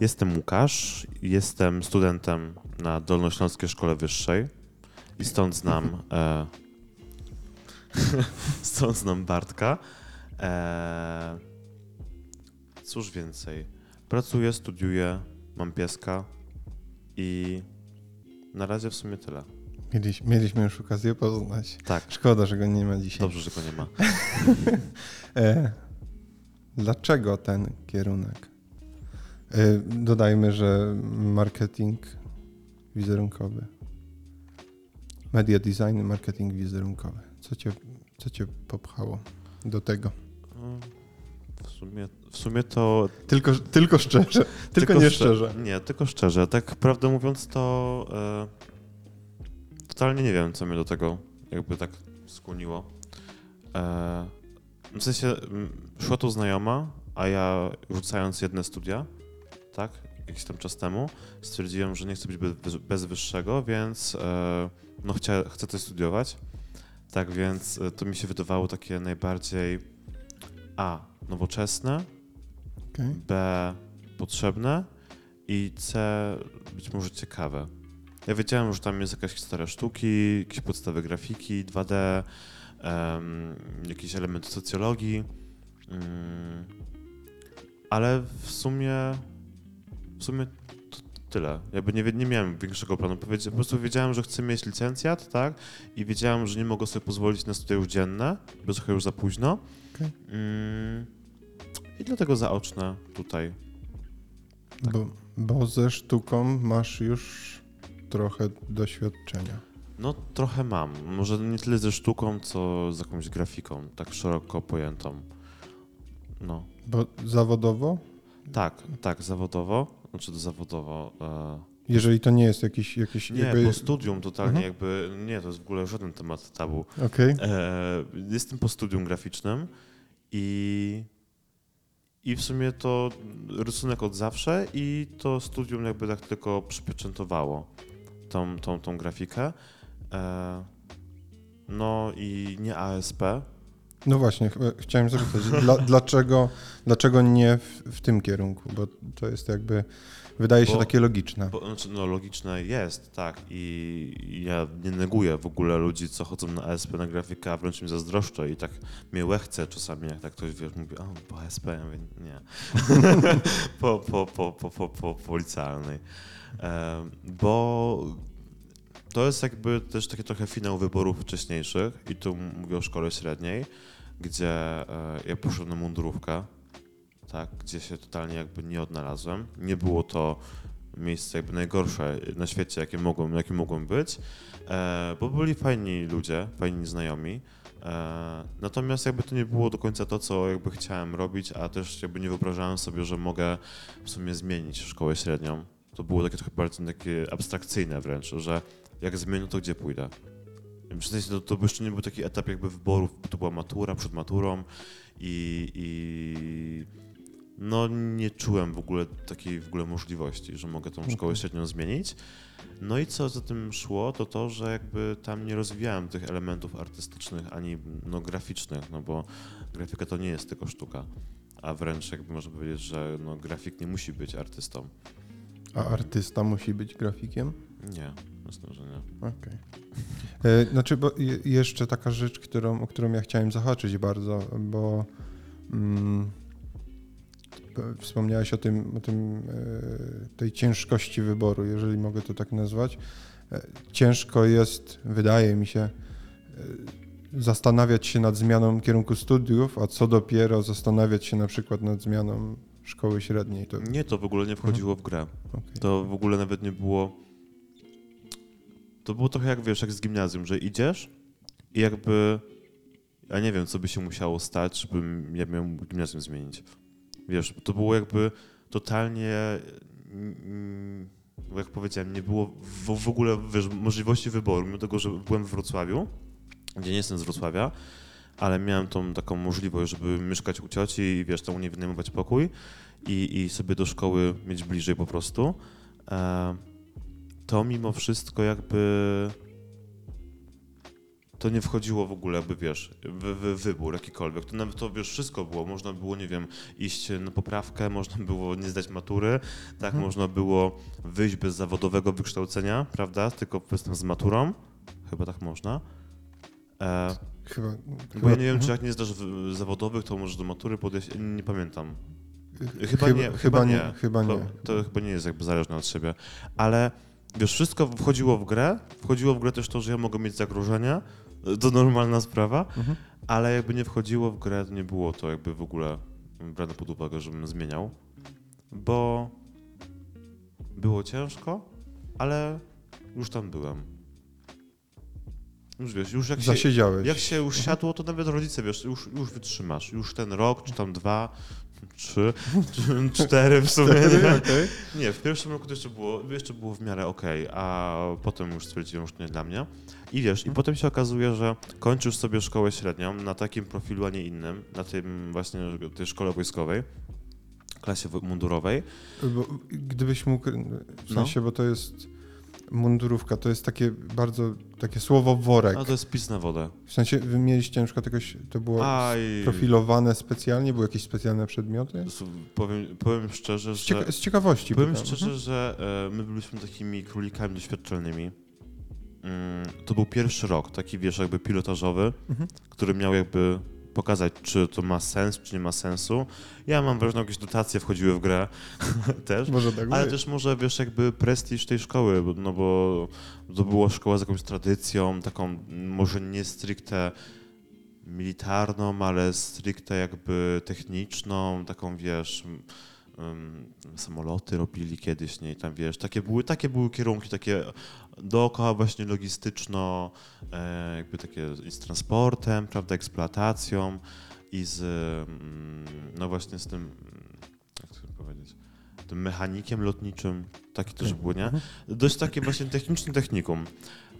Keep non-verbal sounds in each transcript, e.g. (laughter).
Jestem Łukasz, jestem studentem na Dolnośląskiej Szkole Wyższej i stąd znam, e, (laughs) stąd znam Bartka. E, cóż więcej, pracuję, studiuję, mam pieska i na razie w sumie tyle. Mieliś, mieliśmy już okazję poznać. Tak, Szkoda, że go nie ma dzisiaj. dobrze, że go nie ma. (laughs) E, dlaczego ten kierunek? E, dodajmy, że marketing wizerunkowy. Media design, marketing wizerunkowy. Co cię, co cię popchało do tego? No, W sumie, w sumie to Tylko, tylko szczerze, tylko, nie szczerze. Nie, tylko szczerze. Tak prawdę mówiąc, to e, totalnie nie wiem, co mnie do tego jakby tak skłoniło. E, w sensie m, szła tu znajoma, a ja rzucając jedne studia, tak, jakiś tam czas temu, stwierdziłem, że nie chcę być bez, bez wyższego, więc e, no chcia, chcę coś studiować. Tak więc e, to mi się wydawało takie najbardziej a, nowoczesne, Okej. B potrzebne i C być może ciekawe. Ja wiedziałem, że tam jest jakaś historia sztuki, jakieś podstawy grafiki, 2D, em, jakieś elementy socjologii, mm, ale w sumie w sumie to tyle. Jakby nie, nie miałem większego planu. Po prostu wiedziałem, że chcę mieć licencjat, tak? I wiedziałem, że nie mogę sobie pozwolić na studia już dzienne, bo trochę już za późno. Okej. Mm, I dlatego zaoczne tutaj. Tak. Bo, bo ze sztuką masz już trochę doświadczenia. No trochę mam. Może nie tyle ze sztuką, co z jakąś grafiką, tak szeroko pojętą. No. Bo zawodowo, Tak, tak, zawodowo. Znaczy to zawodowo. E, jeżeli to nie jest jakiś, jakiś nie, jakby... bo studium totalnie Mhm. jakby. Nie, to jest w ogóle żaden temat tabu. Okej, E, jestem po studium graficznym i, i w sumie to rysunek od zawsze i to studium jakby tak tylko przypieczętowało tą, tą, tą grafikę. E, no i nie ASP. No właśnie, ch- chciałem zapytać, dla, (laughs) dlaczego, dlaczego nie w, w tym kierunku? Bo to jest jakby, wydaje się Bo- takie logiczne. Bo, znaczy, no logiczne jest, tak. I ja nie neguję w ogóle ludzi, co chodzą na ASP na grafikę, a wręcz mi zazdroszczę i tak mnie łechce czasami, jak tak ktoś wiesz, mówi, a po ASP, ja mówię, nie. (laughs) po, po, po, po, po, po, po licealnej. E, bo to jest jakby też taki trochę finał wyborów wcześniejszych i tu mówię o szkole średniej, gdzie e, ja poszedłem na mundurówkę, tak, gdzie się totalnie jakby nie odnalazłem. Nie było to miejsce jakby najgorsze na świecie, jakie mogłem, jakie mogłem być, e, bo byli fajni ludzie, fajni znajomi. E, natomiast jakby to nie było do końca to, co jakby chciałem robić, a też jakby nie wyobrażałem sobie, że mogę w sumie zmienić szkołę średnią. To było takie trochę bardziej takie abstrakcyjne wręcz, że jak zmienię, to gdzie pójdę. W sensie to, to jeszcze nie był taki etap jakby wyborów, bo to była matura przed maturą i, i no nie czułem w ogóle takiej w ogóle możliwości, że mogę tą szkołę średnią zmienić. No i co za tym szło, to to, że jakby tam nie rozwijałem tych elementów artystycznych ani no, graficznych, no bo grafika to nie jest tylko sztuka, a wręcz jakby można powiedzieć, że no, grafik nie musi być artystą. A artysta musi być grafikiem? Nie, myślę, że nie. Okej. E, Znaczy, bo je- jeszcze taka rzecz, którą, o którą ja chciałem zahaczyć bardzo, bo mm, p- wspomniałeś o tym, o tym e, tej ciężkości wyboru, jeżeli mogę to tak nazwać. E, Ciężko jest, wydaje mi się, e, zastanawiać się nad zmianą kierunku studiów, a co dopiero zastanawiać się na przykład nad zmianą szkoły średniej. To, Nie, to w ogóle nie wchodziło w grę. okej. To w ogóle nawet nie było. To było trochę jak wiesz, jak z gimnazjum, że idziesz i jakby. Ja nie wiem, co by się musiało stać, żebym ja miał gimnazjum zmienić. Wiesz, to było jakby totalnie. mm, Jak powiedziałem, nie było w, w ogóle wiesz, możliwości wyboru, mimo tego, że byłem w Wrocławiu, gdzie nie jestem z Wrocławia, ale miałem tą taką możliwość, żeby mieszkać u cioci i wiesz, tam u niej wynajmować pokój i, i sobie do szkoły mieć bliżej po prostu. E, to mimo wszystko jakby to nie wchodziło w ogóle, jakby wiesz, w, w wybór jakikolwiek. To nawet to wiesz, wszystko było. Można było, nie wiem, iść na poprawkę, (laughs) można było nie zdać matury, tak, Mhm. można było wyjść bez zawodowego wykształcenia, prawda? Tylko powiedzmy z maturą. Chyba tak można. E, Chyba, bo ja nie wiem, mhm. czy jak nie zdasz w- zawodowych, to możesz do matury podejść. Nie pamiętam. Chyba, Chyba- nie, chyba chyba nie, chyba To, nie. to chyba nie jest jakby zależne od siebie. Ale wiesz, wszystko wchodziło w grę. Wchodziło w grę też to, że ja mogę mieć zagrożenia. To normalna sprawa. Mhm. Ale jakby nie wchodziło w grę, to nie było to jakby w ogóle brane pod uwagę, żebym zmieniał. Bo było ciężko, ale już tam byłem. Już wiesz, już jak się, jak się już siadło, to nawet rodzice, wiesz, już, już wytrzymasz. Już ten rok, czy tam dwa, trzy, (laughs) cztery w sumie. Nie? okej. Nie, w pierwszym roku to jeszcze było, jeszcze było w miarę okej, a potem już stwierdziłem, że nie dla mnie. I wiesz, i potem się okazuje, że kończysz sobie szkołę średnią na takim profilu, a nie innym, na tym właśnie tej szkole wojskowej, klasie mundurowej. Bo gdybyś mógł, w No. sensie, bo to jest mundurówka, to jest takie bardzo, takie słowo worek. A to jest pis na wodę. W sensie, wy mieliście na przykład jakoś, to było Aj, profilowane specjalnie, były jakieś specjalne przedmioty? s- powiem, powiem szczerze, Z, że... cieka- z ciekawości Powiem pytam. szczerze, Mhm. że e, my byliśmy takimi królikami doświadczalnymi. Mm, to był pierwszy rok, taki wiesz, jakby pilotażowy, Mhm. który miał jakby pokazać, czy to ma sens, czy nie ma sensu. Ja mam wrażenie, że jakieś dotacje wchodziły w grę (laughs) też. Może tak Ale być. też może, wiesz, jakby prestiż tej szkoły, no bo to była szkoła z jakąś tradycją, taką może nie stricte militarną, ale stricte jakby techniczną, taką, wiesz, m, em, samoloty robili kiedyś, nie, i tam, wiesz, takie były, takie były kierunki, takie dookoła właśnie logistyczno, e, jakby takie i z transportem, prawda, eksploatacją i z, mm, no właśnie z tym, jak to powiedzieć, tym mechanikiem lotniczym, taki też był, nie? Mhm. Dość takie właśnie techniczne technikum.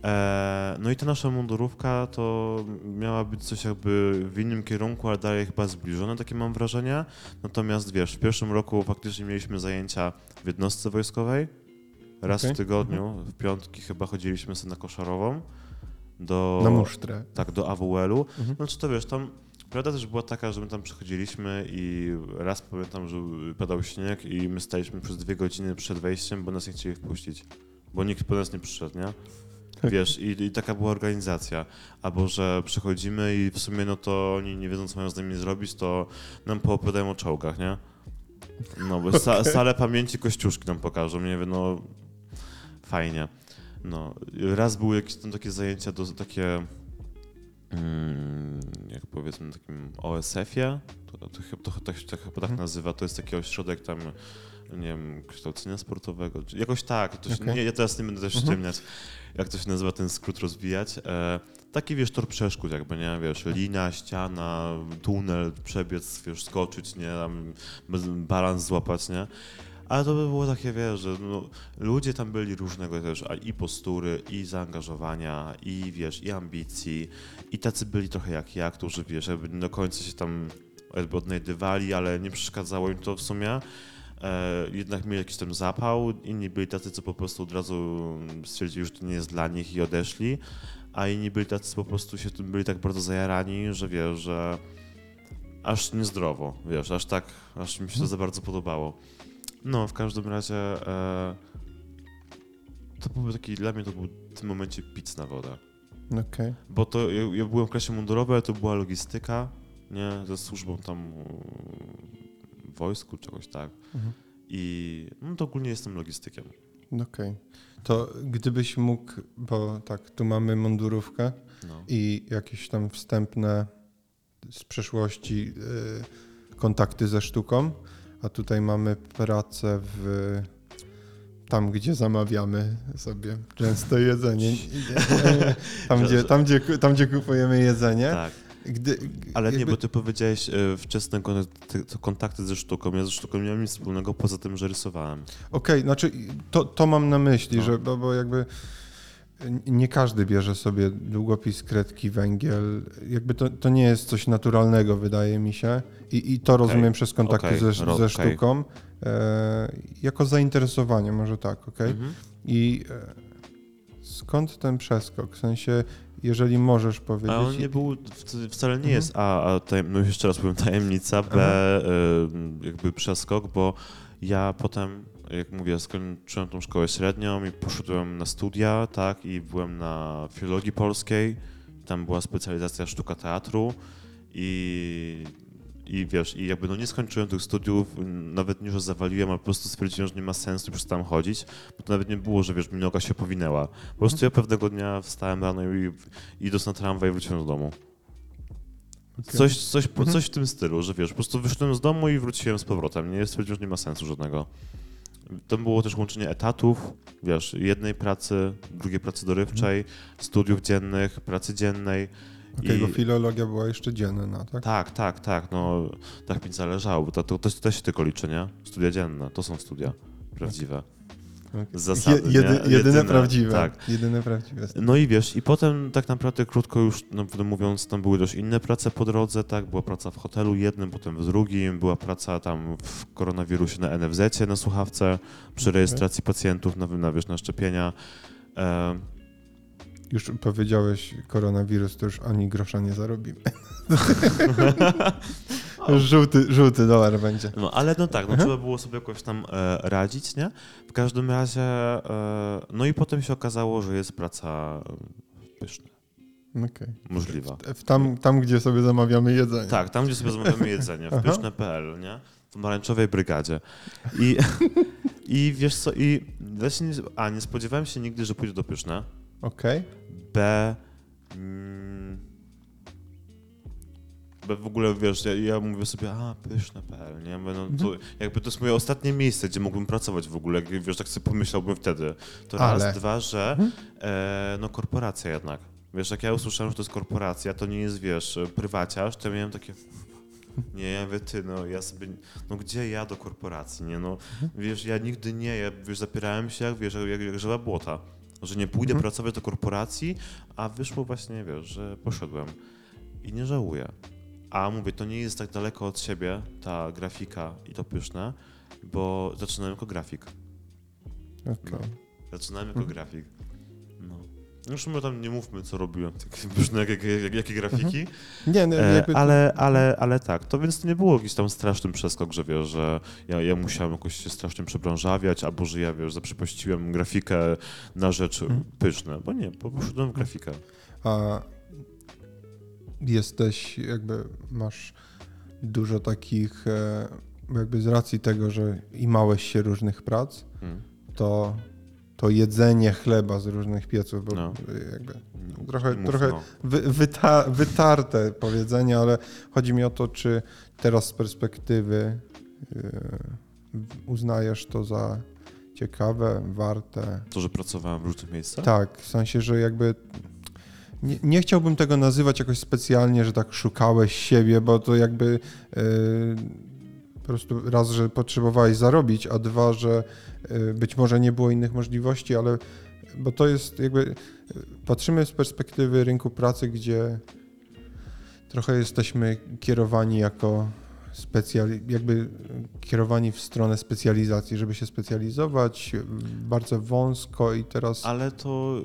E, no i ta nasza mundurówka to miała być coś jakby w innym kierunku, ale dalej chyba zbliżone, takie mam wrażenie. Natomiast wiesz, w pierwszym roku faktycznie mieliśmy zajęcia w jednostce wojskowej. Raz Okej. w tygodniu, w piątki chyba chodziliśmy sobie na koszarową. Do, Na musztrę. tak, do AWL-u. Mhm. No czy to wiesz, tam prawda też była taka, że my tam przychodziliśmy i raz pamiętam, że padał śnieg i my staliśmy przez dwie godziny przed wejściem, bo nas nie chcieli wpuścić. Bo nikt po nas nie przyszedł, nie? Wiesz, i, i taka była organizacja. Albo, że przychodzimy i w sumie no to oni nie wiedzą, co mają z nami zrobić, to nam poopowiadają o czołgach, nie? No, bo sa, (laughs) salę pamięci Kościuszki nam pokażą, nie wiem, no fajnie. No, raz były jakieś tam takie zajęcia, do, takie jak powiedzmy takim OSF-ie, to, to, chyba- to, to, chyba tak Mhm. nazywa, to jest taki ośrodek tam, nie wiem, kształcenia sportowego, jakoś tak, to się, nie, ja teraz nie będę też Mhm. ściemniać, jak to się nazywa, ten skrót rozwijać. E, taki, wiesz, tor przeszkód jakby, nie, wiesz, lina, ściana, tunel, przebiec, wiesz, skoczyć, nie, tam balans złapać, nie. Ale to by było takie, wiesz, że no, ludzie tam byli różnego też, a i postury, i zaangażowania, i wiesz, i ambicji, i tacy byli trochę jak ja, którzy, wiesz, jakby do końca się tam jakby odnajdywali, ale nie przeszkadzało im to w sumie. E, jednak mieli jakiś tam zapał, inni byli tacy, co po prostu od razu stwierdzili, że to nie jest dla nich i odeszli, a inni byli tacy, po prostu się tym byli tak bardzo zajarani, że wiesz, że aż niezdrowo, wiesz, aż tak, aż mi się to za bardzo podobało. No, w każdym razie e, to był taki, dla mnie to był w tym momencie pic na wodę. Okej. Bo to ja, ja byłem w klasie mundurowej, to była logistyka, nie, ze służbą tam w wojsku, czegoś tak. Mhm. I no to ogólnie jestem logistykiem. Okej. To gdybyś mógł, bo tak, tu mamy mundurówkę No. i jakieś tam wstępne z przeszłości y, kontakty ze sztuką, a tutaj mamy pracę w tam, gdzie zamawiamy sobie często jedzenie. (laughs) Tam, gdzie, tam, gdzie, tam, gdzie kupujemy jedzenie. Tak, Gdy, ale nie, jakby- bo ty powiedziałeś e, wczesne kontakty, ze sztuką. Ja ze sztuką nie miałem nic wspólnego poza tym, że rysowałem. Okej, znaczy to, to mam na myśli, No. że bo, bo jakby nie każdy bierze sobie długopis, kredki, węgiel. Jakby to, to nie jest coś naturalnego, wydaje mi się. I, i to rozumiem przez kontakty Okej, ze, ro- ze sztuką. E, jako zainteresowanie, może tak, okej? Mhm. I e, skąd ten przeskok? W sensie, jeżeli możesz powiedzieć. A on nie był, wcale nie Mhm. jest A, a tajem, no jeszcze raz powiem tajemnica, B Aha. y, jakby przeskok, bo ja potem, jak mówię, skończyłem tą szkołę średnią i poszedłem na studia, tak, i byłem na filologii polskiej, tam była specjalizacja sztuka teatru i, i wiesz, i jakby no nie skończyłem tych studiów, nawet nie, że zawaliłem, ale po prostu stwierdziłem, że nie ma sensu i przestałem chodzić, bo to nawet nie było, że wiesz, mi noga się powinęła. Po prostu ja pewnego dnia wstałem rano i idąc na tramwaj wróciłem do domu. Coś, coś, Mhm. coś w tym stylu, że wiesz, po prostu wyszedłem z domu i wróciłem z powrotem. Nie stwierdziłem, że nie ma sensu żadnego. To było też łączenie etatów, wiesz, jednej pracy, drugiej pracy dorywczej, studiów dziennych, pracy dziennej. Okej, i- bo filologia była jeszcze dzienna, tak? Tak, tak, tak, no tak mi zależało, bo to, to, to, to się tylko liczy, nie? Studia dzienne, to są studia prawdziwe. Z zasady, Je, jedy, jedyne, Jedyne, prawdziwe. tak. Jedyne prawdziwe. No i wiesz, i potem tak naprawdę krótko już, no, mówiąc, tam były też inne prace po drodze, tak? Była praca w hotelu jednym, potem w drugim, była praca tam w koronawirusie na NFZ na słuchawce, przy rejestracji pacjentów na, na, wiesz, na szczepienia. E, Już powiedziałeś koronawirus, to już ani grosza nie zarobimy. (laughs) Żółty, żółty dolar będzie. no ale no tak, no trzeba było sobie jakoś tam e, radzić, nie? W każdym razie, e, no i potem się okazało, że jest praca e, pyszna, Okej. możliwa. W Tam, tam, gdzie sobie zamawiamy jedzenie. Tak, tam gdzie sobie zamawiamy jedzenie, w pyszne.pl, nie? W pomarańczowej brygadzie. I, (laughs) I wiesz co, i właśnie, nie- a nie spodziewałem się nigdy, że pójdę do pyszne. Okej. B. Mm, B w ogóle wiesz, ja, ja mówię sobie, a pyszne.pl, nie? Bo No, to, jakby to jest moje ostatnie miejsce, gdzie mógłbym pracować w ogóle, jak, wiesz, tak sobie pomyślałbym wtedy. To Ale. raz, dwa, że Mhm. e, no korporacja jednak. Wiesz, jak ja usłyszałem, że to jest korporacja, to nie jest, wiesz, prywaciarz, to ja miałem takie... (laughs) Nie, ja mówię, ty, no ja sobie, no gdzie ja do korporacji, nie, no, wiesz, ja nigdy nie, ja, wiesz, zapierałem się, jak, wiesz, jak, jak żyła błota, że nie pójdę Mhm. pracować do korporacji, a wyszło właśnie, wiesz, że poszedłem i nie żałuję. A mówię, to nie jest tak daleko od siebie, ta grafika i to pyszne, bo zaczynałem jako grafik. Okej. Zaczynałem jako Mhm. grafik. No. Już my tam nie mówmy, co robiłem, (laughs) pyszne, jakie, jakie, jakie grafiki, Nie, nie, e, jakby... ale, ale, ale tak, to więc to nie było jakiś tam straszny przeskok, że wiesz, że ja, ja musiałem jakoś się strasznie przebranżawiać, albo że ja, wiesz, zaprzepaściłem grafikę na rzecz Mhm. pyszne, bo nie, bo poszedłem w grafikę. A jesteś, jakby masz dużo takich, e, jakby z racji tego, że imałeś się różnych prac, Mm. to, to jedzenie chleba z różnych pieców, bo No. jakby Trochę- Mów, trochę- no. wy, wyta, wytarte powiedzenie, ale chodzi mi o to, czy teraz z perspektywy e, uznajesz to za ciekawe, warte. To, że pracowałem w różnych miejscach? Tak, w sensie, że jakby nie, nie chciałbym tego nazywać jakoś specjalnie, że tak szukałeś siebie, bo to jakby e, po prostu raz, że potrzebowałeś zarobić, a dwa, że e, być może nie było innych możliwości, ale bo to jest jakby e, patrzymy z perspektywy rynku pracy, gdzie trochę jesteśmy kierowani jako specjali, jakby kierowani w stronę specjalizacji, żeby się specjalizować bardzo wąsko i teraz Ale to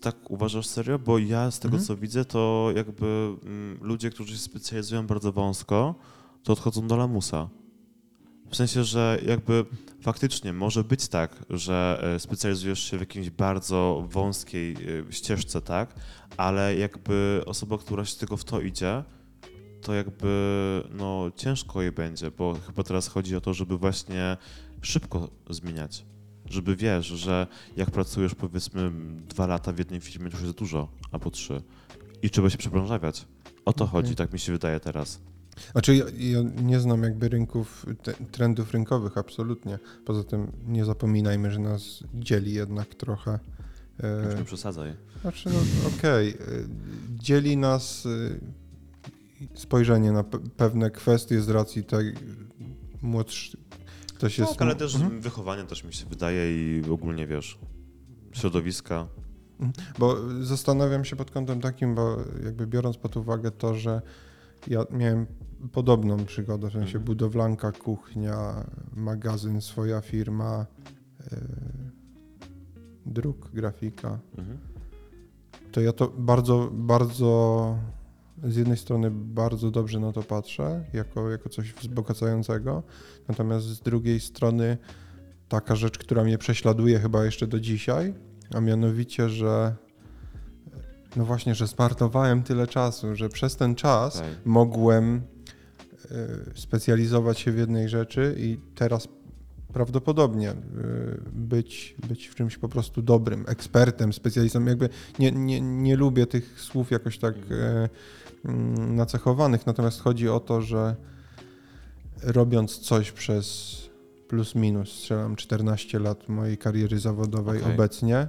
tak uważasz serio? Bo ja z tego Mhm. co widzę, to jakby mm, ludzie, którzy się specjalizują bardzo wąsko, to odchodzą do lamusa. W sensie, że jakby faktycznie może być tak, że e, specjalizujesz się w jakiejś bardzo wąskiej e, ścieżce, tak? Ale jakby osoba, która się tylko w to idzie, to jakby no ciężko jej będzie, bo chyba teraz chodzi o to, żeby właśnie szybko zmieniać. Żeby wiesz, że jak pracujesz powiedzmy dwa lata w jednej firmie, to już jest dużo, albo trzy. I trzeba się przebranżawiać. O to Okej. chodzi, tak mi się wydaje teraz. Znaczy ja, ja nie znam jakby rynków, te, trendów rynkowych absolutnie. Poza tym nie zapominajmy, że nas dzieli jednak trochę. Już E, nie przesadzaj. znaczy no okej, e, dzieli nas e, spojrzenie na pe- pewne kwestie z racji tej młodszy, ktoś jest... Tak, ale też Mhm. wychowanie też mi się wydaje i ogólnie wiesz, środowiska. Bo zastanawiam się pod kątem takim, bo jakby biorąc pod uwagę to, że ja miałem podobną przygodę, w sensie Mhm. budowlanka, kuchnia, magazyn, swoja firma, yy, druk, grafika. Mhm. To to ja to bardzo, bardzo z jednej strony bardzo dobrze na to patrzę, jako, jako coś wzbogacającego, natomiast z drugiej strony taka rzecz, która mnie prześladuje chyba jeszcze do dzisiaj, a mianowicie, że no właśnie, że zmarnowałem tyle czasu, że przez ten czas Tak. mogłem y, specjalizować się w jednej rzeczy i teraz prawdopodobnie y, być, być w czymś po prostu dobrym, ekspertem, specjalistą. Jakby nie, nie, nie lubię tych słów jakoś tak e, mm, nacechowanych, natomiast chodzi o to, że robiąc coś przez plus minus, strzelam 14 lat mojej kariery zawodowej Okej. obecnie,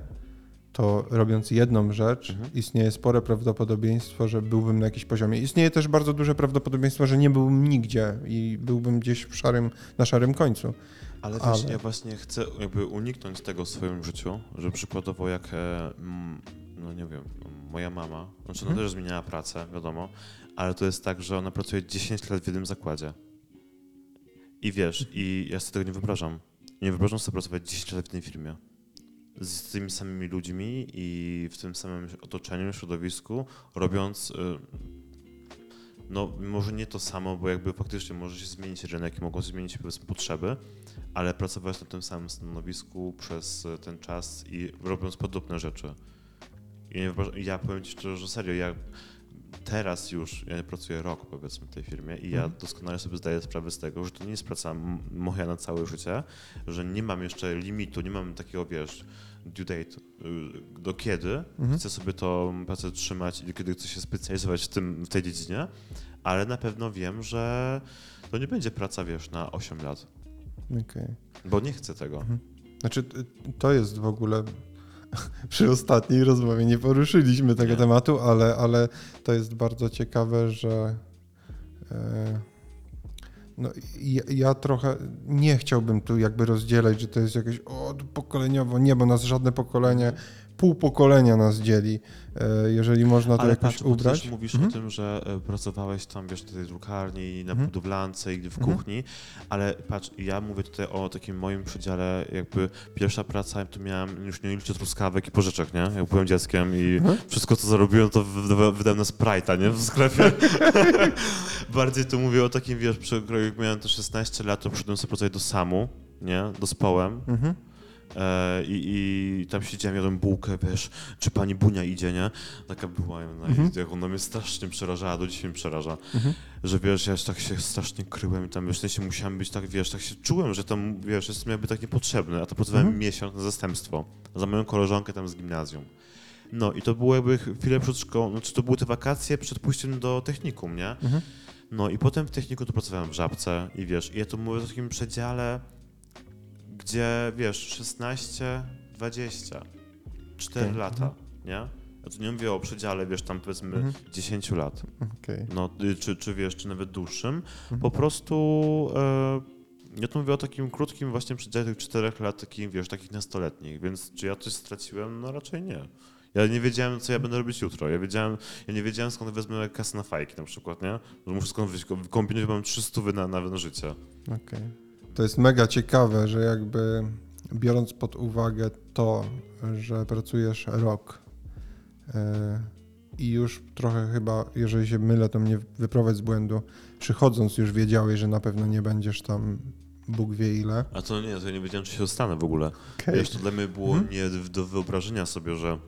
to robiąc jedną rzecz, Mhm. istnieje spore prawdopodobieństwo, że byłbym na jakimś poziomie. Istnieje też bardzo duże prawdopodobieństwo, że nie byłbym nigdzie i byłbym gdzieś w szarym, na szarym końcu. Ale Ale- ja właśnie chcę jakby uniknąć tego w swoim życiu, że przykładowo jak, e, no nie wiem, moja mama, znaczy ona Mhm. też zmieniała pracę, wiadomo, ale to jest tak, że ona pracuje 10 lat w jednym zakładzie. I wiesz, i ja sobie tego nie wyobrażam. Nie wyobrażam sobie pracować 10 lat w jednej firmie. Z tymi samymi ludźmi i w tym samym otoczeniu, środowisku, robiąc, y, no może nie to samo, bo jakby faktycznie może się zmienić rynek mogą się zmienić powiedzmy potrzeby, ale pracować na tym samym stanowisku przez e, ten czas i robiąc podobne rzeczy. Nie wyobrażam- ja powiem Ci szczerze, że serio, ja teraz już ja pracuję rok powiedzmy w tej firmie i ja Mhm. doskonale sobie zdaję sprawę z tego, że to nie jest praca moja na całe życie, że nie mam jeszcze limitu, nie mam takiego, wiesz, due date, y, do kiedy Mhm. chcę sobie tą pracę trzymać i kiedy chcę się specjalizować w, tym, w tej dziedzinie, ale na pewno wiem, że to nie będzie praca, wiesz, na 8 lat, Okej. bo nie chcę tego. Znaczy, t- to jest w ogóle. (laughs) Przy ostatniej rozmowie nie poruszyliśmy tego Nie. tematu, ale, ale to jest bardzo ciekawe, że. E, no, ja, ja trochę nie chciałbym tu jakby rozdzielać, że to jest jakieś o, pokoleniowo. Nie, bo nas żadne pokolenie, pół pokolenia nas dzieli. E, jeżeli można to Ale jakoś patrz, ubrać. też mówisz Mhm. o tym, że e, pracowałeś tam, wiesz, w tej drukarni, na Mhm. budowlance i w Mhm. kuchni, ale patrz, ja mówię tutaj o takim moim przedziale, jakby pierwsza praca, to miałem już nie liczę truskawek i pożyczek, nie? Jak byłem dzieckiem i Mhm. wszystko, co zarobiłem, to wy- wydałem na Sprite'a, nie? W sklepie. (laughs) Bardziej tu mówię o takim, wiesz, przy- jak miałem te 16 lat, to przyszedłem sobie pracować do SAMU, nie? Do Społem. Mhm. E, i, I tam siedziałem, jadłem bułkę, wiesz, czy pani Bunia idzie, nie? Taka była, Mhm. jak ona mnie strasznie przerażała, do dzisiaj mnie przeraża, Mhm. że wiesz, ja tak się strasznie kryłem i tam, wiesz, w sensie musiałem być tak, wiesz, tak się czułem, że tam, wiesz, jestem jakby tak niepotrzebny, a to pracowałem Mhm. miesiąc na zastępstwo za moją koleżankę tam z gimnazjum. No i to było jakby chwilę przed szkołą, znaczy to były te wakacje przed pójściem do technikum, nie? Mhm. No i potem w techniku to pracowałem w Żabce i wiesz, i ja to mówię o takim przedziale, gdzie wiesz, 16, 20, 4 Okej, lata, mhm. nie? Ja tu nie mówię o przedziale, wiesz, tam powiedzmy Mhm. 10 lat, Okej. no, y, czy, czy wiesz, czy nawet dłuższym. Mhm. Po prostu e, ja tu mówię o takim krótkim właśnie przedziale tych 4 lat, takich, wiesz, takich nastoletnich, więc czy ja coś straciłem? No raczej nie. Ja nie wiedziałem, co ja będę robić jutro. Ja, wiedziałem, ja nie wiedziałem, skąd wezmę kasę na fajki na przykład, nie? Że muszę skąd wyjść, kombinować, bo mam 300 na, na, na życie. Okej. To jest mega ciekawe, że jakby biorąc pod uwagę to, że pracujesz rok e, i już trochę chyba, jeżeli się mylę, to mnie wyprowadź z błędu, przychodząc już wiedziałeś, że na pewno nie będziesz tam Bóg wie ile. A to nie, to ja nie wiedziałem, czy się dostanę w ogóle. Okej. Wiesz, to dla mnie było Mhm. nie do wyobrażenia sobie, że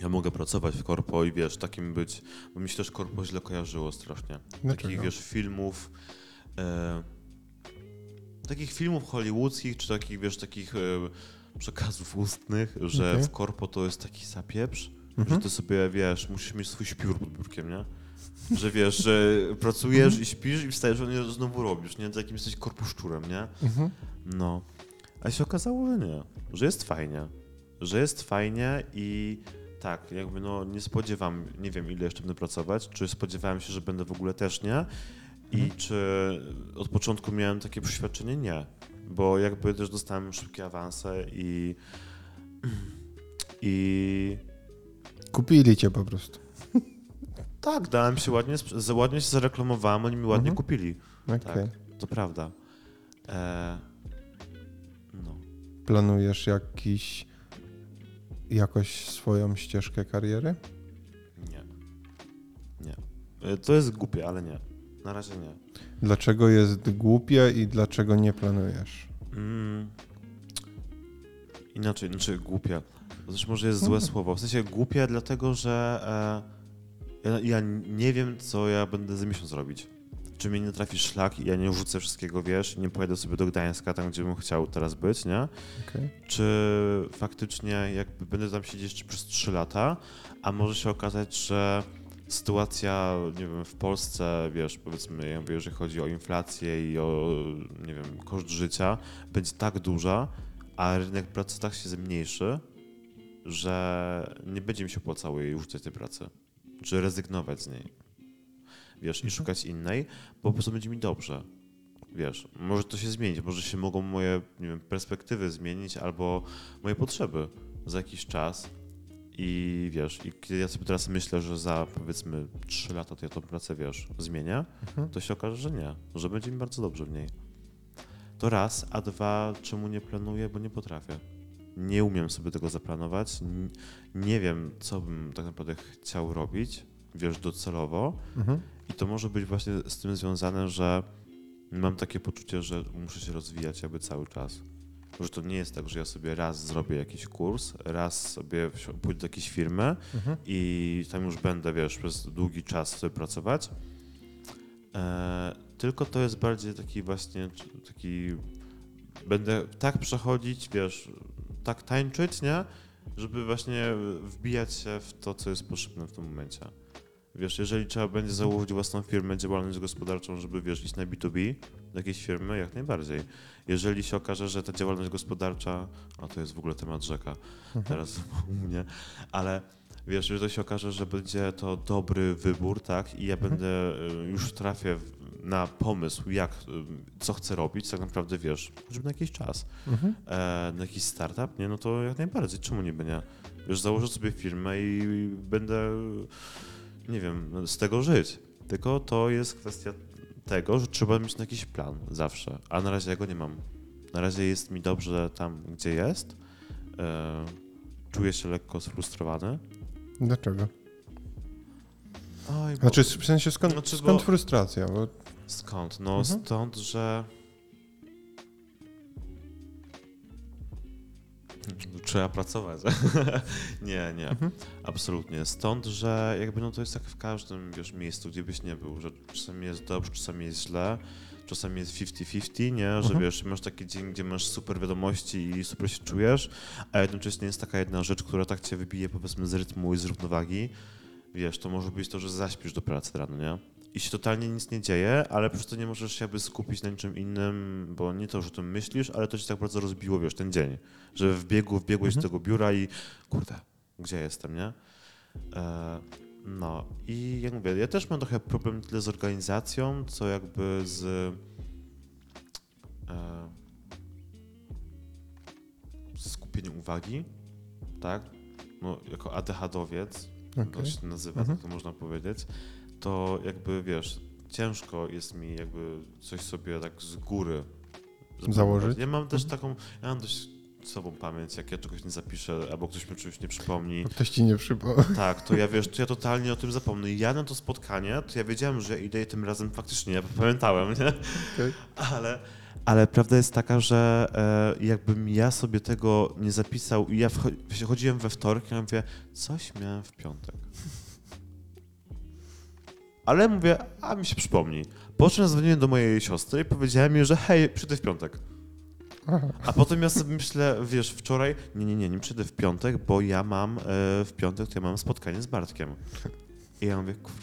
ja mogę pracować w korpo i wiesz, takim być, bo mi się też korpo źle kojarzyło strasznie. Takich, Dlaczego? wiesz, filmów, e, takich filmów hollywoodzkich, czy takich, wiesz, takich e, przekazów ustnych, że Okej. w korpo to jest taki zapieprz, Mhm. że ty sobie, wiesz, musisz mieć swój śpiór pod biurkiem, nie? Że wiesz, że pracujesz i śpisz i wstajesz, a znowu robisz, nie? Takim jesteś korpuszczurem, nie? Mhm. No, a się okazało, że nie, że jest fajnie, że jest fajnie i tak, jakby no nie spodziewam, nie wiem ile jeszcze będę pracować, czy spodziewałem się, że będę w ogóle też nie i Mhm. czy od początku miałem takie przeświadczenie, nie, bo jakby też dostałem szybkie awanse i i Kupili cię po prostu. tak, dałem się ładnie, ładnie się zareklamowałem, oni mi ładnie Mhm. kupili, Okej. Tak. to prawda. E, no. Planujesz jakiś, jakoś swoją ścieżkę kariery? Y, To jest głupie, ale nie. Na razie nie. Dlaczego jest głupie i dlaczego nie planujesz? Mm. Inaczej, znaczy głupie. To też może jest złe Mhm. słowo. W sensie głupie, dlatego że e, ja, ja nie wiem, co ja będę za miesiąc robić. Czy mnie nie trafi szlak i ja nie rzucę wszystkiego, wiesz, i nie pojadę sobie do Gdańska, tam gdzie bym chciał teraz być, nie? Okej. Czy faktycznie jakby będę tam siedzieć jeszcze przez 3 lata, a może się okazać, że sytuacja, nie wiem, w Polsce, wiesz, powiedzmy, jakby jeżeli chodzi o inflację i o, nie wiem, koszt życia, będzie tak duża, a rynek pracy tak się zmniejszy, że nie będzie mi się opłacało jej rzucać tej pracy, czy rezygnować z niej, wiesz, i Mhm. szukać innej, bo po prostu będzie mi dobrze. Wiesz, może to się zmienić, może się mogą moje nie wiem, perspektywy zmienić albo moje potrzeby za jakiś czas. I wiesz, i kiedy ja sobie teraz myślę, że za powiedzmy 3 lata to ja tą pracę, wiesz, zmienię, Mhm. to się okaże, że nie, że będzie mi bardzo dobrze w niej. To raz, a dwa, czemu nie planuję, bo nie potrafię. Nie umiem sobie tego zaplanować, nie wiem, co bym tak naprawdę chciał robić, wiesz, docelowo. Mhm. I to może być właśnie z tym związane, że mam takie poczucie, że muszę się rozwijać jakby cały czas. Że to nie jest tak, że ja sobie raz zrobię jakiś kurs, raz sobie pójdę do jakiejś firmy Mhm. i tam już będę, wiesz, przez długi czas sobie pracować. E, tylko to jest bardziej taki właśnie taki. Będę tak przechodzić, wiesz, tak tańczyć, nie? Żeby właśnie wbijać się w to, co jest potrzebne w tym momencie. Wiesz, jeżeli trzeba będzie założyć własną firmę, działalność gospodarczą, żeby wiesz, iść na B2B do jakiejś firmy, jak najbardziej. Jeżeli się okaże, że ta działalność gospodarcza, a to jest w ogóle temat rzeka teraz u mnie, ale wiesz, że to się okaże, że będzie to dobry wybór, tak, i ja będę, y, już trafię na pomysł, jak, y, co chcę robić, tak naprawdę wiesz, żeby na jakiś czas, Mhm. e, na jakiś startup, nie, no to jak najbardziej, czemu nie nie? Wiesz, założę sobie firmę i będę, nie wiem, z tego żyć. Tylko to jest kwestia tego, że trzeba mieć jakiś plan zawsze, a na razie ja go nie mam. Na razie jest mi dobrze tam, gdzie jest. E, czuję się lekko sfrustrowany. Dlaczego? Oj, bo... Znaczy, w sensie skąd, Znaczy, skąd bo- frustracja? Bo... Skąd? No Mhm. stąd, że... Trzeba pracować. (laughs) nie, nie. Mhm. Absolutnie. Stąd, że jakby no to jest tak w każdym wiesz, miejscu, gdzie byś nie był, że czasami jest dobrze, czasami jest źle, czasami jest 50-50, nie? Że Mhm. wiesz, masz taki dzień, gdzie masz super wiadomości i super się czujesz, a jednocześnie jest taka jedna rzecz, która tak cię wybije powiedzmy z rytmu i z równowagi. Wiesz, to może być to, że zaśpisz do pracy rano, nie? I się totalnie nic nie dzieje, ale przez to nie możesz się jakby skupić na niczym innym, bo nie to, że o tym myślisz, ale to ci tak bardzo rozbiło, wiesz, ten dzień. Że w biegu wbiegłeś Mhm. do tego biura i kurde, gdzie jestem, nie? E, no i jak mówię, ja też mam trochę problem tyle z organizacją, co jakby z e, skupieniem uwagi, tak? No, jako ADHDowiec, to Okej. się nazywa, Mhm. tak to można powiedzieć, to jakby wiesz, ciężko jest mi jakby coś sobie tak z góry. Założyć? Ja mam też Mhm. taką, ja mam dość sobą pamięć, jak ja czegoś nie zapiszę, albo ktoś mi czegoś nie przypomni, Bo Ktoś ci nie przypomniał. tak, to ja wiesz, to ja totalnie o tym zapomnę. I ja na to spotkanie, to ja wiedziałem, że idę tym razem faktycznie, ja pamiętałem, nie? Okej. Ale, ale prawda jest taka, że e, jakbym ja sobie tego nie zapisał i ja chodziłem we wtorek i ja mówię, coś miałem w piątek. Ale mówię, a mi się przypomni. Po czym zadzwoniłem do mojej siostry i powiedziałem jej, że hej, przyjdę w piątek. A potem ja sobie myślę, wiesz, wczoraj, nie, nie, nie, nie przyjdę w piątek, bo ja mam e, w piątek, to ja mam spotkanie z Bartkiem. I ja mówię, kurwa.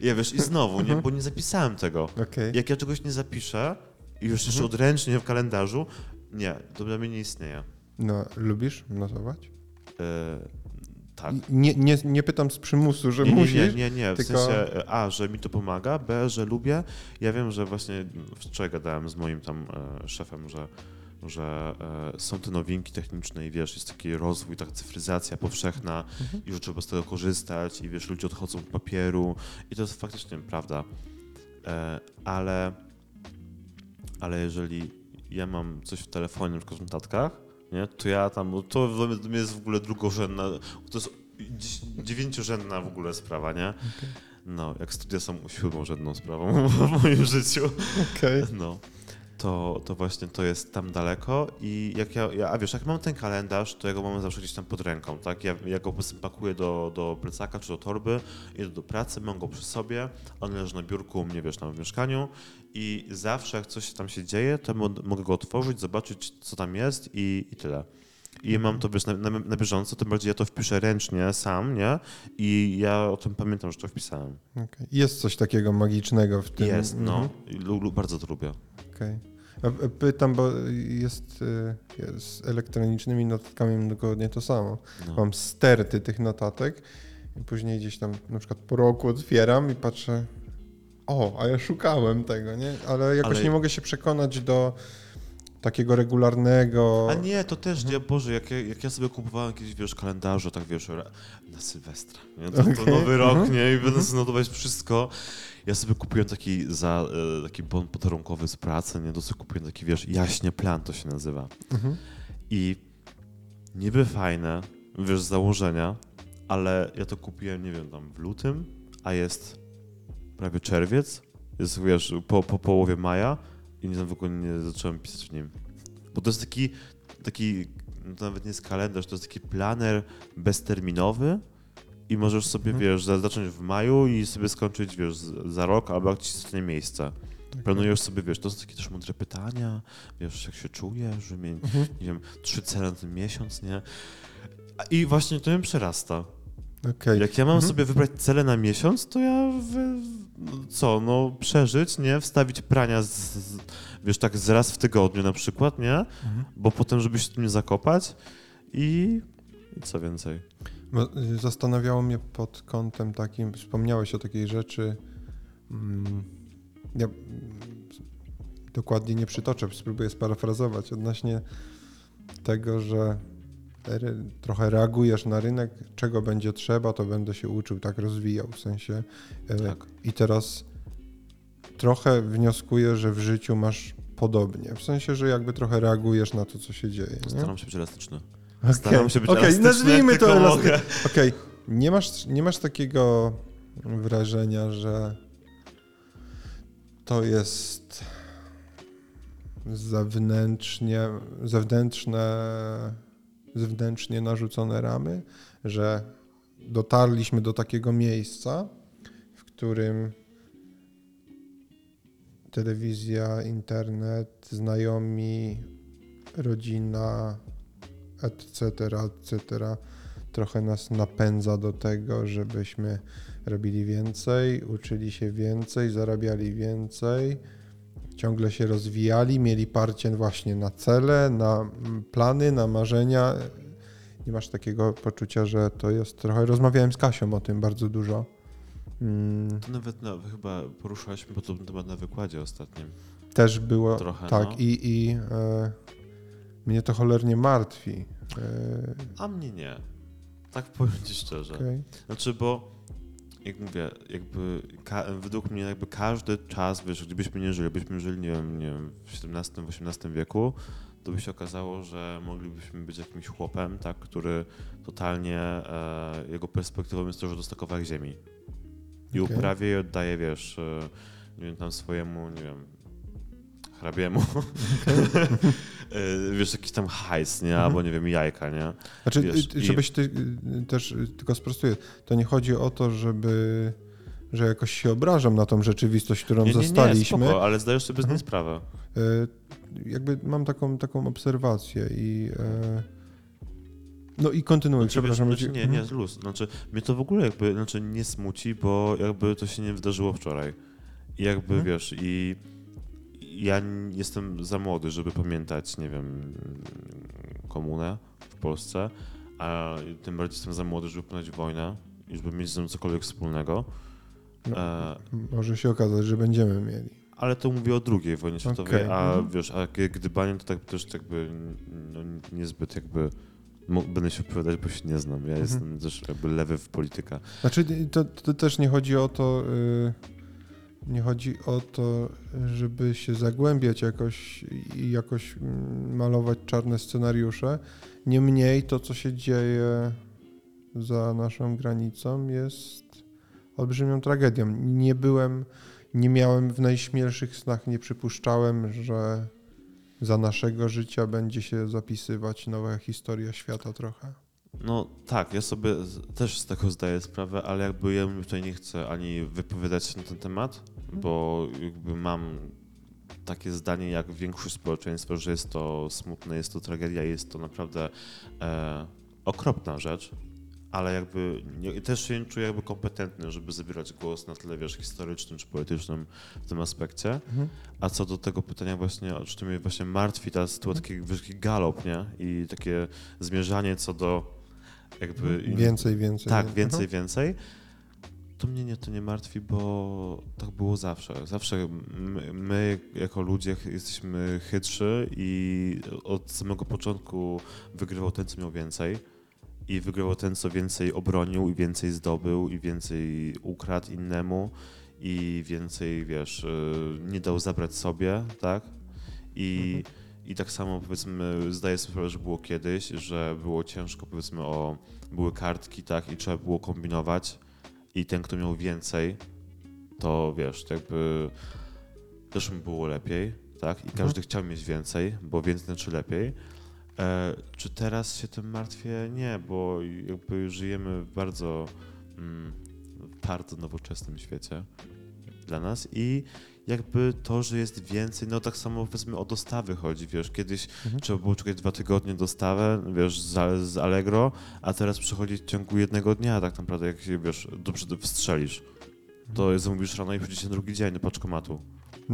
I ja wiesz, i znowu, nie, bo nie zapisałem tego. Okej. Jak ja czegoś nie zapiszę i już jeszcze Mhm. odręcznie w kalendarzu, nie, to dla mnie nie istnieje. No, lubisz notować? E, tak. Nie, nie, nie pytam z przymusu, że Nie, nie, musisz. nie, nie, nie. W tylko- sensie e, A, że mi to pomaga, B, że lubię. Ja wiem, że właśnie wczoraj gadałem z moim tam e, szefem, że, że e, są te nowinki techniczne i wiesz, jest taki rozwój, taka cyfryzacja powszechna Mhm. i że trzeba z tego korzystać i wiesz, ludzie odchodzą od papieru i to jest faktycznie prawda. E, ale, ale jeżeli ja mam coś w telefonie, na przykład w notatkach, nie, to ja tam, to dla mnie jest w ogóle drugorzędna, to jest dziewięciorzędna w ogóle sprawa, nie? No, jak studia są siódmą rzędną sprawą (laughs) w moim życiu. Okej. No, to, to właśnie to jest tam daleko i jak ja, ja, a wiesz, jak mam ten kalendarz, to ja go mam zawsze gdzieś tam pod ręką, tak? Ja, ja go po prostu pakuję do, do plecaka czy do torby, idę do pracy, mam go przy sobie, on leży na biurku u mnie, wiesz, tam w mieszkaniu i zawsze jak coś tam się dzieje, to mo- mogę go otworzyć, zobaczyć, co tam jest i, i tyle. I mam to, wiesz, na, na, na bieżąco, tym bardziej ja to wpiszę ręcznie sam, nie? I ja o tym pamiętam, że to wpisałem. Okej. Jest coś takiego magicznego w tym. Jest, no. Mhm. Bardzo to lubię. Okej. A Pytam, bo jest, jest z elektronicznymi notatkami mam dokładnie to samo. No. Mam sterty tych notatek i później gdzieś tam na przykład po roku otwieram i patrzę, o, a ja szukałem tego, nie? Ale jakoś Ale- nie mogę się przekonać do takiego regularnego... A nie, to też, nie, Boże, jak ja, jak ja sobie kupowałem jakieś, wiesz, kalendarze, tak wiesz, na Sylwestra, nie? To, to Okej, nowy rok, mhm, nie, i będę sobie notować wszystko. Ja sobie kupiłem taki za, e, taki bon podarunkowy z pracy, nie, to sobie kupiłem taki, wiesz, jaśnie plan to się nazywa. Mhm. I niby fajne, wiesz, z założenia, ale ja to kupiłem, nie wiem, tam w lutym, a jest prawie czerwiec, jest, wiesz, po, po połowie maja i nie, w ogóle nie zacząłem pisać w nim. Bo to jest taki, taki, no to nawet nie jest kalendarz, to jest taki planer bezterminowy i możesz sobie, Mhm. wiesz, za- zacząć w maju i sobie skończyć, wiesz, za rok, albo jak ci zostanie miejsce. Planujesz sobie, wiesz, to są takie też mądre pytania, wiesz, jak się czujesz, że mnie, Mhm. nie wiem, trzy cele na ten miesiąc, nie? I właśnie to mnie przerasta. Okej. Jak ja mam Mhm. sobie wybrać cele na miesiąc, to ja w, co, no przeżyć, nie? Wstawić prania, z, z, wiesz, tak z raz w tygodniu na przykład, nie? Mhm. Bo potem, żeby się tu nie zakopać i, i co więcej. Bo, y, Zastanawiało mnie pod kątem takim, wspomniałeś o takiej rzeczy. mm, Ja dokładnie nie przytoczę, spróbuję sparafrazować odnośnie tego, że trochę reagujesz na rynek, czego będzie trzeba, to będę się uczył, tak rozwijał w sensie. e, Tak. I teraz trochę wnioskuję, że w życiu masz podobnie. W sensie, że jakby trochę reagujesz na to, co się dzieje. nie? Staram się być elastyczny. Okej, Staram się być okej, elastyczny, nazwijmy to. Okej, nie, masz, nie masz takiego wrażenia, że to jest zewnętrznie, zewnętrzne, zewnętrznie narzucone ramy, że dotarliśmy do takiego miejsca, w którym telewizja, internet, znajomi, rodzina, etc., etc., trochę nas napędza do tego, żebyśmy robili więcej, uczyli się więcej, zarabiali więcej, ciągle się rozwijali, mieli parcie właśnie na cele, na plany, na marzenia. Nie masz takiego poczucia, że to jest trochę. Rozmawiałem z Kasią o tym bardzo dużo. Mm, To nawet no, chyba poruszaliśmy podobny temat na wykładzie ostatnim. Też było Trochę, tak no. i, i e, mnie to cholernie martwi. E, A mnie nie. Tak powiem ci szczerze. okej. Znaczy, bo jak mówię, jakby według mnie jakby każdy czas, wiesz, gdybyśmy nie żyli, byśmy żyli, nie wiem, nie wiem w XVII, w XVIII wieku, to by się okazało, że moglibyśmy być jakimś chłopem, tak, który totalnie, e, jego perspektywą jest to, że dosta kawałek ziemi i Okej. uprawia i oddaje, wiesz, e, nie wiem, tam swojemu, nie wiem, hrabiemu, (laughs) e, wiesz, jakiś tam hajs, nie, Mhm. albo nie wiem, jajka, nie. Znaczy, Wiesz, żebyś ty y, też y, tylko sprostuję, to nie chodzi o to, żeby że jakoś się obrażam na tą rzeczywistość, którą Nie, nie, nie, zostaliśmy. spoko, ale zdajesz sobie z niej Mhm. sprawę. Y, Jakby mam taką, taką obserwację i y, no i kontynuuj, Znaczy, przepraszam. wiesz, znaczy, nie, nie, Mhm. luz. Znaczy, mnie to w ogóle jakby znaczy, nie smuci, bo jakby to się nie wydarzyło wczoraj. I jakby, Mhm. wiesz, i ja jestem za młody, żeby pamiętać, nie wiem, komunę w Polsce, a tym bardziej jestem za młody, żeby pamiętać wojnę i żeby mieć z tym cokolwiek wspólnego. No, E, Może się okazać, że będziemy mieli. ale to mówię o drugiej wojnie światowej, Okej, a mhm. wiesz, a gdybanie to tak też jakby no, niezbyt jakby będę się opowiadać, bo się nie znam. Ja Mhm. jestem też jakby lewy w polityka. Znaczy, to, to też nie chodzi o to, y, nie chodzi o to, żeby się zagłębiać jakoś i jakoś mm, malować czarne scenariusze. Niemniej to, co się dzieje za naszą granicą, jest olbrzymią tragedią. Nie byłem, nie miałem w najśmielszych snach, nie przypuszczałem, że za naszego życia będzie się zapisywać nowa historia świata trochę. No tak, ja sobie też z tego zdaję sprawę, ale jakby ja tutaj nie chcę ani wypowiadać się na ten temat, bo jakby mam takie zdanie jak większość społeczeństwa, że jest to smutne, jest to tragedia, jest to naprawdę e, okropna rzecz, ale jakby nie, też się nie czuję jakby kompetentny, żeby zabierać głos na tle, wiesz, historycznym czy politycznym w tym aspekcie. Mhm. A co do tego pytania właśnie, o czym mnie właśnie martwi, ta sytuacja, taki, wiesz, taki galop, nie? I takie zmierzanie co do jakby... Więcej, więcej. tak, Mhm. więcej, więcej. To mnie nie, to nie martwi, bo tak było zawsze. Zawsze my, my jako ludzie jesteśmy chytrzy i od samego początku wygrywał ten, co miał więcej. I wygrywał ten, co więcej obronił i więcej zdobył i więcej ukradł innemu i więcej, wiesz, y, nie dał zabrać sobie, tak? I, I tak samo powiedzmy, zdaję sobie sprawę, że było kiedyś, że było ciężko, powiedzmy, o były kartki, tak, i trzeba było kombinować. I ten, kto miał więcej, to wiesz, to jakby też mu było lepiej, tak? I każdy chciał mieć więcej, bo więcej znaczy lepiej. E, czy teraz się tym martwię? Nie, bo jakby żyjemy w bardzo, mm, bardzo nowoczesnym świecie dla nas i jakby to, że jest więcej, no tak samo powiedzmy o dostawy chodzi, wiesz, kiedyś Mhm. trzeba było czekać dwa tygodnie dostawę, wiesz, z, z Allegro, a teraz przychodzi w ciągu jednego dnia tak naprawdę, jak się, wiesz, dobrze wstrzelisz. To zamówisz rano i przyjdzie drugi dzień do paczkomatu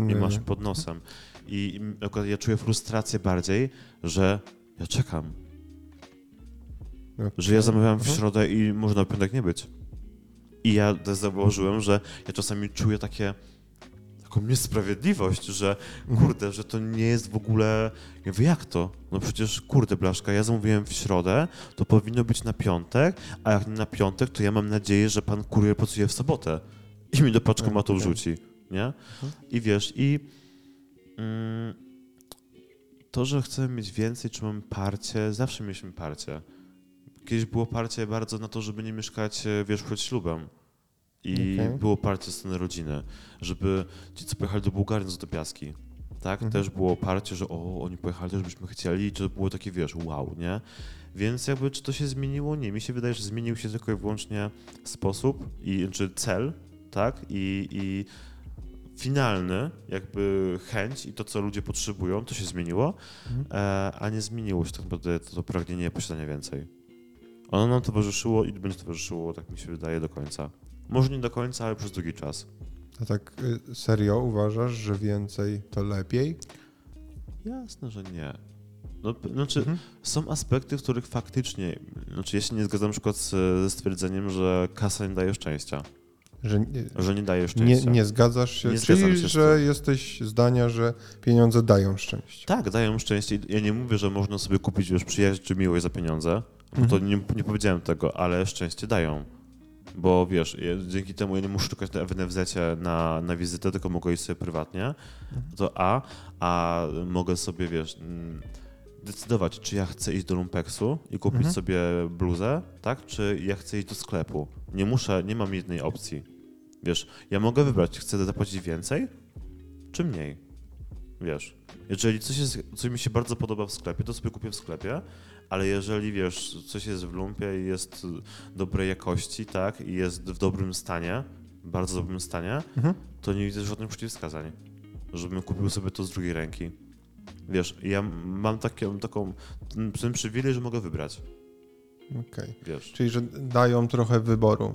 i masz pod nosem. I i akurat ja czuję frustrację bardziej, że ja czekam, Okej. że ja zamawiałem w Mhm. środę i można w piątek nie być. I ja też zauważyłem, że ja czasami czuję takie taką niesprawiedliwość, że Mhm. kurde, że to nie jest w ogóle. Ja mówię, jak to? No przecież kurde, Blaszka, ja zamówiłem w środę, to powinno być na piątek, a jak nie na piątek, to ja mam nadzieję, że pan kurier pracuje w sobotę i mi do paczkomatu Okej. wrzuci, nie? I wiesz, i mm, to, że chcemy mieć więcej, czy mamy parcie, zawsze mieliśmy parcie. Kiedyś było parcie bardzo na to, żeby nie mieszkać, e, wiesz, przed ślubem. I Okej. było parcie strony rodziny, żeby ci, co pojechali do Bułgarii, no to do piaski. Tak, Mhm. też było parcie, że o, oni pojechali, też byśmy chcieli, i to było takie, wiesz, wow, nie? Więc jakby, czy to się zmieniło? Nie. Mi się wydaje, że zmienił się tylko i wyłącznie sposób, i, czy cel, tak? I, i finalny, jakby chęć i to, co ludzie potrzebują, to się zmieniło, Mhm. e, a nie zmieniło się tak naprawdę to, to pragnienie posiadania więcej. Ono nam towarzyszyło i będzie towarzyszyło, tak mi się wydaje, do końca. Może nie do końca, ale przez długi czas. A tak y, serio uważasz, że więcej to lepiej? Jasne, że nie. No, znaczy, Mhm. są aspekty, w których faktycznie, znaczy ja się nie zgadzam na przykład z, ze stwierdzeniem, że kasa nie daje szczęścia, Że nie, że nie daje nie, szczęścia. nie zgadzasz się? Nie Czyli, się że jesteś zdania, że pieniądze dają szczęście. Tak, dają szczęście. Ja nie mówię, że można sobie kupić już przyjaźń czy miłość za pieniądze, bo to nie, nie powiedziałem tego, ale szczęście dają. Bo wiesz, dzięki temu ja nie muszę czekać na NFZ na, na wizytę, tylko mogę iść sobie prywatnie. To A, a mogę sobie, wiesz, mm, decydować, czy ja chcę iść do Lumpeksu i kupić Mhm. sobie bluzę, tak? Czy ja chcę iść do sklepu. Nie muszę, nie mam jednej opcji. Wiesz, ja mogę wybrać, chcę zapłacić więcej, czy mniej. Wiesz, jeżeli coś, jest, coś mi się bardzo podoba w sklepie, to sobie kupię w sklepie, ale jeżeli wiesz, coś jest w lumpie i jest dobrej jakości, tak, i jest w dobrym stanie, bardzo dobrym stanie, Mhm. to nie widzę żadnych przeciwwskazań, żebym kupił sobie to z drugiej ręki. Wiesz, ja mam takie, taką, ten, przywilej, że mogę wybrać, Okej. wiesz. Czyli, że dają trochę wyboru.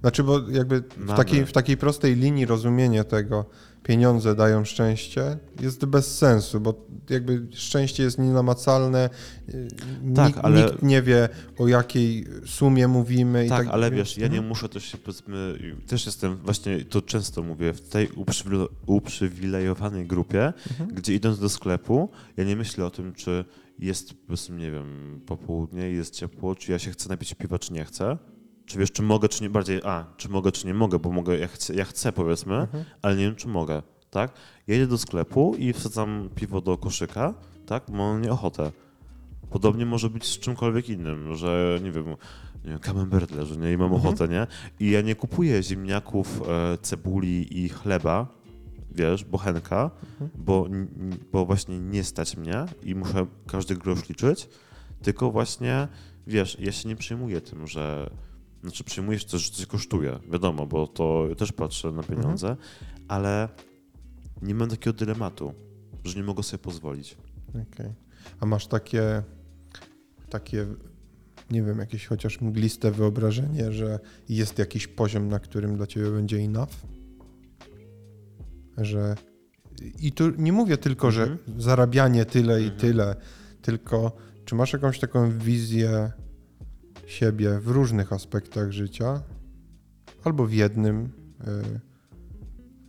Znaczy, bo jakby w takiej, w takiej prostej linii rozumienie tego, pieniądze dają szczęście, jest bez sensu, bo jakby szczęście jest nienamacalne, Tak, nikt, ale- nikt nie wie, o jakiej sumie mówimy. i Tak, tak ale wiesz, ja nie muszę też się, powiedzmy, też jestem, właśnie to często mówię, w tej uprzywile- uprzywilejowanej grupie, Mhm. gdzie idąc do sklepu, ja nie myślę o tym, czy jest, powiedzmy, nie wiem, popołudnie, jest ciepło, czy ja się chcę napić piwa, czy nie chcę. Czy wiesz, czy mogę, czy nie, bardziej, a, czy mogę, czy nie mogę, bo mogę, ja chcę, ja chcę powiedzmy, Mhm. ale nie wiem, czy mogę, tak? Ja idę do sklepu i wsadzam piwo do koszyka, tak, bo mam nieochotę. Podobnie może być z czymkolwiek innym, że nie wiem, nie wiem, camembert leży, nie? I mam Mhm. ochotę, nie? I ja nie kupuję ziemniaków, e, cebuli i chleba, wiesz, bochenka, Mhm. bo, bo właśnie nie stać mnie i muszę każdy grosz liczyć, tylko właśnie, wiesz, ja się nie przejmuję tym, że, znaczy przejmuję się też, że coś kosztuje, wiadomo, bo to też patrzę na pieniądze, ale nie mam takiego dylematu, że nie mogę sobie pozwolić. Okej. A masz takie, takie, nie wiem, jakieś chociaż mgliste wyobrażenie, że jest jakiś poziom, na którym dla ciebie będzie enough? Że i tu nie mówię tylko, że Mhm. zarabianie tyle i Mhm. tyle, tylko czy masz jakąś taką wizję siebie w różnych aspektach życia, albo w jednym,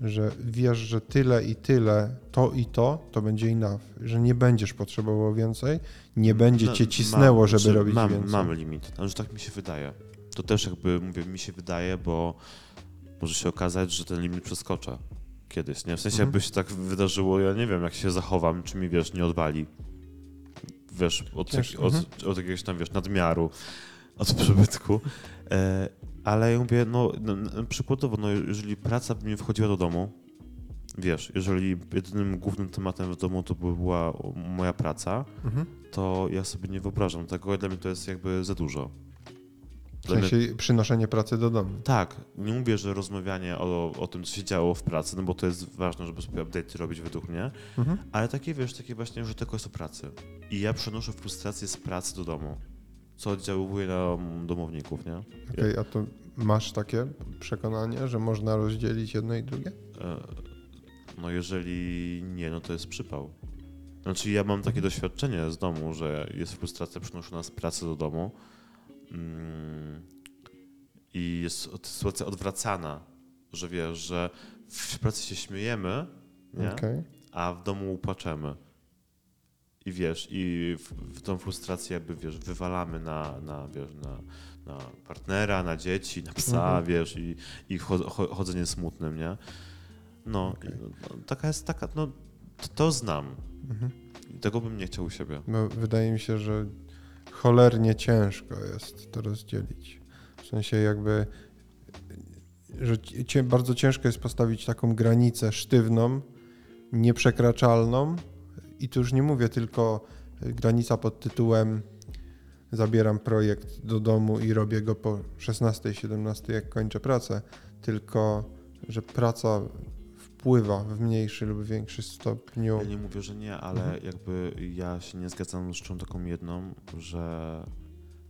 y, że wiesz, że tyle i tyle, to i to, to będzie enough, że nie będziesz potrzebował więcej, nie będzie No, cię cisnęło, mam, żeby znaczy, robić mam, więcej. Mam limit, ale że tak mi się wydaje. To też jakby, mówię, mi się wydaje, bo może się okazać, że ten limit przeskoczę kiedyś, nie? W sensie Mhm. jakby się tak wydarzyło, ja nie wiem, jak się zachowam, czy mi, wiesz, nie odwali. Wiesz, od, od, mhm. od jakiegoś tam, wiesz, nadmiaru, od przybytku. E, ale ja mówię, no, no, no przykładowo, no, jeżeli praca by mi wchodziła do domu, wiesz, jeżeli jedynym głównym tematem w domu to by była moja praca, Mhm. to ja sobie nie wyobrażam tego, dla mnie to jest jakby za dużo. W Dla mnie, sensie przynoszenie pracy do domu. tak, nie mówię, że rozmawianie o, o tym, co się działo w pracy, no bo to jest ważne, żeby sobie update robić według mnie, Mhm. ale takie, wiesz, takie właśnie, że tylko jest o pracy. I ja przenoszę frustrację z pracy do domu, co oddziałuje na mm, domowników, nie? Okej, a to masz takie przekonanie, że można rozdzielić jedno i drugie? E, No jeżeli nie, no to jest przypał. Znaczy ja mam takie doświadczenie z domu, że jest frustracja przenoszona z pracy do domu mm, i jest sytuacja odwracana, że wiesz, że w pracy się śmiejemy, nie? Okej. a w domu płaczemy. I wiesz, i w, w tą frustrację jakby, wiesz, wywalamy na, na, wiesz, na, na partnera, na dzieci, na psa, Mhm. wiesz, i, i cho, cho, chodzenie smutnym, nie? No, Okej. i, no, taka jest taka, no, to, to znam. Mhm. Tego bym nie chciał u siebie. Bo wydaje mi się, że cholernie ciężko jest to rozdzielić. W sensie jakby, że bardzo ciężko jest postawić taką granicę sztywną, nieprzekraczalną i tu już nie mówię tylko y, granica pod tytułem zabieram projekt do domu i robię go po 16-17 jak kończę pracę, tylko że praca wpływa w mniejszy lub większy stopniu. Ja nie mówię, że nie, ale Mhm. jakby ja się nie zgadzam z rzeczą taką jedną, że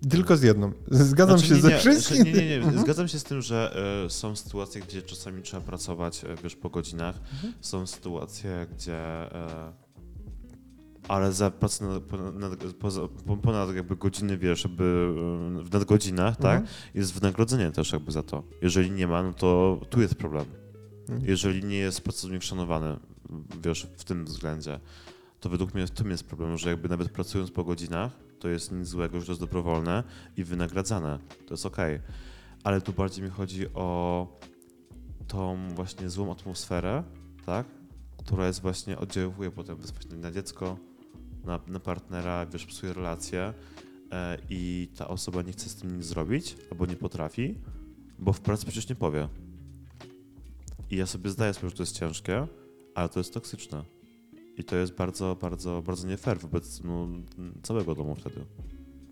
Tylko z jedną. Zgadzam Znaczy, się nie, ze nie, wszystkim. Nie, nie, nie. Mhm. Zgadzam się z tym, że e, są sytuacje, gdzie czasami trzeba pracować, e, wiesz, po godzinach. Mhm. Są sytuacje, gdzie... E, ale za pracę nad, ponad, ponad jakby godziny, wiesz, jakby e, w nadgodzinach, tak? Mhm. Jest wynagrodzenie też jakby za to. Jeżeli nie ma, no to tu jest problem. Mhm. Jeżeli nie jest pracownik szanowany, wiesz, w tym względzie, to według mnie w tym jest problem, że jakby nawet pracując po godzinach, to jest nic złego, że to jest dobrowolne i wynagradzane. To jest okej. Ale tu bardziej mi chodzi o tą właśnie złą atmosferę, tak? Która jest właśnie, oddziałuje potem bezpośrednio na dziecko, na, na partnera, wiesz, psuje relacje e, i ta osoba nie chce z tym nic zrobić albo nie potrafi, bo w pracy przecież nie powie. I ja sobie zdaję sprawę, że to jest ciężkie, ale to jest toksyczne. I to jest bardzo, bardzo, bardzo nie fair wobec no, całego domu wtedy.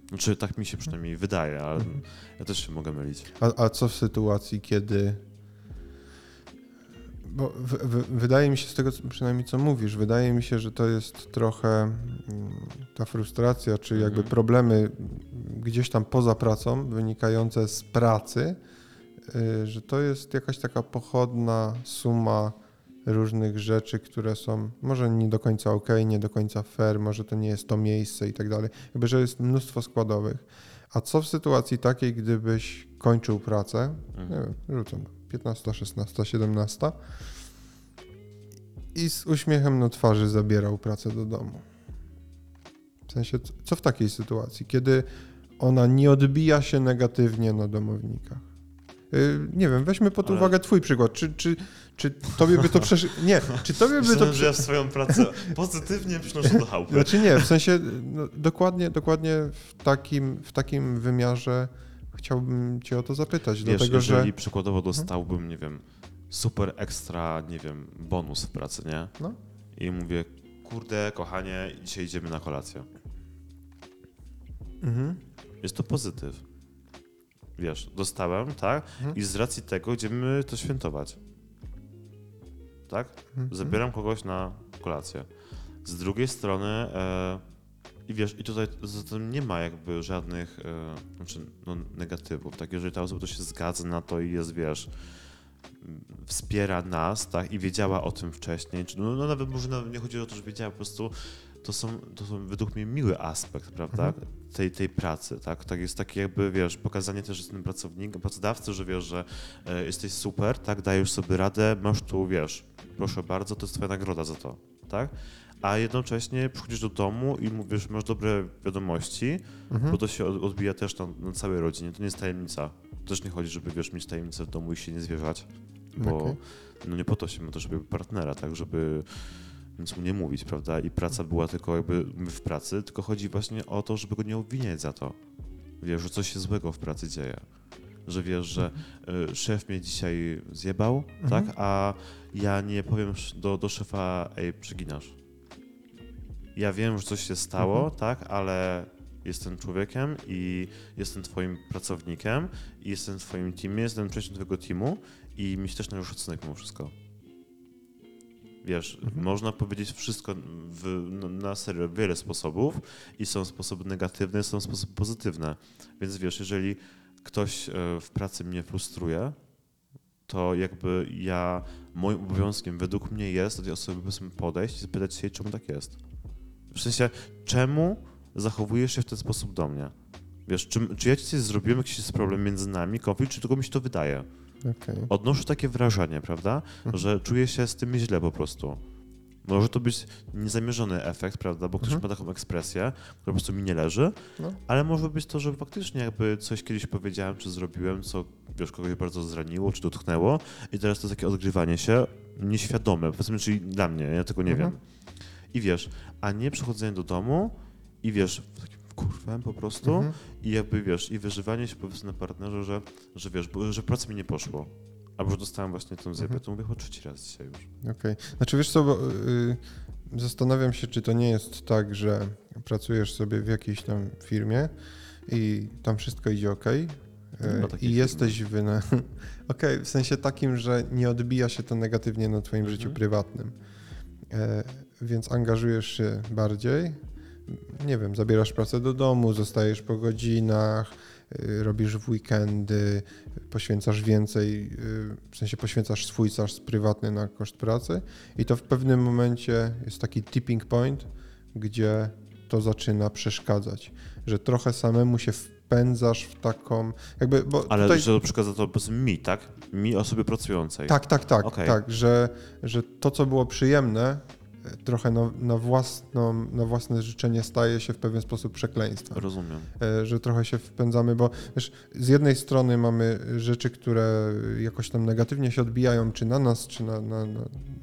Znaczy, tak mi się przynajmniej wydaje, ale ja też się mogę mylić. A, a co w sytuacji, kiedy. Bo w, w, wydaje mi się z tego, przynajmniej co mówisz, wydaje mi się, że to jest trochę mm, ta frustracja, czy jakby Mhm. problemy gdzieś tam poza pracą, wynikające z pracy, y, że to jest jakaś taka pochodna suma różnych rzeczy, które są może nie do końca ok, nie do końca fair, może to nie jest to miejsce i tak dalej. Jakby, że jest mnóstwo składowych. A co w sytuacji takiej, gdybyś kończył pracę, nie Mhm. wiem, rzucam, 15, 16, 17 i z uśmiechem na twarzy zabierał pracę do domu? W sensie, co- w takiej sytuacji, kiedy ona nie odbija się negatywnie na domownikach? Yy, nie wiem, weźmy pod Ale- uwagę twój przykład. Czy, czy, czy tobie by to przesz... Nie, czy tobie by to... Że ja swoją pracę pozytywnie przynoszę do chałupy. Znaczy nie, w sensie no, dokładnie, dokładnie w takim, w takim wymiarze chciałbym cię o to zapytać, Wiesz, dlatego jeżeli że... przykładowo dostałbym, nie wiem, super ekstra, nie wiem, bonus w pracy, nie? No. I mówię, kurde, kochanie, dzisiaj idziemy na kolację. Mhm. Jest to pozytyw. Wiesz, dostałem, tak? Mhm. I z racji tego idziemy to świętować. Tak? Mhm. Zabieram kogoś na kolację. Z drugiej strony, e, i wiesz, i tutaj zatem nie ma jakby żadnych e, znaczy, no, negatywów. Tak, jeżeli ta osoba to się zgadza na to i jest, wiesz, wspiera nas, tak, i wiedziała o tym wcześniej, czy, no, no nawet może nawet nie chodzi o to, że wiedziała, po prostu to są, to są według mnie miły aspekt, prawda, Mhm. tej, tej pracy, tak, tak jest takie jakby, wiesz, pokazanie też tym pracownikiem, pracodawcy, że wiesz, że e, jesteś super, tak, dajesz sobie radę, masz tu, wiesz, proszę bardzo, to jest twoja nagroda za to, tak, a jednocześnie przychodzisz do domu i mówisz, masz dobre wiadomości, Mhm. bo to się od- odbija też na, na całej rodzinie, to nie jest tajemnica. Też nie chodzi, żeby, wiesz, mieć tajemnicę w domu i się nie zwierzać, bo Okej. no nie po to się ma też żeby partnera, tak, żeby nic mu nie mówić, prawda? I praca była tylko jakby w pracy, tylko chodzi właśnie o to, żeby go nie obwiniać za to. Wiesz, że coś się złego w pracy dzieje. Że wiesz, że y, szef mnie dzisiaj zjebał, Mhm. tak? A ja nie powiem do, do szefa, ej, przeginasz. Ja wiem, że coś się stało, Mhm. tak? Ale jestem człowiekiem i jestem twoim pracownikiem i jestem w twoim teamie, jestem częścią twojego teamu i mi się też należy szacunek mimo wszystko. Wiesz, Mhm. można powiedzieć wszystko w, no, na serio, wiele sposobów i są sposoby negatywne, są sposoby pozytywne. Więc wiesz, jeżeli ktoś e, w pracy mnie frustruje, to jakby ja, moim obowiązkiem według mnie jest do tej osoby podejść i zapytać się, czemu tak jest. W sensie, czemu zachowujesz się w ten sposób do mnie? Wiesz, czy, czy ja ci coś zrobiłem, jakiś jest problem między nami, konflikt, czy tylko mi się to wydaje? Okej. Odnoszę takie wrażenie, prawda, Mhm. że czuję się z tym źle po prostu. Może to być niezamierzony efekt, prawda, bo ktoś Mhm. ma taką ekspresję, która po prostu mi nie leży, No. ale może być to, że faktycznie jakby coś kiedyś powiedziałem, czy zrobiłem, co wiesz, kogoś bardzo zraniło, czy dotknęło i teraz to jest takie odgrywanie się nieświadome, powiedzmy, czyli dla mnie, ja tego nie Mhm. wiem. I wiesz, a nie przychodzenie do domu i wiesz, takim kurwem po prostu Mhm. i jakby wiesz, i wyżywanie się powiedzmy na partnerze, że, że wiesz, bo, że praca mi nie poszło. Albo że dostałem właśnie tą zjebę, Mhm. to mówię chyba trzeci raz dzisiaj już. Okej. Znaczy wiesz co, bo, y, zastanawiam się, czy to nie jest tak, że pracujesz sobie w jakiejś tam firmie i tam wszystko idzie ok. Takiej I jesteś w. Na... (laughs) Okej, w sensie takim, że nie odbija się to negatywnie na Twoim Mhm. życiu prywatnym. Więc angażujesz się bardziej. Nie wiem, zabierasz pracę do domu, zostajesz po godzinach, y, robisz w weekendy, poświęcasz więcej, y, w sensie poświęcasz swój czas prywatny na koszt pracy i to w pewnym momencie jest taki tipping point, gdzie to zaczyna przeszkadzać, że trochę samemu się wpędzasz w taką, jakby, bo Ale tutaj... że to przeszkadza to mi, tak? Mi, osobie pracującej. Tak, tak, tak, Okej. tak, że, że to, co było przyjemne, trochę na, na, własną, na własne życzenie staje się w pewien sposób przekleństwem. Rozumiem. E, że trochę się wpędzamy, bo wiesz, z jednej strony mamy rzeczy, które jakoś tam negatywnie się odbijają, czy na nas, czy na, na, na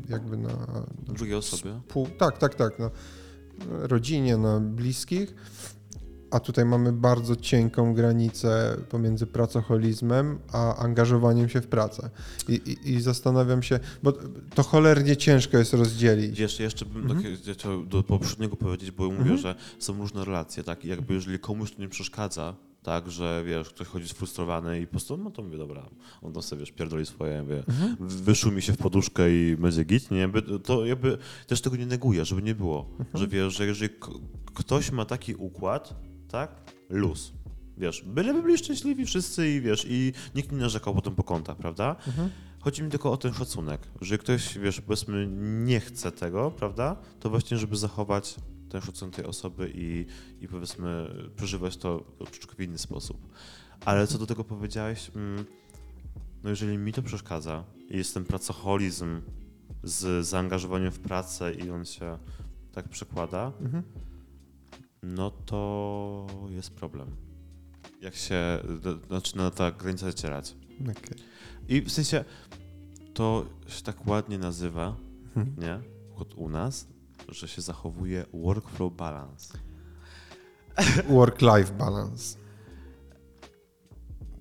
jakby na, na Drugiej osobie. pół, tak, tak, tak, na rodzinie, na bliskich, a tutaj mamy bardzo cienką granicę pomiędzy pracoholizmem a angażowaniem się w pracę. I, i, i zastanawiam się, bo to cholernie ciężko jest rozdzielić. Wiesz, jeszcze bym Mhm. takie, chciał do poprzedniego powiedzieć, bo mówię, Mhm. że są różne relacje, tak? I jakby jeżeli komuś to nie przeszkadza, tak, że wiesz, ktoś chodzi sfrustrowany i po prostu, no to mówię, dobra, on to sobie, wiesz, pierdoli swoje, mówię, Mhm. wyszło mi się w poduszkę i będzie git, nie? To jakby też tego nie neguję, żeby nie było, Mhm. że wiesz, że jeżeli ktoś ma taki układ, tak, luz. Wiesz, byleby byli szczęśliwi wszyscy i wiesz, i nikt nie narzekał potem po kątach, prawda? Mhm. Chodzi mi tylko o ten szacunek, że ktoś, wiesz, powiedzmy nie chce tego, prawda, to właśnie, żeby zachować ten szacunek tej osoby i, i powiedzmy przeżywać to troszeczkę w inny sposób. Ale co do tego powiedziałeś, mm, no jeżeli mi to przeszkadza i jest ten pracoholizm z zaangażowaniem w pracę i on się tak przekłada, Mhm. No to jest problem. Jak się zaczyna ta granica zacierać. Okej. I w sensie to się tak ładnie nazywa, Mhm. nie? Od u nas, że się zachowuje workflow balance. (laughs) Work-life balance.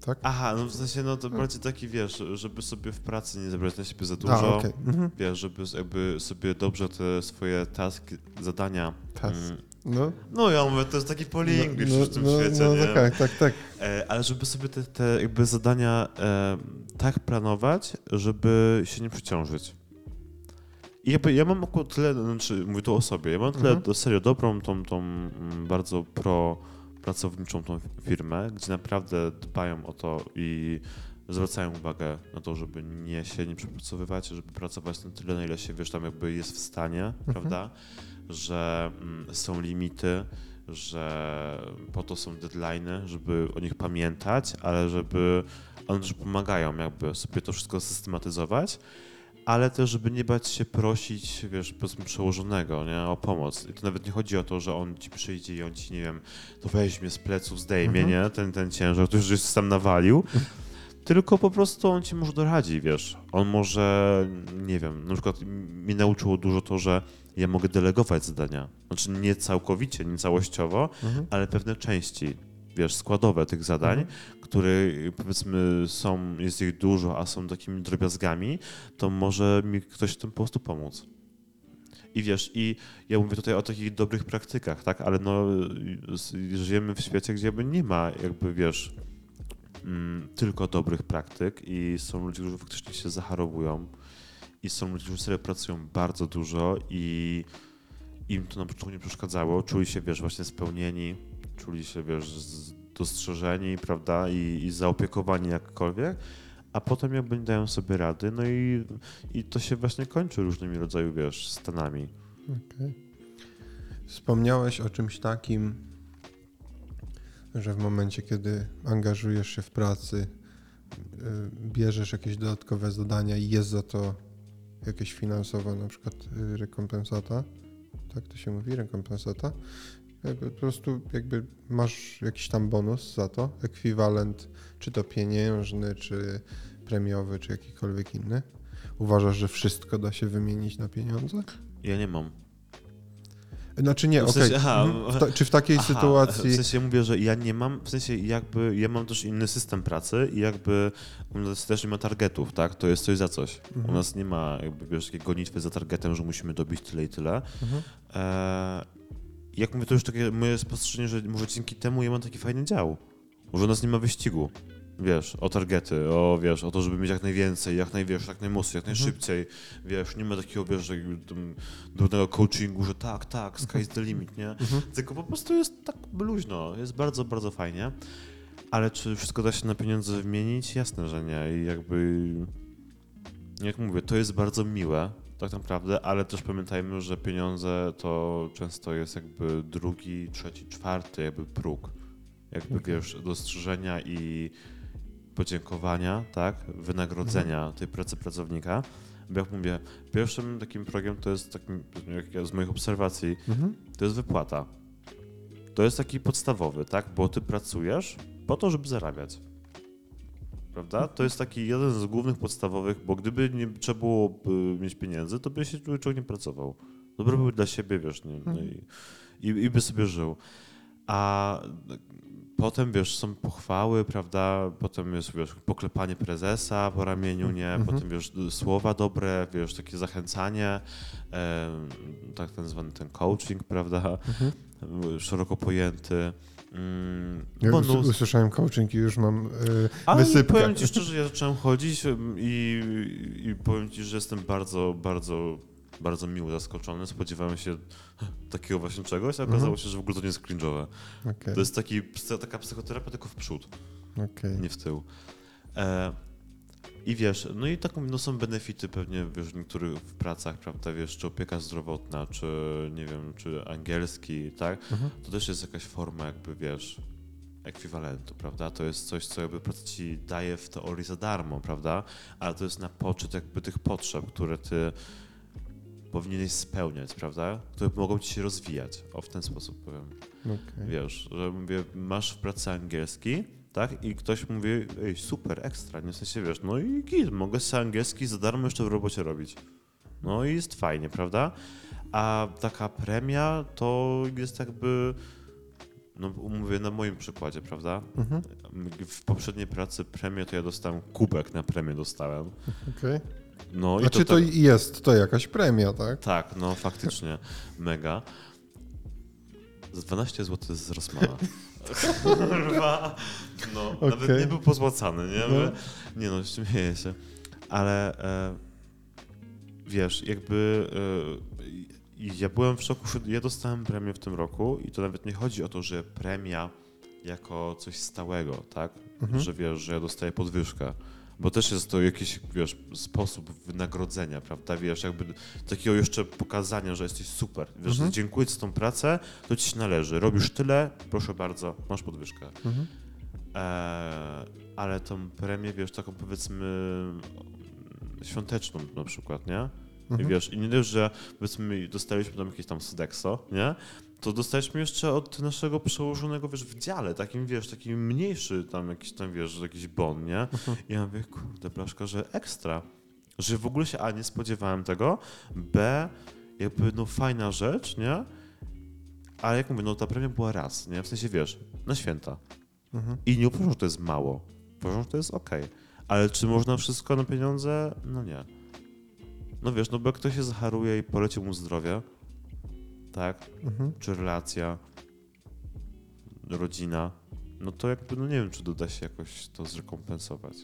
tak? Aha, no w sensie, no to bardziej taki, wiesz, żeby sobie w pracy nie zabrać na siebie za A, dużo. okej. Mhm. Wiesz, żeby jakby sobie dobrze te swoje taski, zadania... Task. mm, No, No ja mówię, to jest taki polinglish no, w tym no, świecie, no, nie? tak, tak, tak. E, ale żeby sobie te, te jakby zadania e, tak planować, żeby się nie przeciążyć. I jakby ja mam około tyle, znaczy mówię tu o sobie, ja mam tyle Mhm. do serio dobrą, tą, tą bardzo pro pracowniczą tą firmę, gdzie naprawdę dbają o to i zwracają uwagę na to, żeby nie się nie przepracowywać, żeby pracować na tyle, na ile się wiesz, tam jakby jest w stanie, prawda? Że mm, są limity, że po to są deadlines, żeby o nich pamiętać, ale żeby one też pomagają jakby sobie to wszystko systematyzować, ale też żeby nie bać się prosić, wiesz, powiedzmy przełożonego, nie, o pomoc. I to nawet nie chodzi o to, że on ci przyjdzie i on ci, nie wiem, to weźmie z pleców, zdejmie, Mhm. nie, ten, ten ciężar, to już żeś sam nawalił, (laughs) tylko po prostu on ci może doradzi, wiesz. On może, nie wiem, na przykład mnie nauczyło dużo to, że ja mogę delegować zadania. Znaczy nie całkowicie, nie całościowo, Mhm. ale pewne części, wiesz, składowe tych zadań, Mhm. które powiedzmy są, jest ich dużo, a są takimi drobiazgami, to może mi ktoś w tym po prostu pomóc. I wiesz, i ja mówię tutaj o takich dobrych praktykach, tak, ale no żyjemy w świecie, gdzie jakby nie ma jakby, wiesz, mm, tylko dobrych praktyk i są ludzie, którzy faktycznie się zacharowują i są ludzie, którzy pracują bardzo dużo i im to na początku nie przeszkadzało, czuli się, wiesz, właśnie spełnieni, czuli się, wiesz, dostrzeżeni, prawda, i, i zaopiekowani jakkolwiek, a potem jakby nie dają sobie rady, no i, i to się właśnie kończy różnymi rodzaju, wiesz, stanami. Okej. Wspomniałeś o czymś takim, że w momencie, kiedy angażujesz się w pracy, y, bierzesz jakieś dodatkowe zadania i jest za to jakieś finansowa na przykład y, rekompensata, tak to się mówi, rekompensata, jakby po prostu jakby masz jakiś tam bonus za to, ekwiwalent, czy to pieniężny, czy premiowy, czy jakikolwiek inny. Uważasz, że wszystko da się wymienić na pieniądze? Ja nie mam. Znaczy nie, W sensie, aha, Mhm. W ta, czy w takiej Aha, sytuacji... W sensie mówię, że ja nie mam, w sensie jakby ja mam też inny system pracy i jakby u nas też nie ma targetów, tak? To jest coś za coś. Mhm. U nas nie ma jakby wiesz, takiej gonitwy za targetem, że musimy dobić tyle i tyle. Mhm. E, jak mówię, to już takie moje spostrzeżenie, że może dzięki temu ja mam taki fajny dział. Może u nas nie ma wyścigu. Wiesz, o targety, o wiesz, o to, żeby mieć jak najwięcej, jak najwiesz, jak najmocniej, jak najszybciej. Wiesz, nie ma takiego, wiesz, durnego coachingu, że tak, tak, sky's the limit, nie? Mhm. Tylko po prostu jest tak luźno, jest bardzo, bardzo fajnie. Ale czy wszystko da się na pieniądze wymienić? Jasne, że nie. I jakby, jak mówię, to jest bardzo miłe, tak naprawdę, ale też pamiętajmy, że pieniądze to często jest jakby drugi, trzeci, czwarty jakby próg. Jakby, Okej. wiesz, dostrzeżenia i podziękowania, tak, wynagrodzenia tej pracy pracownika. Bo jak mówię, pierwszym takim progiem to jest takim, jak ja z moich obserwacji, Mhm. to jest wypłata. To jest taki podstawowy, tak? Bo ty pracujesz po to, żeby zarabiać. Prawda? To jest taki jeden z głównych podstawowych, bo gdyby nie trzeba było mieć pieniędzy, to by się człowiek nie pracował. Dobry były dla siebie, wiesz, nie, no i, i, i by sobie żył. A potem, wiesz, są pochwały, prawda? Potem jest, wiesz, poklepanie prezesa po ramieniu, nie? Mhm. Potem, wiesz, słowa dobre, wiesz, takie zachęcanie, em, tak ten zwany ten coaching, prawda? Mhm. Szeroko pojęty. Mm, Ja us- bonus. usłyszałem coaching i już mam y, Ale wysypkę. powiem ci szczerze, ja zacząłem chodzić i, i powiem ci, że jestem bardzo, bardzo, bardzo miło zaskoczony. Spodziewałem się (laughs) takiego właśnie czegoś, a Mhm. okazało się, że w ogóle to nie jest cringe'owe. Okej, To jest taki, taka psychoterapia tylko w przód, okej. nie w tył. E, I wiesz, no i taką, no są benefity pewnie, wiesz, w niektórych w pracach, prawda, wiesz, czy opieka zdrowotna, czy nie wiem, czy angielski, tak? Mhm. to też jest jakaś forma jakby, wiesz, ekwiwalentu, prawda? To jest coś, co jakby praca ci daje w teorii za darmo, prawda? Ale to jest na poczet jakby tych potrzeb, które ty powinieneś spełniać, prawda? Które mogą ci się rozwijać. O, w ten sposób powiem. okej. Wiesz, że mówię, masz w pracy angielski, tak? I ktoś mówi, ej, super, ekstra, nie w sensie, wiesz, no i git, mogę sobie angielski za darmo jeszcze w robocie robić. No i jest fajnie, prawda? A taka premia to jest jakby no mówię na moim przykładzie, prawda? Mhm. W poprzedniej pracy premię to ja dostałem kubek na premię dostałem. Okej. No i A czy to tak- jest to jakaś premia, tak? Tak, no faktycznie, (laughs) mega. Z 12 zł z Rossmana. Kurwa. no, nawet Okej. nie był pozłacany, nie? No. Nie no, śmieję się. Ale e, wiesz, jakby e, ja byłem w szoku, że ja dostałem premię w tym roku i to nawet nie chodzi o to, że premia jako coś stałego, tak? Mhm. Że wiesz, że ja dostaję podwyżkę. Bo też jest to jakiś, wiesz, sposób wynagrodzenia, prawda? Wiesz, jakby takiego jeszcze pokazania, że jesteś super. Wiesz, Mhm. dziękuję za tą pracę, to ci się należy. Robisz tyle, proszę bardzo, masz podwyżkę. Mhm. Eee, ale tą premię, wiesz, taką powiedzmy świąteczną na przykład, nie? I Mhm. wiesz, i nie dość, że powiedzmy dostaliśmy tam jakieś tam Sodexo, nie? To dostaliśmy jeszcze od naszego przełożonego, wiesz, w dziale, takim, wiesz, taki mniejszy tam jakiś tam, wiesz, jakiś bon, nie? Mhm. I ja mówię, kurde, blaszka, że ekstra. Że w ogóle się A, nie spodziewałem tego, B, jakby, no fajna rzecz, nie? Ale jak mówię, no ta premia była raz, nie? W sensie, wiesz, na święta. Mhm. I nie uważam, że to jest mało. Uważam, że to jest okej. Ale czy można wszystko na pieniądze? No nie. No wiesz, no bo jak ktoś się zacharuje i poleci mu zdrowie, tak? Mhm. Czy relacja, rodzina, no to jakby, no nie wiem, czy doda się jakoś to zrekompensować.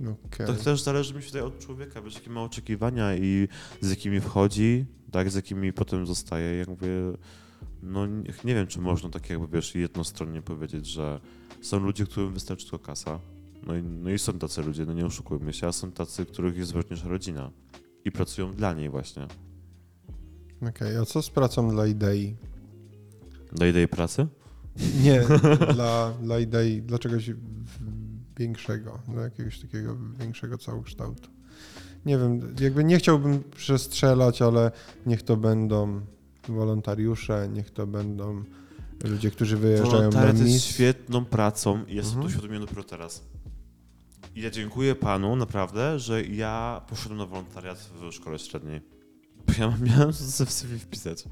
Okej. To też zależy mi się tutaj od człowieka, wiesz, jakie ma oczekiwania i z jakimi wchodzi, tak, z jakimi potem zostaje. Jak mówię, no nie, wiem, czy można tak jakby, wiesz, jednostronnie powiedzieć, że są ludzie, którym wystarczy tylko kasa. No i, no i są tacy ludzie, no nie oszukujmy się, a są tacy, których jest również rodzina i pracują dla niej właśnie. Okej, a co z pracą dla idei? Do idei pracy? Nie, (laughs) dla, dla idei, dla czegoś większego, dla jakiegoś takiego większego całokształtu. Nie wiem, jakby nie chciałbym przestrzelać, ale niech to będą wolontariusze, niech to będą ludzie, którzy wyjeżdżają na Wolontariat jest świetną pracą i jestem Mhm. to uświadomiony dopiero teraz. I ja dziękuję panu naprawdę, że ja poszedłem na wolontariat w szkole średniej. Bo (laughs) ja miałem w CV wpisać.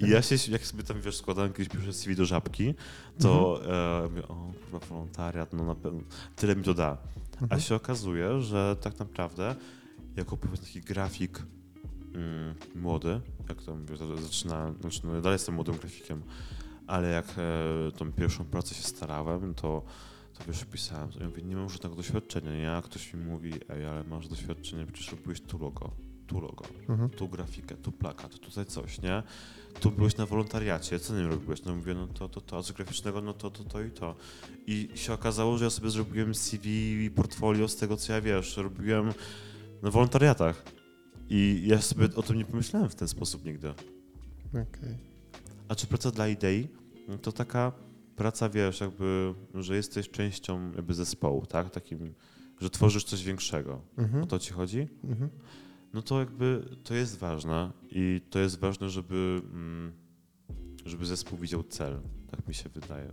I ja się, jak sobie tam, wiesz, składałem kiedyś pierwsze CV do żabki, to e, mówię, o kurwa, wolontariat, no na pewno, tyle mi to da. A Mhm. się okazuje, że tak naprawdę, jako powiedzmy taki grafik mm, młody, jak tam wiesz, zaczynałem, znaczy no, ja dalej jestem młodym grafikiem, ale jak e, tą pierwszą pracę się starałem, to, to wiesz, pisałem, ja mówię, nie mam żadnego doświadczenia, nie? A ktoś mi mówi, ej, ale masz doświadczenie, przecież robiłeś tu logo, tu logo, Mhm. tu grafikę, tu plakat, tutaj coś, nie? Tu byłeś na wolontariacie, co nie robiłeś? No mówię, no to, to, to, a z graficznego, no to, to, to i to. I się okazało, że ja sobie zrobiłem CV i portfolio z tego, co ja wiesz, robiłem na wolontariatach. I ja sobie o tym nie pomyślałem w ten sposób nigdy. Okej. A czy praca dla idei? No to taka praca, wiesz, jakby, że jesteś częścią jakby zespołu, tak? Takim, że tworzysz coś większego. Mhm. O to ci chodzi? Mhm. No to jakby to jest ważne i to jest ważne, żeby, mm, żeby zespół widział cel, tak mi się wydaje.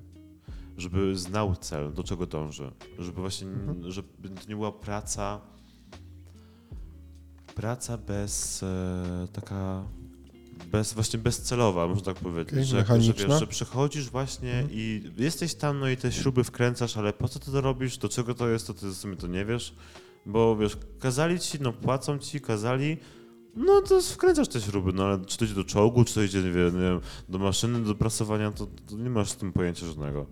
Żeby znał cel, do czego dąży. Żeby właśnie, Mhm. żeby to nie była praca, praca bez e, taka, bez, właśnie bezcelowa, można tak powiedzieć. Że, że, wiesz, że przychodzisz właśnie Mhm. i jesteś tam, no i te śruby wkręcasz, ale po co ty to robisz, do czego to jest, to ty w sumie to nie wiesz. Bo wiesz, kazali ci, no płacą ci, kazali, no to wkręcasz te śruby, no ale czy to idzie do czołgu, czy to idzie, nie wiem, do maszyny, do prasowania, to, to nie masz z tym pojęcia żadnego,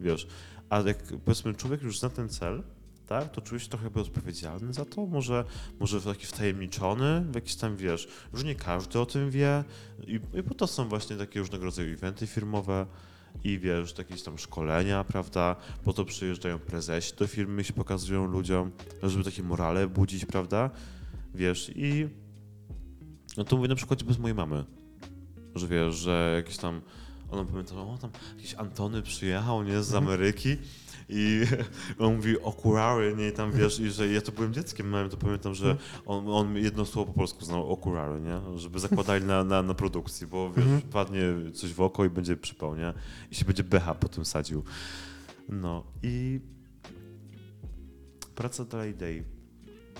wiesz. A jak powiedzmy człowiek już zna ten cel, tak, to czuje się trochę odpowiedzialny za to, może, może taki wtajemniczony, w jakiś tam, wiesz, już nie każdy o tym wie. I, i po to są właśnie takie różnego rodzaju eventy firmowe i wiesz, jakieś tam szkolenia, prawda, po to przyjeżdżają prezesi do firmy, się pokazują ludziom, żeby takie morale budzić, prawda, wiesz, i no to mówię na przykład bez mojej mamy, że wiesz, że jakiś tam, ona pamięta, o tam jakiś Antony przyjechał, nie, z Mhm. Ameryki i (laughs) on mówi okulary, nie, i tam wiesz, i że ja to byłem dzieckiem małym, to pamiętam, że Mhm. on, on jedno słowo po polsku znał, okulary, nie, żeby zakładali na, na, na produkcji, bo wiesz, Mhm. padnie coś w oko i będzie przypał, nie, i się będzie becha po tym sadził. No i praca dla idei.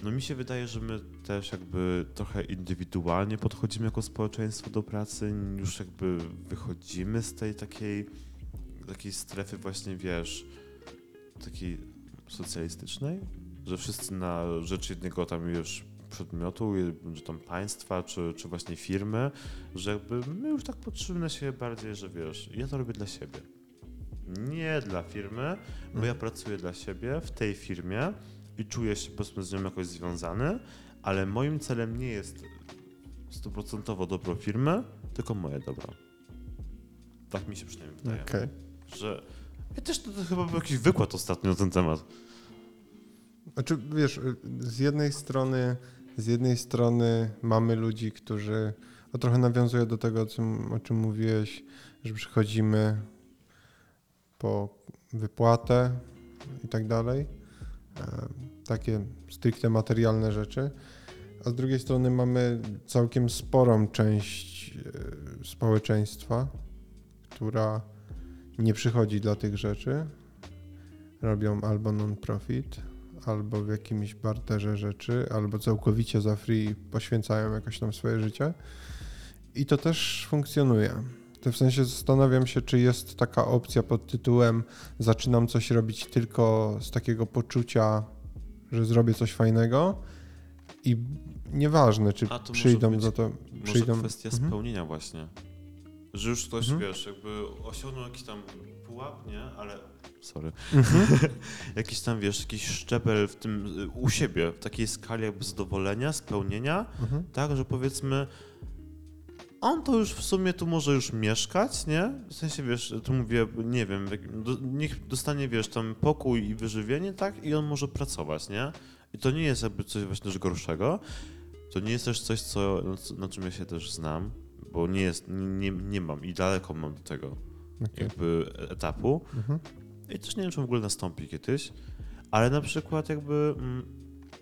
No mi się wydaje, że my też jakby trochę indywidualnie podchodzimy jako społeczeństwo do pracy, już jakby wychodzimy z tej takiej, takiej strefy właśnie, wiesz, takiej socjalistycznej, że wszyscy na rzecz jednego tam już przedmiotu, czy tam państwa, czy, czy właśnie firmy, że jakby my już tak patrzymy siebie bardziej, że wiesz, ja to robię dla siebie. Nie dla firmy, bo ja pracuję dla siebie w tej firmie i czuję się powiedzmy z nią jakoś związany, ale moim celem nie jest stuprocentowo dobro firmy, tylko moje dobro. Tak mi się przynajmniej wydaje. Okej. Że ja też to, to chyba był jakiś wykład ostatnio na ten temat. Znaczy, wiesz, z jednej strony, z jednej strony mamy ludzi, którzy, o trochę nawiązuję do tego, o czym, o czym mówiłeś, że przychodzimy po wypłatę i tak dalej, e, takie stricte materialne rzeczy, a z drugiej strony mamy całkiem sporą część e, społeczeństwa, która nie przychodzi dla tych rzeczy, robią albo non-profit, albo w jakimś barterze rzeczy, albo całkowicie za free poświęcają jakoś tam swoje życie. I to też funkcjonuje. To w sensie zastanawiam się, czy jest taka opcja pod tytułem zaczynam coś robić tylko z takiego poczucia, że zrobię coś fajnego i nieważne, czy może przyjdą być- za to. Może Przyjdą. kwestia Mhm. spełnienia właśnie. Że już ktoś, Mhm. wiesz, jakby osiągnął jakiś tam pułap, nie? Ale... Sorry. Mhm. (laughs) jakiś tam, wiesz, jakiś szczebel w tym, u siebie, w takiej skali jakby zadowolenia, spełnienia, Mhm. tak, że powiedzmy on to już w sumie tu może już mieszkać, nie? W sensie, wiesz, tu mówię, nie wiem, do, niech dostanie, wiesz, tam pokój i wyżywienie, tak? I on może pracować, nie? I to nie jest jakby coś właśnie też gorszego. To nie jest też coś, co, na, co- na czym ja się też znam, bo nie jest, nie, nie mam i daleko mam do tego Okej. jakby etapu. Mhm. I też nie wiem, czy w ogóle nastąpi kiedyś, ale na przykład jakby, mm,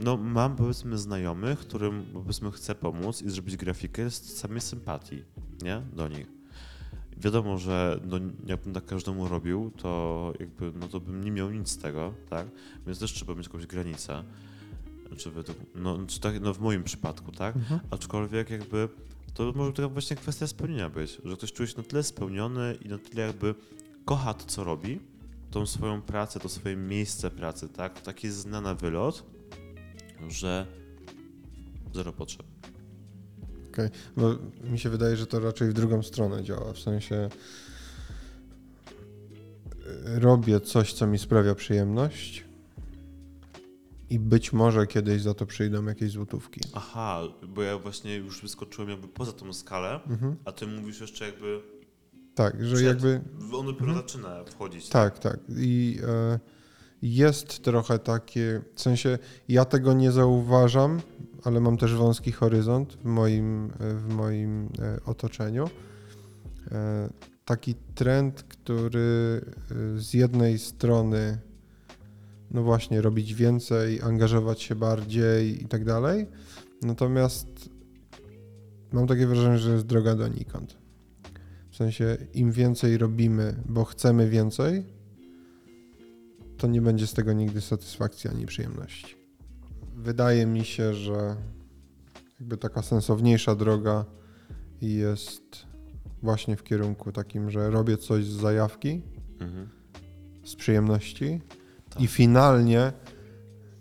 no mam powiedzmy znajomych, którym powiedzmy chcę pomóc i zrobić grafikę z samej sympatii, nie? Do nich. Wiadomo, że no, jakbym tak każdemu robił, to jakby, no to bym nie miał nic z tego, tak? Więc też trzeba mieć jakąś granicę. Czy według, no, czy tak, no w moim przypadku, tak? Mhm. Aczkolwiek jakby to może taka właśnie kwestia spełnienia być, że ktoś czuje się na tyle spełniony i na tyle jakby kocha to, co robi, tą swoją pracę, to swoje miejsce pracy, tak? Taki zna na wylot, że zero potrzeb. Bo mi się wydaje, że to raczej w drugą stronę działa. W sensie y, robię coś, co mi sprawia przyjemność i być może kiedyś za to przyjdą jakieś złotówki. Aha, bo ja właśnie już wyskoczyłem jakby poza tą skalę, Mhm. a ty mówisz jeszcze jakby, Tak, że Przed. jakby on dopiero zaczyna wchodzić. tak, tak. I e, jest trochę takie, w sensie ja tego nie zauważam, ale mam też wąski horyzont w moim, e, w moim e, otoczeniu. E, taki trend, który e, z jednej strony, no właśnie, robić więcej, angażować się bardziej i tak dalej, natomiast mam takie wrażenie, że jest droga donikąd. W sensie, im więcej robimy, bo chcemy więcej, to nie będzie z tego nigdy satysfakcji ani przyjemności. Wydaje mi się, że jakby taka sensowniejsza droga jest właśnie w kierunku takim, że robię coś z zajawki, Mhm. z przyjemności Tak. i finalnie,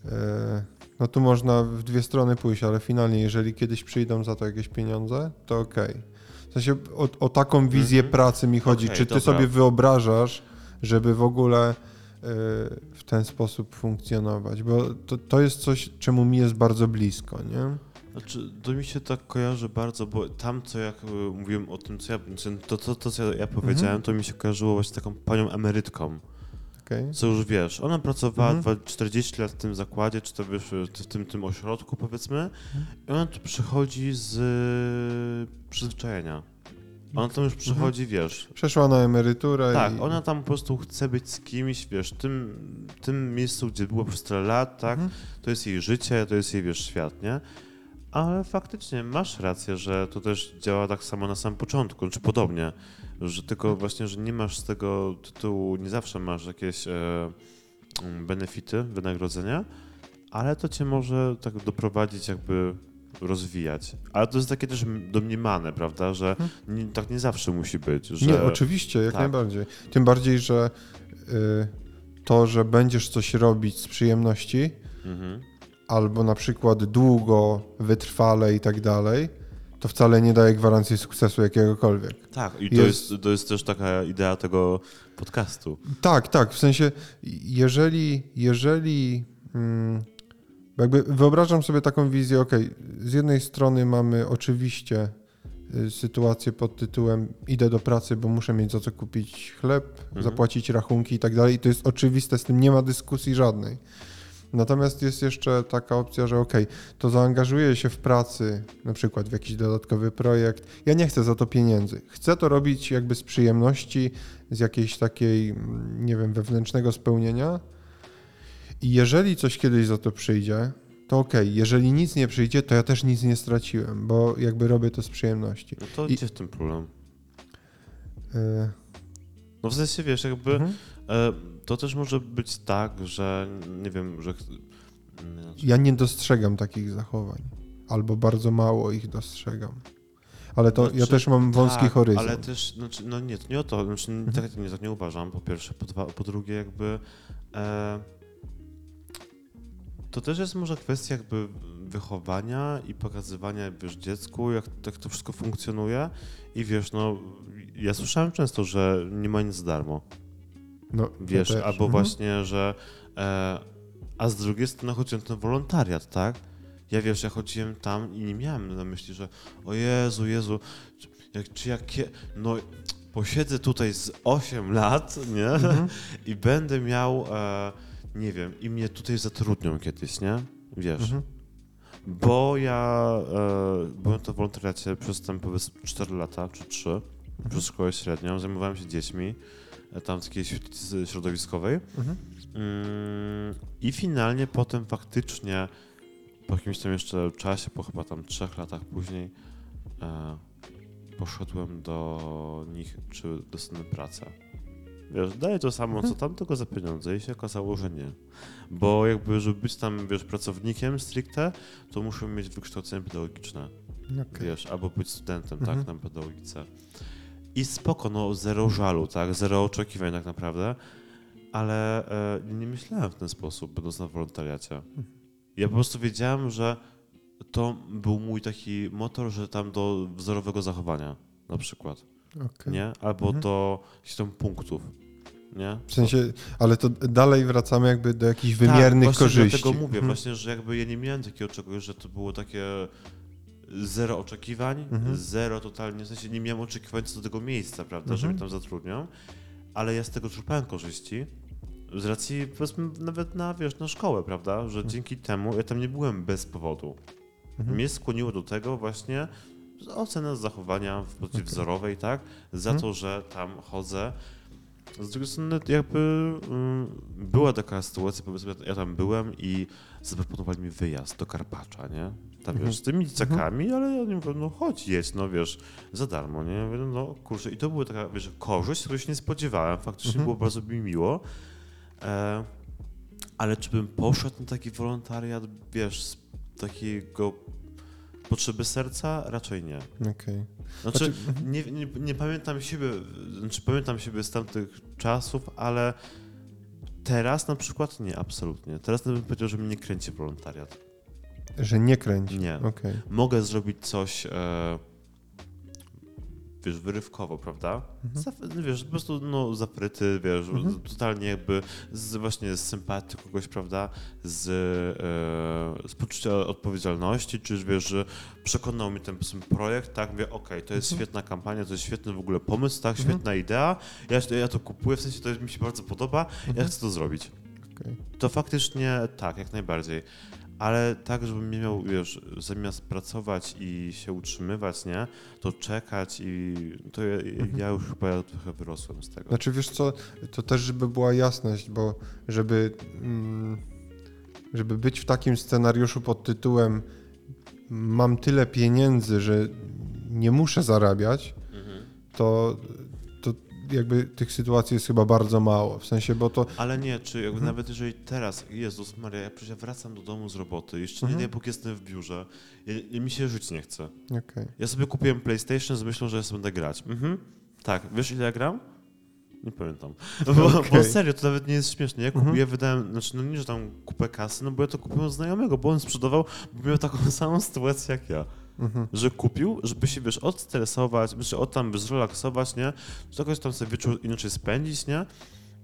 e, no tu można w dwie strony pójść, ale finalnie, jeżeli kiedyś przyjdą za to jakieś pieniądze, to okej. W sensie o, o taką wizję Mhm. pracy mi chodzi. Okej, Czy ty dobra. sobie wyobrażasz, żeby w ogóle e, w ten sposób funkcjonować? Bo to, to jest coś, czemu mi jest bardzo blisko, nie? Znaczy, to mi się tak kojarzy bardzo, bo tam, co jak mówiłem o tym, co ja, to, to, to co ja, ja powiedziałem, to mi się kojarzyło właśnie z taką panią emerytką. Okej. Co już wiesz, ona pracowała Mhm. dwa- 40 lat w tym zakładzie, czy to wiesz, w tym, tym ośrodku powiedzmy, i ona tu przychodzi z y, przyzwyczajenia. Ona tam już przychodzi, wiesz. Przeszła na emeryturę Tak, i... ona tam po prostu chce być z kimś, wiesz, w tym, tym miejscu, gdzie była przez tyle lat, tak? Mhm. To jest jej życie, to jest jej, wiesz, świat, nie? Ale faktycznie masz rację, że to też działa tak samo na samym początku, czy podobnie, że tylko właśnie, że nie masz z tego tytułu, nie zawsze masz jakieś e, mm, benefity, wynagrodzenia, ale to cię może tak doprowadzić jakby rozwijać. Ale to jest takie też domniemane, prawda, że nie, tak nie zawsze musi być. Że... Nie, oczywiście, jak tak. najbardziej. Tym bardziej, że y, to, że będziesz coś robić z przyjemności, Mhm. albo na przykład długo, wytrwale i tak dalej, to wcale nie daje gwarancji sukcesu jakiegokolwiek. Tak, i to Jest- jest... to jest też taka idea tego podcastu. Tak, tak, w sensie, jeżeli, jeżeli mm, jakby wyobrażam sobie taką wizję, ok, z jednej strony mamy oczywiście y, sytuację pod tytułem idę do pracy, bo muszę mieć za co kupić chleb, Mhm. zapłacić rachunki i tak dalej, i to jest oczywiste, z tym nie ma dyskusji żadnej. Natomiast jest jeszcze taka opcja, że ok, to zaangażuję się w pracy, na przykład w jakiś dodatkowy projekt. Ja nie chcę za to pieniędzy. Chcę to robić jakby z przyjemności, z jakiejś takiej, mm, nie wiem, wewnętrznego spełnienia. I jeżeli coś kiedyś za to przyjdzie, to ok. Jeżeli nic nie przyjdzie, to ja też nic nie straciłem, bo jakby robię to z przyjemności. No to I- gdzie w tym problem? Y, No w sensie, wiesz, jakby mhm. E, to też może być tak, że nie wiem, że... Ja nie dostrzegam takich zachowań, albo bardzo mało ich dostrzegam. Ale to ja Znaczy, też mam wąski tak, horyzont. Ale też, znaczy, no nie, nie o to, znaczy, Mhm. tak, nie, tak nie uważam, po pierwsze, po, dwa, po drugie jakby e, to też jest może kwestia jakby wychowania i pokazywania, wiesz, dziecku, jak, jak to wszystko funkcjonuje i wiesz, no, ja słyszałem często, że nie ma nic za darmo, No, wiesz, też. albo Mhm. właśnie, że e, a z drugiej strony chodziłem ten wolontariat, tak? Ja wiesz, ja chodziłem tam i nie miałem na myśli, że o Jezu, Jezu, czy, jak, czy jak, kie- no posiedzę tutaj z 8 lat, nie? Mhm. (laughs) I będę miał, e, nie wiem, i mnie tutaj zatrudnią kiedyś, nie? Wiesz, Mhm. bo ja e, byłem na wolontariacie przez tam powiedzmy 4 lata, czy 3, przez szkołę średnią, zajmowałem się dziećmi, tam takiej środowiskowej. Mhm. Mm, I finalnie potem faktycznie po jakimś tam jeszcze czasie, po chyba tam trzech latach później, e, poszedłem do nich, czy dostanę pracę. Wiesz, daję to samo, co tam, tylko za pieniądze i się okazało, że nie. Bo jakby, żeby być tam, wiesz, pracownikiem stricte, to muszę mieć wykształcenie pedagogiczne, Okej. wiesz, albo być studentem, Mhm. tak, na pedagogice. I spoko, no zero żalu, tak, zero oczekiwań tak naprawdę, ale e, nie myślałem w ten sposób, będąc na wolontariacie. Ja po prostu wiedziałem, że to był mój taki motor, że tam do wzorowego zachowania na przykład, Okej. nie? Albo Mhm. do jakichś tam punktów, nie? W sensie, ale to dalej wracamy jakby do jakichś tak, wymiernych właśnie korzyści. dlatego mówię, Mhm. właśnie, że jakby ja nie miałem takiego czegoś, że to było takie zero oczekiwań, Mhm. zero totalnie, w sensie nie miałem oczekiwań co do tego miejsca, prawda, że Mhm. mnie tam zatrudnią, ale ja z tego czerpałem korzyści, z racji powiedzmy nawet na, wiesz, na szkołę, prawda, że dzięki temu ja tam nie byłem bez powodu. Mhm. Mnie skłoniło do tego właśnie ocena zachowania w postaci wzorowej, tak, za Mhm. to, że tam chodzę. Z drugiej strony jakby mm, była taka sytuacja, powiedzmy, ja tam byłem i zaproponowali mi wyjazd do Karpacza, nie? Tam Mhm. wiesz, z tymi dzieciakami, ale oni mówią, no chodź, jedź, no wiesz, za darmo, nie? Ja mówię, no kurczę, i to była taka, wiesz, korzyść, której się nie spodziewałem, faktycznie Mhm. było bardzo mi miło. E, ale czy bym poszedł na taki wolontariat, wiesz, z takiego potrzeby serca? Raczej nie. Okej. Znaczy, Znaczy, nie, nie, nie pamiętam siebie, znaczy pamiętam siebie z tamtych czasów, ale teraz na przykład nie, absolutnie. Teraz bym powiedział, że mnie nie kręci wolontariat. Że nie kręci. Nie. Okej. Mogę zrobić coś, e, wiesz, wyrywkowo, prawda? Mhm. Zaf- wiesz, po prostu no, zapryty, wiesz, Mhm. totalnie jakby z, właśnie z sympatii kogoś, prawda, z, e, z poczucia odpowiedzialności, czy wiesz, że przekonał mi ten powiedzmy, projekt, tak, mówię, okej, to jest Mhm. świetna kampania, to jest świetny w ogóle pomysł, tak, Mhm. świetna idea, ja, ja to kupuję, w sensie to mi się bardzo podoba, ja Mhm. chcę to zrobić. Okej. To faktycznie tak, jak najbardziej. Ale tak, żebym nie miał, wiesz, zamiast pracować i się utrzymywać, nie, to czekać i to ja, ja już chyba trochę wyrosłem z tego. Mhm. Znaczy wiesz co, to też żeby była jasność, bo żeby, mm, żeby być w takim scenariuszu pod tytułem mam tyle pieniędzy, że nie muszę zarabiać, Mhm. to jakby tych sytuacji jest chyba bardzo mało. W sensie, bo to. Ale nie, czy jakby Mhm. nawet jeżeli teraz, Jezus Maria, ja przecież wracam do domu z roboty, jeszcze Mhm. nie daj Bóg jestem w biurze, ja, mi się żyć nie chce. Okej. Ja sobie kupiłem PlayStation z myślą, że ja sobie będę grać. Mhm. Tak, wiesz ile ja gram? Nie pamiętam. (laughs) Bo, bo Okej. serio, to nawet nie jest śmieszne. Ja Mhm. wydałem, znaczy no nie, że tam kupę kasy, no bo ja to kupiłem od znajomego, bo on sprzedawał, bo miał taką (laughs) samą sytuację jak ja. Mhm. Że kupił, żeby się, wiesz, odstresować, czy od tam zrelaksować, nie? Że jakoś tam sobie wieczór inaczej spędzić, nie?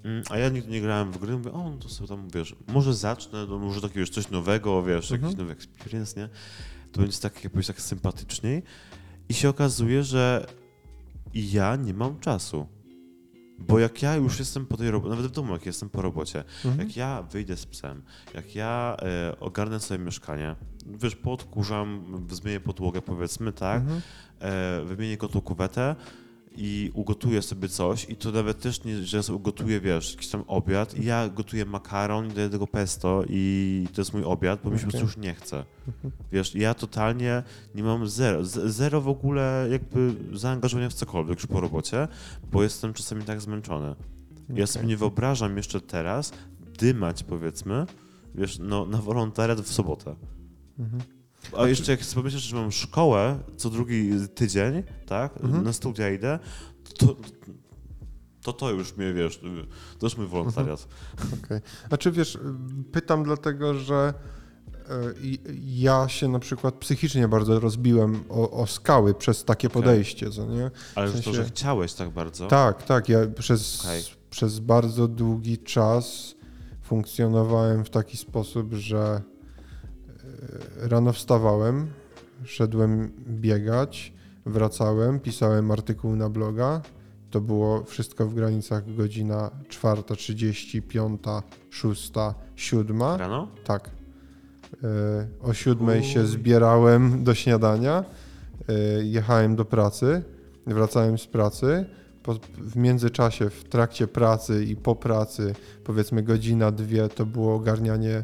Mm, A ja nigdy nie grałem w gry, mówię, o, no to sobie tam, wiesz, może zacznę, no może takie, wiesz, coś nowego, wiesz, Mhm. jakiś nowy experience, nie? To będzie tak, jakbyś tak sympatyczniej. I się okazuje, że ja nie mam czasu. Bo jak ja już jestem po tej robocie, nawet w domu, jak jestem po robocie, Mhm. jak ja wyjdę z psem, jak ja e, ogarnę sobie mieszkanie, wiesz, podkurzam, zmienię podłogę, powiedzmy, tak, Mhm. e, wymienię kotłu kuwetę i ugotuję sobie coś i to nawet też nie, że ugotuję, wiesz, jakiś tam obiad i ja gotuję makaron i daję tego pesto i to jest mój obiad, bo mi się już nie chce. Mhm. Wiesz, ja totalnie nie mam zero, zero w ogóle jakby zaangażowania w cokolwiek już po robocie, bo jestem czasami tak zmęczony. Ja sobie nie wyobrażam jeszcze teraz dymać, powiedzmy, wiesz, no, na wolontariat w sobotę. Mhm. A jeszcze jak sobie pomyślisz, że mam szkołę co drugi tydzień, tak, Mhm. na studia idę, to, to to już mnie, wiesz, to już mój wolontariat. Okej. Znaczy wiesz, pytam dlatego, że e, ja się na przykład psychicznie bardzo rozbiłem o, o skały przez takie Okej. podejście, co nie? Ale W już to, sensie- że chciałeś tak bardzo. Tak, tak. Ja przez, Okej. przez bardzo długi czas funkcjonowałem w taki sposób, że rano wstawałem, szedłem biegać, wracałem, pisałem artykuł na bloga. To było wszystko w granicach godzina 4.30, 5, 6, 7. Rano? Tak. E, O siódmej się Uj. zbierałem do śniadania, e, jechałem do pracy, wracałem z pracy. Po, w międzyczasie, w trakcie pracy i po pracy, powiedzmy godzina, dwie, to było ogarnianie,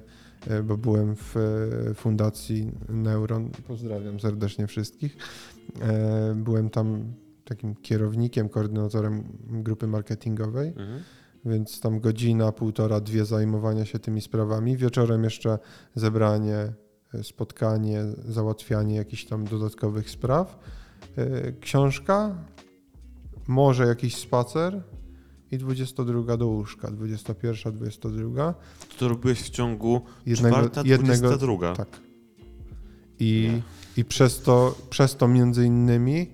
bo byłem w e, Fundacji Neuron. Pozdrawiam serdecznie wszystkich. E, Byłem tam takim kierownikiem, koordynatorem grupy marketingowej. Mhm. Więc tam godzina, półtora, dwie zajmowania się tymi sprawami. Wieczorem jeszcze zebranie, e, spotkanie, załatwianie jakichś tam dodatkowych spraw. E, Książka, może jakiś spacer i 22 do łóżka. 21, 22. To, to robiłeś w ciągu Jednego, czwarta, jednego, dwudziesta druga. tak. I, Nie. i przez, to, przez to między innymi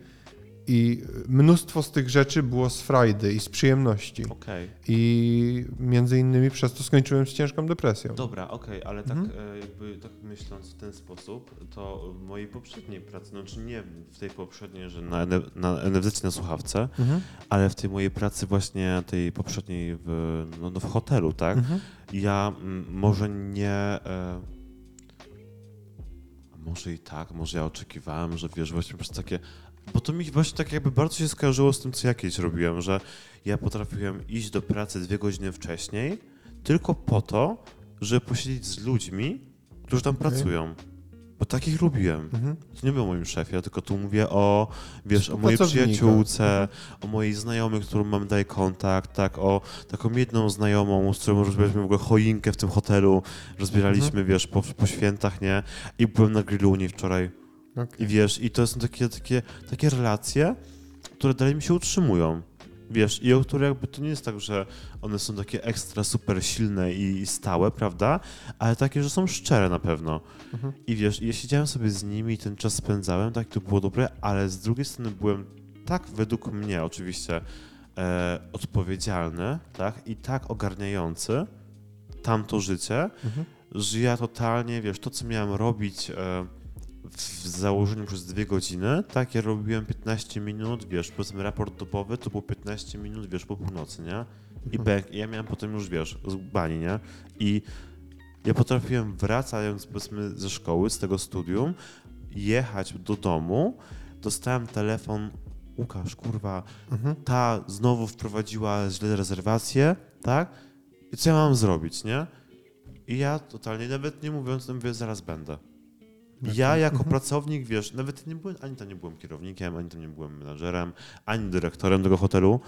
i mnóstwo z tych rzeczy było z frajdy i z przyjemności. Okej. I między innymi przez to skończyłem z ciężką depresją. Dobra, okej, ale tak Mhm. e, jakby tak myśląc w ten sposób, to w mojej poprzedniej pracy, znaczy nie w tej poprzedniej, że na, na NFZ na słuchawce, Mhm. ale w tej mojej pracy właśnie tej poprzedniej w, no, no w hotelu, tak? Mhm. Ja mm, może nie. E, może i tak, może ja oczekiwałem, że wiesz, właśnie przez takie. Bo to mi właśnie tak jakby bardzo się skojarzyło z tym, co ja kiedyś robiłem, że ja potrafiłem iść do pracy dwie godziny wcześniej, tylko po to, żeby posiedzieć z ludźmi, którzy tam Okej. pracują. Bo takich lubiłem. Mhm. To nie było o moim szefie, tylko tu mówię o, wiesz, o mojej przyjaciółce, o mojej znajomej, którą mam dalej kontakt, tak, o taką jedną znajomą, z którą rozbieraliśmy w ogóle choinkę w tym hotelu, rozbieraliśmy, Mhm. wiesz, po, po świętach, nie? I byłem na grillu u niej wczoraj. Okej. I wiesz, i to są takie, takie, takie relacje, które dalej mi się utrzymują. Wiesz, i o które jakby to nie jest tak, że one są takie ekstra super silne i, i stałe, prawda? Ale takie, że są szczere na pewno. Mhm. I wiesz, ja siedziałem sobie z nimi i ten czas spędzałem, tak, to było dobre, ale z drugiej strony byłem tak według mnie oczywiście e, odpowiedzialny, tak, i tak ogarniający tamto życie, Mhm. że ja totalnie, wiesz, to co miałem robić e, w założeniu przez dwie godziny, tak, ja robiłem 15 minut, wiesz, powiedzmy raport dobowy, to było 15 minut, wiesz, po północy, nie? I Mhm. i ja miałem potem już, wiesz, z bani, nie? I ja potrafiłem wracając, powiedzmy, ze szkoły, z tego studium, jechać do domu, dostałem telefon, Łukasz, kurwa, Mhm. ta znowu wprowadziła źle rezerwację, tak? I co ja mam zrobić, nie? I ja totalnie, nawet nie mówiąc, mówię, zaraz będę. Ja jako Mhm. pracownik, wiesz, nawet nie byłem, ani tam nie byłem kierownikiem, ani tam nie byłem menadżerem, ani dyrektorem tego hotelu.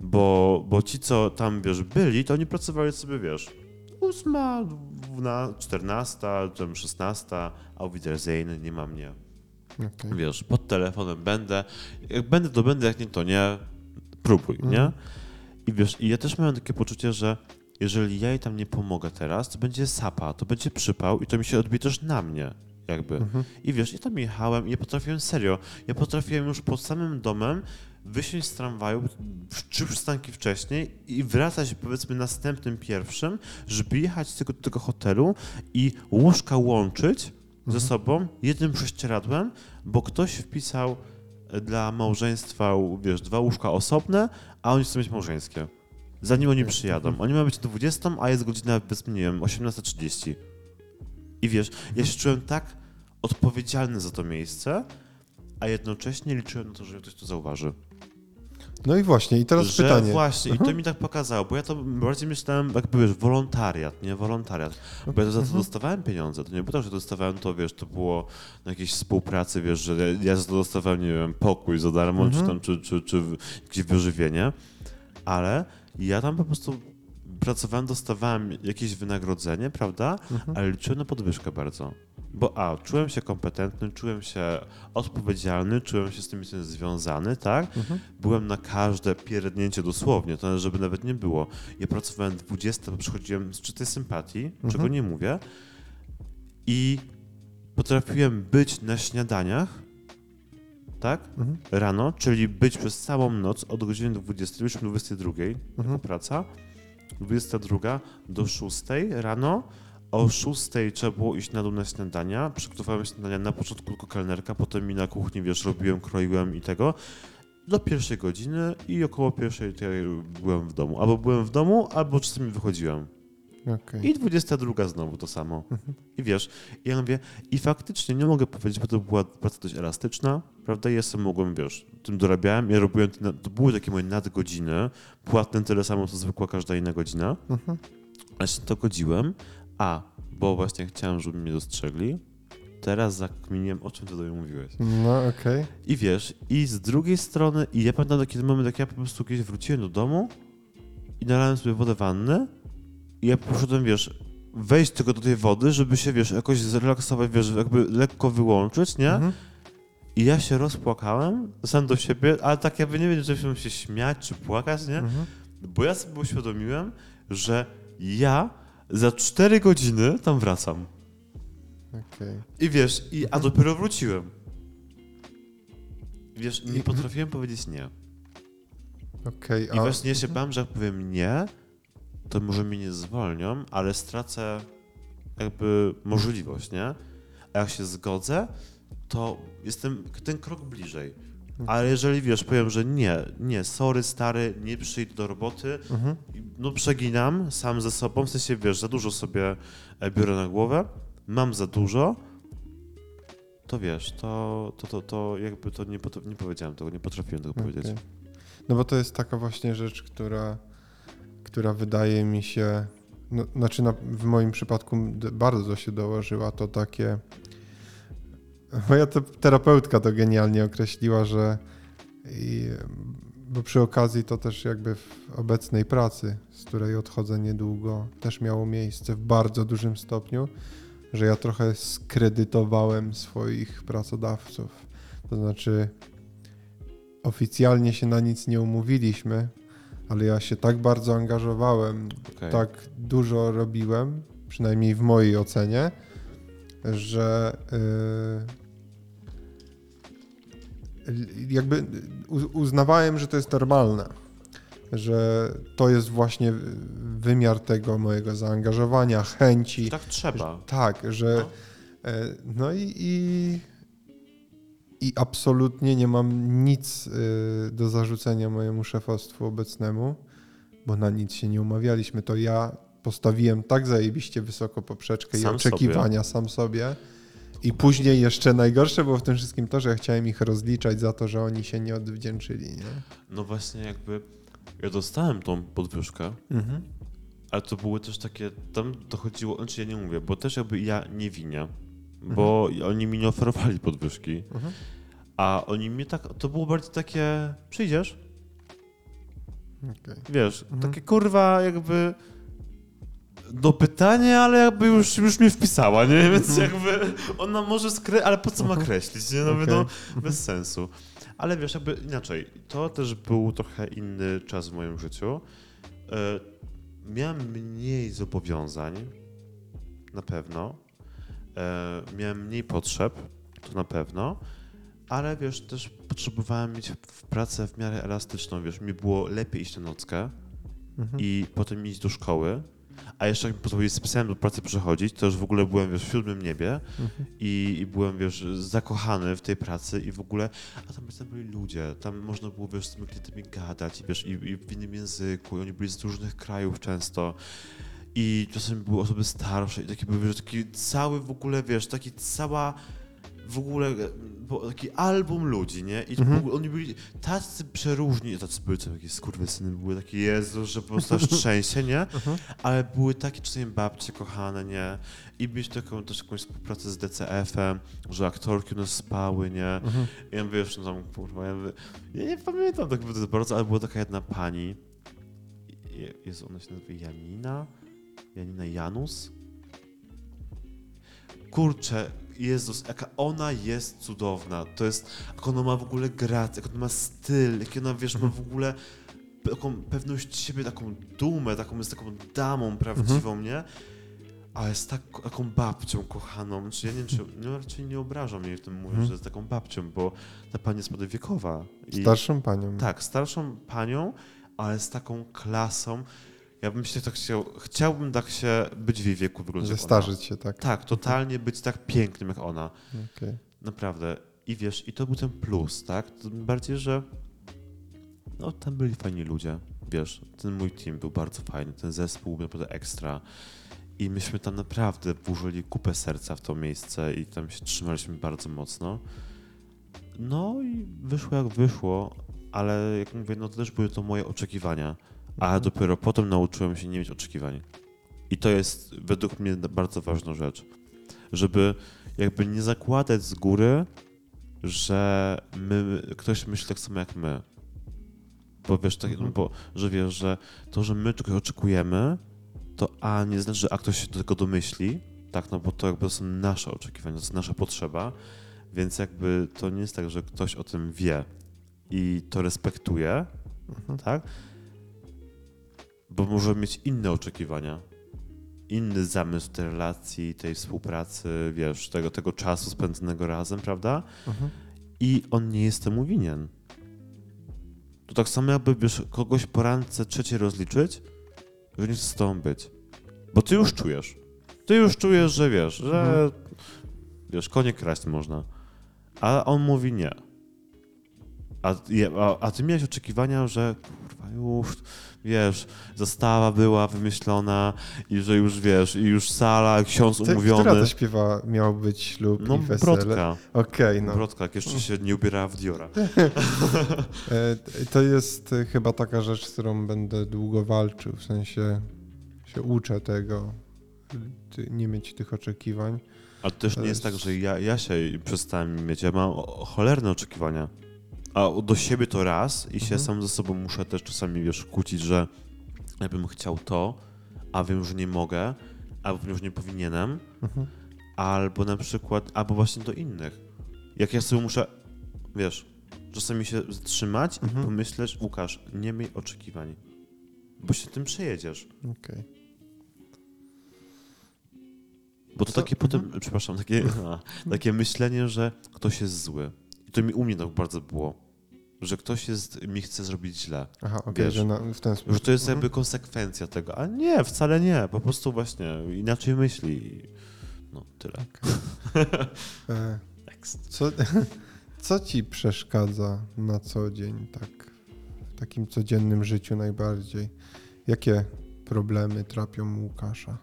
Bo, bo ci, co tam, wiesz, byli, to oni pracowali sobie, wiesz, ósma, dwuna- czternasta, tam szesnasta, a Wiedersehen, nie ma mnie. Okej. Wiesz, pod telefonem będę, jak będę, to będę, jak nie, to nie, próbuj, nie? Mhm. I wiesz, i ja też miałem takie poczucie, że jeżeli ja jej tam nie pomogę teraz, to będzie sapa, to będzie przypał i to mi się odbije też na mnie, jakby. Mhm. I wiesz, ja tam jechałem i ja potrafiłem serio, ja potrafiłem już pod samym domem wysiąść z tramwaju trzy przystanki wcześniej i wracać powiedzmy następnym pierwszym, żeby jechać z tego, do tego hotelu i łóżka łączyć ze sobą jednym prześcieradłem, bo ktoś wpisał e, dla małżeństwa, wiesz, dwa łóżka osobne, a oni chcą mieć małżeńskie. Zanim oni przyjadą. Oni mają być 20, a jest godzina, powiedzmy, nie wiem, 18.30. I wiesz, ja się czułem tak odpowiedzialny za to miejsce, a jednocześnie liczyłem na to, że ktoś to zauważy. No i właśnie, i teraz że pytanie. Właśnie, i Mhm. to mi tak pokazało, bo ja to bardziej myślałem, jakby wiesz, wolontariat, nie wolontariat. Bo ja za to Mhm. dostawałem pieniądze. To nie było tak, że dostawałem to, wiesz, to było na jakiejś współpracy, wiesz, że ja- ja za to dostawałem, nie wiem, pokój za darmo, Mhm. czy tam, czy, czy, czy w- jakieś wyżywienie, ale ja tam po prostu pracowałem, dostawałem jakieś wynagrodzenie, prawda? Mhm. Ale liczyłem na podwyżkę bardzo. Bo a, czułem się kompetentny, czułem się odpowiedzialny, czułem się z tym związany, tak? Mhm. Byłem na każde pierdnięcie dosłownie, to żeby nawet nie było. Ja pracowałem 20, bo przychodziłem z czystej sympatii, czego nie mówię. I potrafiłem być na śniadaniach, tak? Mhm. Rano, czyli być przez całą noc od godziny 20, już 22, jako Mhm. praca, 22 do 6 rano. O 6 trzeba było iść na dół na śniadania. Przygotowałem śniadania na początku tylko kelnerka, potem mi na kuchni, wiesz, robiłem, kroiłem i tego. Do pierwszej godziny i około pierwszej byłem w domu. Albo byłem w domu, albo czasami wychodziłem. Okej. I 22 znowu to samo. I wiesz, ja mówię, i faktycznie nie mogę powiedzieć, bo to była praca dość elastyczna, prawda? Ja sobie mogłem, wiesz, tym dorabiałem, ja robiłem, te, to były takie moje nadgodziny, płatne tyle samo, co zwykła każda inna godzina, Mhm. ale się to godziłem, a, bo właśnie chciałem, żeby mnie dostrzegli, teraz zakminiłem, o czym ty do mnie mówiłeś. No okej. I wiesz, i z drugiej strony, i ja pamiętam taki moment, jak ja po prostu kiedyś wróciłem do domu i nalałem sobie wodę wanny i ja poszedłem, wiesz, wejść tylko do tej wody, żeby się, wiesz, jakoś zrelaksować, wiesz, jakby lekko wyłączyć, nie? Mhm. I ja się rozpłakałem sam do siebie, ale tak jakby nie wiem, czy mam się śmiać, czy płakać, nie? Mhm. Bo ja sobie uświadomiłem, że ja za 4 godziny tam wracam. Okej. I wiesz, i, a dopiero wróciłem. Wiesz, nie I- potrafiłem powiedzieć nie. I a- właśnie ja się bałem, że jak powiem nie, to może mnie nie zwolnią, ale stracę jakby możliwość, nie? A jak się zgodzę, to jestem ten krok bliżej. Ale jeżeli wiesz, powiem, że nie, nie, sorry stary, nie przyjdę do roboty, Mhm. no przeginam sam ze sobą, w sensie wiesz, za dużo sobie e, biorę na głowę, mam za dużo, to wiesz, to, to, to, to jakby to nie, nie powiedziałem tego, nie potrafiłem tego powiedzieć. Okej. No bo to jest taka właśnie rzecz, która, która wydaje mi się, no, znaczy na, w moim przypadku bardzo się dołożyła to takie, moja te, terapeutka to genialnie określiła, że i, bo przy okazji to też jakby w obecnej pracy, z której odchodzę niedługo, też miało miejsce w bardzo dużym stopniu, że ja trochę skredytowałem swoich pracodawców. To znaczy, oficjalnie się na nic nie umówiliśmy, ale ja się tak bardzo angażowałem, Okej. tak dużo robiłem, przynajmniej w mojej ocenie, że yy, jakby uznawałem, że to jest normalne, że to jest właśnie wymiar tego mojego zaangażowania, chęci. Tak trzeba. Tak, że No. e, no i, i, i absolutnie nie mam nic y, do zarzucenia mojemu szefostwu obecnemu, bo na nic się nie umawialiśmy. To ja postawiłem tak zajebiście wysoko poprzeczkę Sam i oczekiwania sam sobie. I później jeszcze najgorsze było w tym wszystkim to, że ja chciałem ich rozliczać za to, że oni się nie odwdzięczyli. Nie? No właśnie jakby ja dostałem tą podwyżkę, Mhm. ale to były też takie, tam dochodziło, znaczy ja nie mówię, bo też jakby ja nie winię, bo oni mi nie oferowali podwyżki, Mhm. a oni mnie tak, to było bardziej takie, przyjdziesz? Okej. Wiesz, Mhm. takie kurwa jakby do pytania, ale jakby już, już mnie wpisała, nie? (laughs) Więc Mhm. jakby ona może skre... ale po co ma kreślić, nie? No, Okej. no bez sensu. Ale wiesz, jakby inaczej, to też był trochę inny czas w moim życiu. E, miałem mniej zobowiązań, na pewno. E, miałem mniej potrzeb, to na pewno. Ale wiesz, też potrzebowałem mieć w pracę w miarę elastyczną, wiesz, mi było lepiej iść na nockę Mhm. i potem iść do szkoły, a jeszcze jak mi pozwolić z psem do pracy przychodzić, to już w ogóle byłem, wiesz, w siódmym niebie Mhm. i, i byłem, wiesz, zakochany w tej pracy i w ogóle, a tam, tam byli ludzie, tam można było, wiesz, z tymi klientami gadać, i, wiesz, i, i w innym języku, i oni byli z różnych krajów często. I czasem były osoby starsze i taki był, wiesz, taki cały w ogóle, wiesz, taki cała w ogóle taki album ludzi, nie? I Mhm. oni byli tacy przeróżni, tacy byli co jakieś skurwysyny, były takie Jezu, że po prostu aż (laughs) szczęście, nie? Mhm. Ale były takie czasami babcie kochane, nie? I mieć taką też jakąś współpracę z DCF-em, że aktorki u nas spały, nie? Mhm. Ja mówię, no tam, kurwa, ja, mówię, ja nie pamiętam tak bardzo, ale była taka jedna pani, Je- jest ona się nazywa Janina? Janina Janus? Kurczę, Jezus, jaka ona jest cudowna. To jest, jak ona ma w ogóle grację, jak ona ma styl, jak ona, wiesz, ma w ogóle taką pewność siebie, taką dumę, taką jest taką damą prawdziwą, nie? Ale jest tak, taką babcią kochaną. Znaczy, ja nie wiem, czy, no, raczej nie obrażam jej w tym mówiąc, Mhm. że jest taką babcią, bo ta pani jest wiekowa. I- Starszą panią. tak, starszą panią, ale z taką klasą. Ja bym się tak chciał, chciałbym tak się być w jej wieku wyglądać Zestarzyć się, tak. Tak, totalnie być tak pięknym jak ona. Okej. Naprawdę. I wiesz, i to był ten plus, tak? Tym bardziej, że no tam byli fajni ludzie, wiesz, ten mój team był bardzo fajny, ten zespół był naprawdę ekstra. I myśmy tam naprawdę włożyli kupę serca w to miejsce i tam się trzymaliśmy bardzo mocno. No i wyszło jak wyszło, ale jak mówię, no to też były to moje oczekiwania, a dopiero potem nauczyłem się nie mieć oczekiwań. I to jest według mnie bardzo ważna rzecz, żeby jakby nie zakładać z góry, że my, ktoś myśli tak samo jak my. Bo wiesz, tak, no Mhm. bo, że wiesz, że to, że my czegoś oczekujemy, to a nie znaczy, że a ktoś się do tego domyśli, tak, no bo to jakby to są nasze oczekiwania, to jest nasza potrzeba, więc jakby to nie jest tak, że ktoś o tym wie i to respektuje, Mhm. tak? Bo może mieć inne oczekiwania, inny zamysł tej relacji, tej współpracy, wiesz, tego, tego czasu spędzonego razem, prawda? Mhm. I on nie jest temu winien. To tak samo jakby, wiesz, kogoś po randce trzeciej rozliczyć, że nie chce z tobą być. Bo ty już czujesz. Ty już czujesz, że wiesz, że wiesz, konie kraść można. A on mówi nie. A, a, a ty miałeś oczekiwania, że kurwa już, wiesz, zastawa była wymyślona i że już, wiesz, i już sala, ksiądz Ty, umówiony. która to śpiewa miał być ślub No, i wesele? Brodka. Okej, no. Brodka, jak jeszcze się nie ubierała w Diora. (laughs) E, To jest e, chyba taka rzecz, z którą będę długo walczył, w sensie się uczę tego, nie mieć tych oczekiwań. Ale to też nie jest tak, że ja, ja się przestałem mieć. Ja mam cholerne oczekiwania. A do siebie to raz i się Mhm. sam ze sobą muszę też czasami, wiesz, kłócić, że ja bym chciał to, a wiem, że nie mogę, albo wiem, że nie powinienem, Mhm. albo na przykład, albo właśnie do innych. Jak ja sobie muszę, wiesz, czasami się zatrzymać Mhm. i pomyśleć, Łukasz, nie miej oczekiwań, bo się tym przejedziesz. Okej. Bo to takie potem, przepraszam, takie, (laughs) a, takie myślenie, że ktoś jest zły. I to mi u mnie tak bardzo było. Że ktoś jest, mi chce zrobić źle. Aha, okej, że na, w ten sposób. Że to jest Mhm. jakby konsekwencja tego. A nie, wcale nie. Po prostu właśnie inaczej myśli. No, tyle. (laughs) E, Next. Co, (laughs) co ci przeszkadza na co dzień, tak w takim codziennym życiu najbardziej? Jakie problemy trapią Łukasza?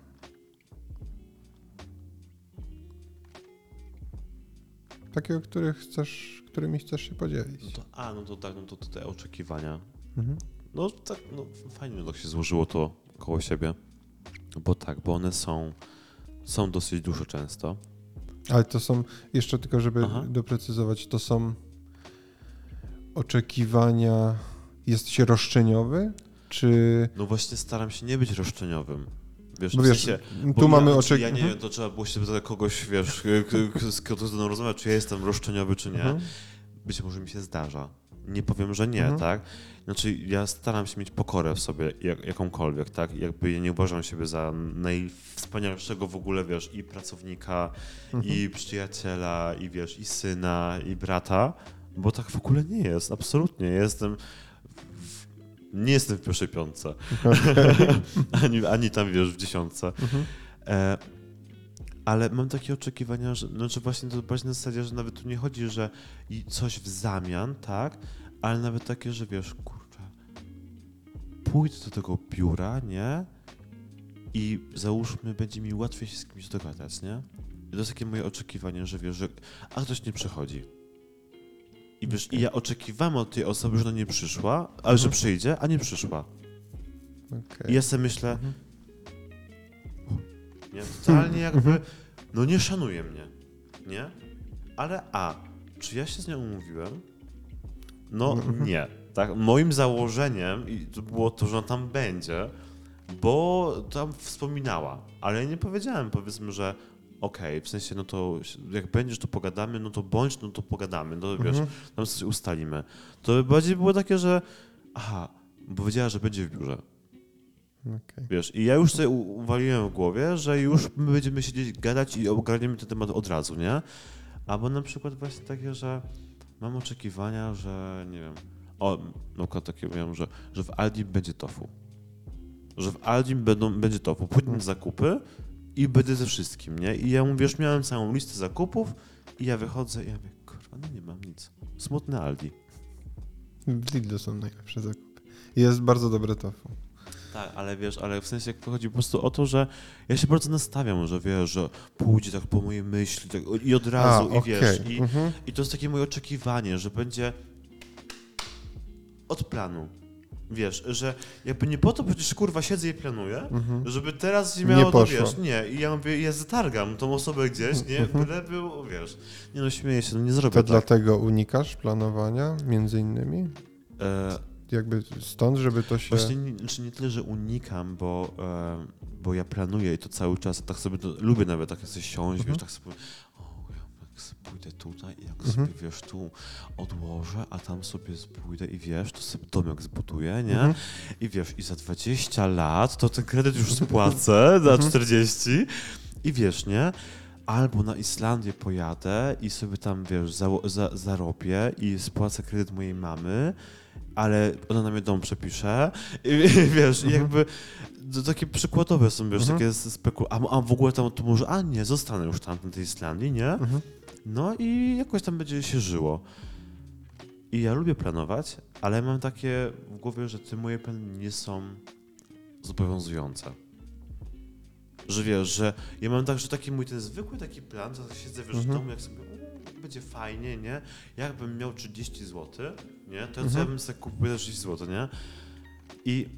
Takie, o których chcesz, którymi chcesz się No podzielić. to, a, no to tak, no to, to te oczekiwania. Mhm. No tak, no fajnie tak się złożyło to koło siebie. Bo tak, bo one są, są dosyć duże często. Ale to są, jeszcze tylko żeby Aha. doprecyzować, to są oczekiwania, jest się roszczeniowy? czy... No właśnie staram się nie być roszczeniowym. Wiesz, w wiesz, sensie, tu mamy ja, oczek... Ja nie Mhm. wiem, to trzeba było się zapytać kogoś, wiesz, z kim to ze mną rozmawiać, czy ja jestem roszczeniowy, czy nie. Mhm. Być może mi się zdarza. Nie powiem, że nie, Mhm. tak? Znaczy, ja staram się mieć pokorę w sobie, jak, jakąkolwiek, tak? Jakby ja nie uważam siebie za najwspanialszego w ogóle, wiesz, i pracownika, Mhm. i przyjaciela, i wiesz, i syna, i brata, bo tak w ogóle nie jest, absolutnie. Jestem. Nie jestem w pierwszej piątce. (laughs) ani, ani tam wiesz, w dziesiątce. Mhm. E, ale mam takie oczekiwania, że znaczy właśnie to właśnie na zasadzie, że nawet tu nie chodzi, że i coś w zamian, tak? Ale nawet takie, że wiesz, kurczę, pójdę do tego biura, nie? I załóżmy, będzie mi łatwiej się z kimś dogadać, nie? I to jest takie moje oczekiwanie, że wiesz, że a ktoś nie przychodzi. I wiesz, i ja oczekiwałem od tej osoby, że ona nie przyszła, ale że Mhm. przyjdzie, a nie przyszła. Okej. I ja sobie myślę, Mhm. nie? Totalnie jakby, Mhm. no nie szanuje mnie, nie? Ale a, czy ja się z nią umówiłem? No Mhm. nie, tak? Moim założeniem było to, że ona tam będzie, bo tam wspominała, ale ja nie powiedziałem, powiedzmy, że okej, w sensie, no to jak będziesz, to pogadamy, no to bądź, no to pogadamy, no wiesz, Mhm. tam coś ustalimy. To bardziej było takie, że aha, bo wiedziała, że będzie w biurze. Okej. Wiesz, i ja już sobie uwaliłem w głowie, że już my będziemy siedzieć, gadać i ogarniemy ten temat od razu, nie? Albo na przykład właśnie takie, że mam oczekiwania, że nie wiem, o, na przykład takie wiem, że, że w Aldi będzie tofu. Że w Aldi będą, będzie tofu. Pójdę na zakupy i będę ze wszystkim, nie? I ja mówię, już miałem całą listę zakupów i ja wychodzę i ja mówię, kurwa, no nie mam nic. Smutny Aldi. W Lidlu są najlepsze zakupy. Jest bardzo dobre tofu. Tak, ale wiesz, ale w sensie jak chodzi po prostu o to, że ja się bardzo nastawiam, że wiesz, że pójdzie tak po mojej myśli tak, i od razu, i okej. wiesz, i, Mhm. i to jest takie moje oczekiwanie, że będzie od planu. Wiesz, że jakby nie po to przecież kurwa siedzę i planuję, Mhm. żeby teraz się Nie miało to, poszło. wiesz, nie, i ja mówię, ja zatargam tą osobę gdzieś, nie, Mhm. byle był, wiesz, nie no śmieję się, no nie zrobię To tak. dlatego unikasz planowania, między innymi? E, Jakby stąd, żeby to się... Właśnie nie, znaczy nie tyle, że unikam, bo, e, bo ja planuję i to cały czas, tak sobie to, lubię nawet tak sobie siąść, Mhm. wiesz, tak sobie, sobie pójdę tutaj, jak Mhm. sobie, wiesz, tu odłożę, a tam sobie pójdę i wiesz, to sobie domek zbuduję, nie? Mhm. I wiesz, i za 20 lat to ten kredyt już (laughs) spłacę, za Mhm. 40 i wiesz, nie? Albo na Islandię pojadę i sobie tam, wiesz, zało- za, zarobię i spłacę kredyt mojej mamy, ale ona na mnie dom przepisze i (laughs) wiesz, i Mhm. jakby to takie przykładowe są, wiesz, Mhm. takie spekulacje, a, a w ogóle tam to może, a nie, zostanę już tam na tej Islandii, nie? Mhm. No i jakoś tam będzie się żyło. I ja lubię planować, ale mam takie w głowie, że te moje plany nie są zobowiązujące. Że wiesz, że ja mam tak, że taki mój ten zwykły taki plan, to siedzę wiesz, w Mhm. domu, jak sobie u, będzie fajnie, nie? Jakbym miał 30 zł, nie? To ja Mhm. bym sobie kupił za 30 zł, nie? I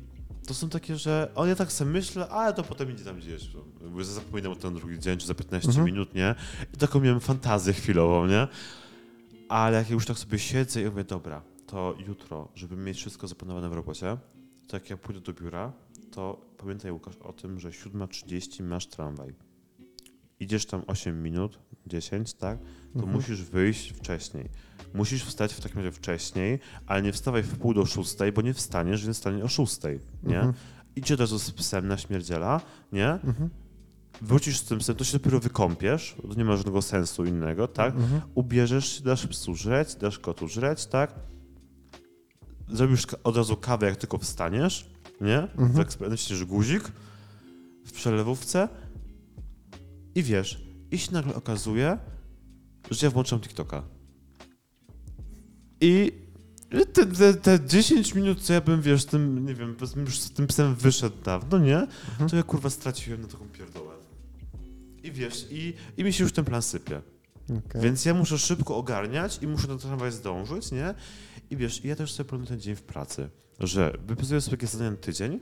to są takie, że o, ja tak sobie myślę, ale to potem idzie tam gdzieś. Bo zapominam o ten drugi dzień, czy za 15 Mhm. minut, nie? I taką miałem fantazję chwilową, nie? Ale jak już tak sobie siedzę i mówię, dobra, to jutro, żeby mieć wszystko zaplanowane w robocie, to jak ja pójdę do biura, to pamiętaj Łukasz o tym, że 7.30 masz tramwaj. Idziesz tam 8 minut, 10, tak? To Mhm. musisz wyjść wcześniej. Musisz wstać w takim razie wcześniej, ale nie wstawaj w pół do szóstej, bo nie wstaniesz, więc wstanie o szóstej, nie? Mhm. Idź od razu z psem na śmierdziela, nie? Mhm. Wrócisz z tym psem, to się dopiero wykąpiesz, to nie ma żadnego sensu innego, tak? Mhm. ubierzesz się, dasz psu żreć, dasz kotu żreć, tak? Zrobisz od razu kawę, jak tylko wstaniesz, nie? Mhm. W eksperymencie guzik w przelewówce i wiesz, i się nagle okazuje, że ja włączam TikToka. I te, te, te 10 minut, co ja bym, wiesz, tym, nie wiem, już z tym psem wyszedł dawno, nie? Mhm. To ja kurwa straciłem na taką pierdołę. I wiesz, i, i mi się już ten plan sypie. Okej. Więc ja muszę szybko ogarniać i muszę na tramwaj zdążyć, nie? I wiesz, ja też sobie planuję ten dzień w pracy, że wypisuję sobie jakieś zadania na tydzień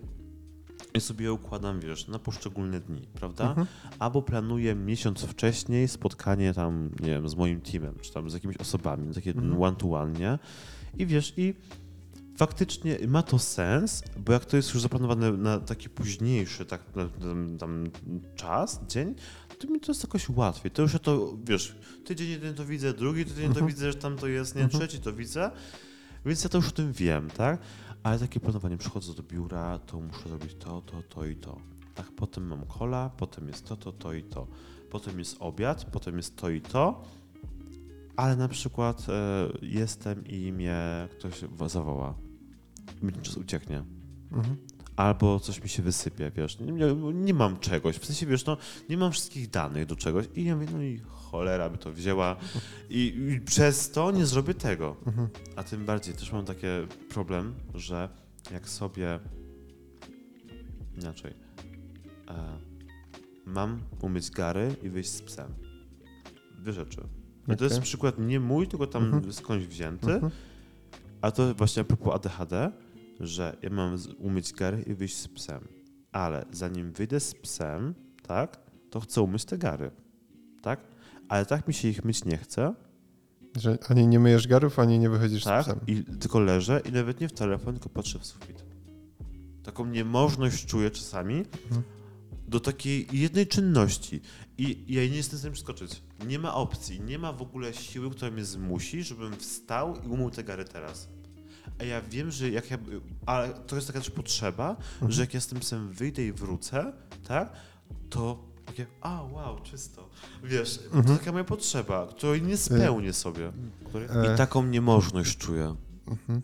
i sobie układam, wiesz, na poszczególne dni, prawda? Mhm. Albo planuję miesiąc wcześniej spotkanie tam, nie wiem, z moim teamem, czy tam z jakimiś osobami, takie Mhm. one to one, nie? I wiesz, i faktycznie ma to sens, bo jak to jest już zaplanowane na taki późniejszy tak, tam, tam czas, dzień, to mi to jest jakoś łatwiej. To już ja to, wiesz, tydzień jeden to widzę, drugi tydzień to Mhm. widzę, że tam to jest, nie, Mhm. trzeci to widzę, więc ja to już o tym wiem, tak? Ale takie planowanie, przychodzę do biura, to muszę zrobić to, to, to i to. Tak, potem mam kola, potem jest to, to, to i to. Potem jest obiad, potem jest to i to. Ale na przykład e, jestem i mnie ktoś zawoła. Mi czas ucieknie. Mhm. Albo coś mi się wysypie, wiesz. Nie, nie, nie mam czegoś. W sensie, wiesz, no, nie mam wszystkich danych do czegoś. I ja mówię, no i cholera by to wzięła. I, i przez to nie zrobię tego. Mhm. A tym bardziej też mam taki problem, że jak sobie inaczej e, mam umyć gary i wyjść z psem. Dwie rzeczy. I to jest przykład nie mój, tylko tam Mhm. skądś wzięty. Mhm. A to właśnie a propos ADHD, że ja mam umyć gary i wyjść z psem. Ale zanim wyjdę z psem, tak, to chcę umyć te gary. Tak? Ale tak mi się ich myć nie chce, Że ani nie myjesz garów, ani nie wychodzisz tak? z psem. I tylko leżę i nawet nie w telefon, tylko patrzę w sufit. Taką niemożność czuję czasami Mhm. do takiej jednej czynności. I ja nie jestem w stanie przeskoczyć. Nie ma opcji, nie ma w ogóle siły, która mnie zmusi, żebym wstał i umył te gary teraz. A ja wiem, że jak ja. Ale to jest taka też potrzeba, Mhm. że jak ja z tym psem wyjdę i wrócę, tak? To takie, a wow, czysto. Wiesz, to Mhm. taka moja potrzeba, której nie spełnię sobie. Której... E. I taką niemożność czuję. Mhm.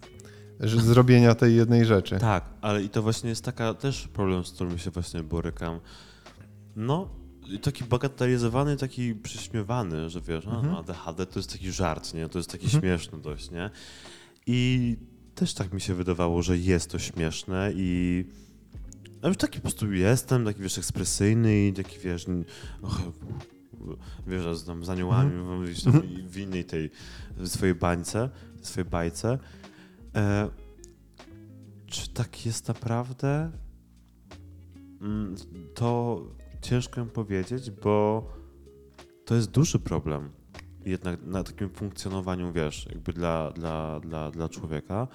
Że zrobienia tej jednej rzeczy. Tak, ale i to właśnie jest taka też problem, z którym się właśnie borykam. No, taki bagatelizowany, taki przyśmiewany, że wiesz, Mhm. a, ADHD to jest taki żart, nie? To jest taki Mhm. śmieszny dość, nie? I też tak mi się wydawało, że jest to śmieszne i a już taki po prostu jestem, taki wiesz, ekspresyjny i taki wiesz, och, wiesz, że tam z aniołami Mhm. gdzieś tam i w innej tej swojej bańce, swojej bajce. E, czy tak jest naprawdę? Mm, To ciężko mi powiedzieć, bo to jest duży problem. Jednak na takim funkcjonowaniu, wiesz, jakby dla, dla, dla, dla człowieka,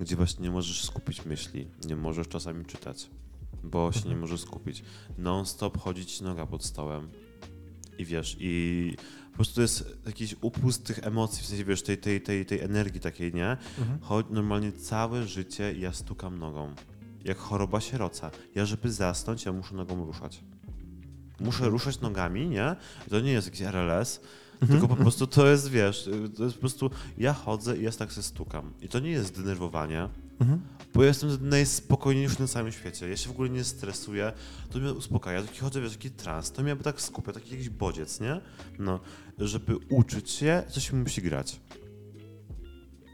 gdzie właśnie nie możesz skupić myśli, nie możesz czasami czytać, bo się nie możesz skupić. Non-stop chodzić noga pod stołem i wiesz, i po prostu jest jakiś upust tych emocji, w sensie, wiesz, tej, tej, tej, tej energii takiej, nie? Mhm. Choć normalnie całe życie ja stukam nogą. Jak choroba sieroca. Ja, żeby zasnąć, ja muszę nogą ruszać. Muszę ruszać nogami, nie? To nie jest jakiś RLS, tylko po prostu to jest, wiesz, to jest po prostu, ja chodzę i ja tak się stukam. I to nie jest denerwowanie, Mhm. Bo ja jestem najspokojniejszy na całym świecie. Ja się w ogóle nie stresuję, to mnie uspokaja. Taki chodzę, wiesz, taki trans, to mnie tak skupia, taki jakiś bodziec, nie? No, żeby uczyć się, coś mi musi grać.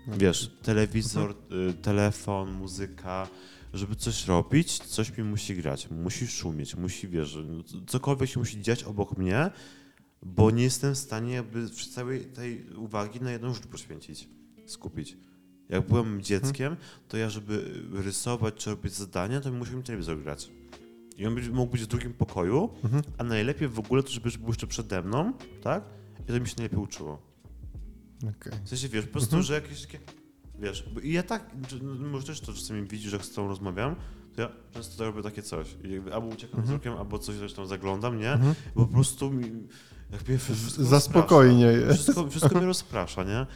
Wiesz, telewizor, y, telefon, muzyka, żeby coś robić, coś mi musi grać, musi szumieć, musi, wiesz, no, cokolwiek się musi dziać obok mnie, bo nie jestem w stanie jakby całej tej uwagi na jedną rzecz poświęcić, skupić. Jak byłem dzieckiem, to ja, żeby rysować czy robić zadania, to musiał mi telewizor grać. I on być- mógł być w drugim pokoju, Mhm. a najlepiej w ogóle to, żeby był jeszcze przede mną, tak? I to mi się najlepiej uczyło. Okej. W sensie, wiesz, po prostu, Mhm. że jakieś takie, wiesz, bo i ja tak, no, może też to czasami widzisz, jak z tobą rozmawiam, to ja często robię takie coś. Jakby albo uciekam Mhm. wzrokiem, albo coś zresztą zaglądam, nie? Mhm. Bo po prostu mi, jak mnie wszystko Za rozprasza. spokojnie jest. Wszystko, wszystko mnie (laughs) rozprasza, nie?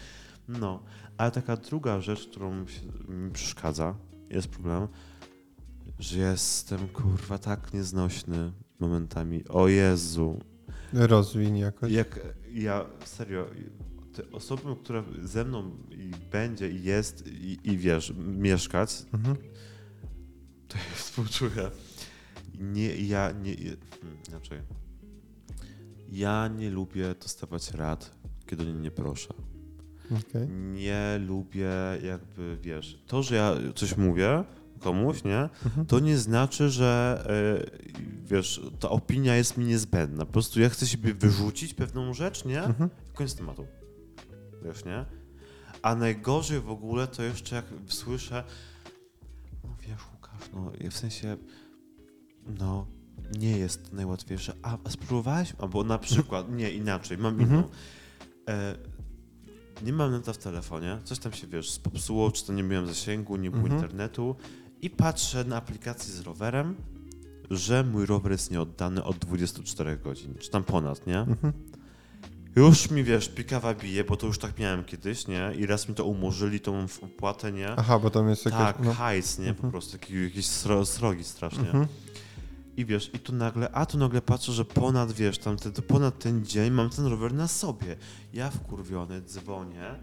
No, ale taka druga rzecz, którą mi przeszkadza, jest problem, że jestem, kurwa, tak nieznośny momentami. O Jezu, Rozwiń jakoś. jak ja, serio, te osoby, która ze mną i będzie i jest i, i wiesz, mieszkać, Mhm. to ja (laughs) współczuję. Nie, ja nie, inaczej. Ja nie lubię dostawać rad, kiedy nie, nie proszę. Okej. Nie lubię jakby, wiesz, to, że ja coś mówię komuś, nie, Mhm. to nie znaczy, że e, wiesz, ta opinia jest mi niezbędna. Po prostu ja chcę siebie wyrzucić pewną rzecz, nie? Mhm. Koniec tematu. Wiesz, nie? A najgorzej w ogóle to jeszcze jak słyszę, no wiesz Łukasz, no w sensie, no nie jest najłatwiejsze. A, a spróbowałeś? Albo na przykład, nie, inaczej, mam Mhm. inną. E, nie mam neta w telefonie, coś tam się, wiesz, popsuło, czy to nie miałem zasięgu, nie było Mhm. internetu i patrzę na aplikację z rowerem, że mój rower jest nieoddany od 24 godzin, czy tam ponad, nie? Mhm. Już mi, wiesz, pikawa bije, bo to już tak miałem kiedyś, nie? I raz mi to umorzyli, tą opłatę, nie? Aha, bo tam jest jakaś... tak, no. hajs, nie? Po Mhm. prostu, taki, jakieś sro, srogi strasznie. Mhm. I wiesz, i tu nagle, a tu nagle patrzę, że ponad, wiesz, tam te, to ponad ten dzień mam ten rower na sobie. Ja wkurwiony dzwonię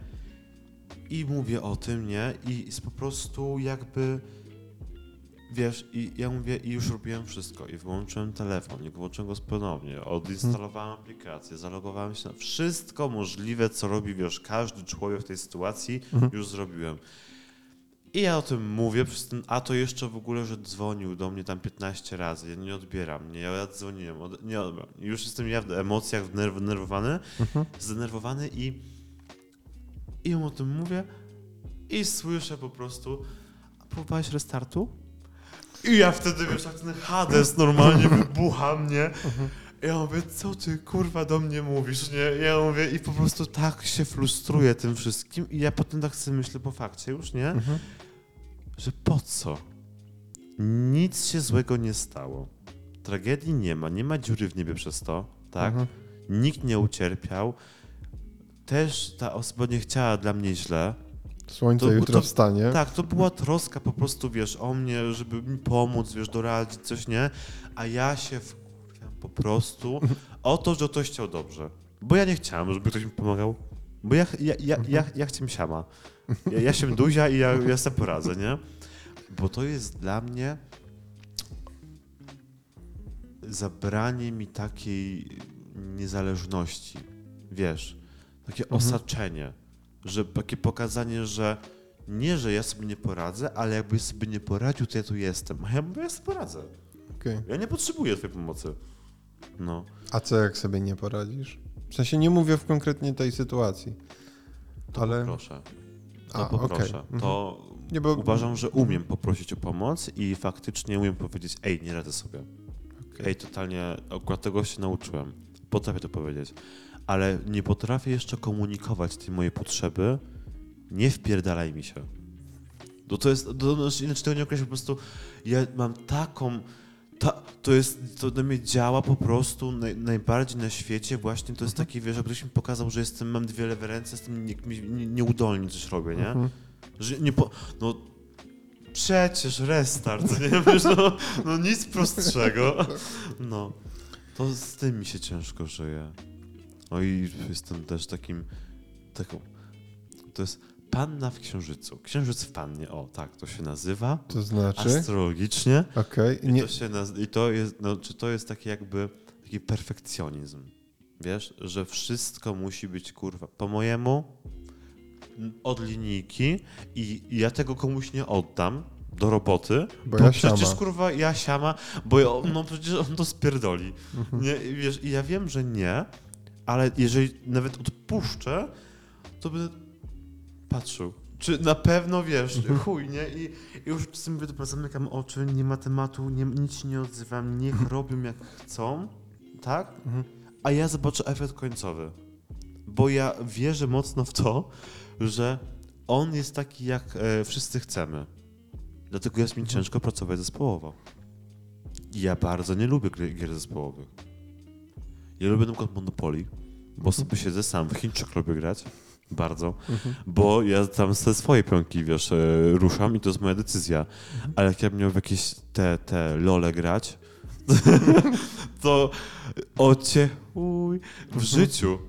i mówię o tym, nie? I jest po prostu jakby, wiesz, i ja mówię, i już robiłem wszystko. I wyłączyłem telefon, i włączyłem go ponownie, odinstalowałem aplikację, zalogowałem się na wszystko możliwe, co robi, wiesz, każdy człowiek w tej sytuacji, Mhm. już zrobiłem. I ja o tym mówię, przez ten, a to jeszcze w ogóle, że dzwonił do mnie tam 15 razy, ja nie odbieram, nie, ja dzwoniłem, od, nie odbieram. Już jestem ja w emocjach wnerw- wnerwowany, Mhm. zdenerwowany i, i ją o tym mówię i słyszę po prostu, a próbowałeś restartu? I ja wtedy, wiesz, jak ten Hades normalnie (laughs) wybucha mnie. Ja mówię, co ty kurwa do mnie mówisz, nie? Ja mówię i po prostu tak się frustruję tym wszystkim i ja potem tak sobie myślę po fakcie już, nie? Mhm. Że po co? Nic się złego nie stało. Tragedii nie ma, nie ma dziury w niebie przez to, tak? Mhm. Nikt nie ucierpiał. Też ta osoba nie chciała dla mnie źle. Słońce To- jutro to- wstanie. Tak, to była troska po prostu, wiesz, o mnie, żeby mi pomóc, wiesz, doradzić, coś, nie? A ja się wkurwiam po prostu o to, że ktoś chciał dobrze. Bo ja nie chciałem, żeby ktoś mi pomagał. Bo ja, ja, ja, ja, ja chciałem siama. Ja, ja się duzia i ja, ja sobie poradzę, nie? Bo to jest dla mnie zabranie mi takiej niezależności, wiesz, takie Mhm. osaczenie, że takie pokazanie, że nie, że ja sobie nie poradzę, ale jakbyś sobie nie poradził, to ja tu jestem. A ja mówię, ja sobie poradzę. Okej. Ja nie potrzebuję twojej pomocy. No. A co jak sobie nie poradzisz? W sensie nie mówię w konkretnie tej sytuacji. To Ale- poproszę. To A, poproszę. okej. To Nie, bo... uważam, że umiem poprosić o pomoc i faktycznie umiem powiedzieć, ej, nie radzę sobie. Okej. Ej, totalnie, akurat tego się nauczyłem. Potrafię to powiedzieć. Ale nie potrafię jeszcze komunikować tej mojej potrzeby. Nie wpierdalaj mi się. No to jest, to, no, inaczej tego nie określę, po prostu ja mam taką, ta, to jest, to do mnie działa po prostu naj, najbardziej na świecie właśnie, to jest taki, wiesz, ktoś mi pokazał, że jestem, mam dwie lewe ręce, jestem nie, nie, nieudolny, coś robię, nie? Mhm. Że nie po, no przecież restart, (laughs) nie wiesz, no, no nic prostszego. No, to z tym mi się ciężko żyje. No i jestem też takim, taką, to jest panna w księżycu. Księżyc w pannie, o tak to się nazywa. To znaczy? Astrologicznie. Okej. I Nie... to, się naz- I to jest, no, czy to jest taki jakby taki perfekcjonizm. Wiesz, że wszystko musi być kurwa po mojemu od linijki i i ja tego komuś nie oddam do roboty, Bo bo, ja przecież siama. kurwa ja siama, bo no przecież on to spierdoli. Mhm. Nie, i wiesz, i ja wiem, że nie, ale jeżeli nawet odpuszczę, to będę patrzył. Czy na pewno wiesz, Mhm. chuj, nie? I, i już czasem mówię, dobra, zamykam oczy, nie ma tematu, nie, nic się nie odzywam, niech robią jak chcą, tak? Mhm. A ja zobaczę efekt końcowy. Bo ja wierzę mocno w to, że on jest taki, jak e, wszyscy chcemy. Dlatego jest mi Mhm. ciężko pracować zespołowo. I ja bardzo nie lubię gry, gier zespołowych. Ja lubię na przykład Monopoly, bo sobie siedzę sam, w Chińczyk lubię grać. Bardzo. Mhm. Bo ja tam ze swoje pionki, wiesz, e, ruszam i to jest moja decyzja. Ale jak ja bym miał w jakieś te, te lole grać, (laughs) to ocie chuj w życiu.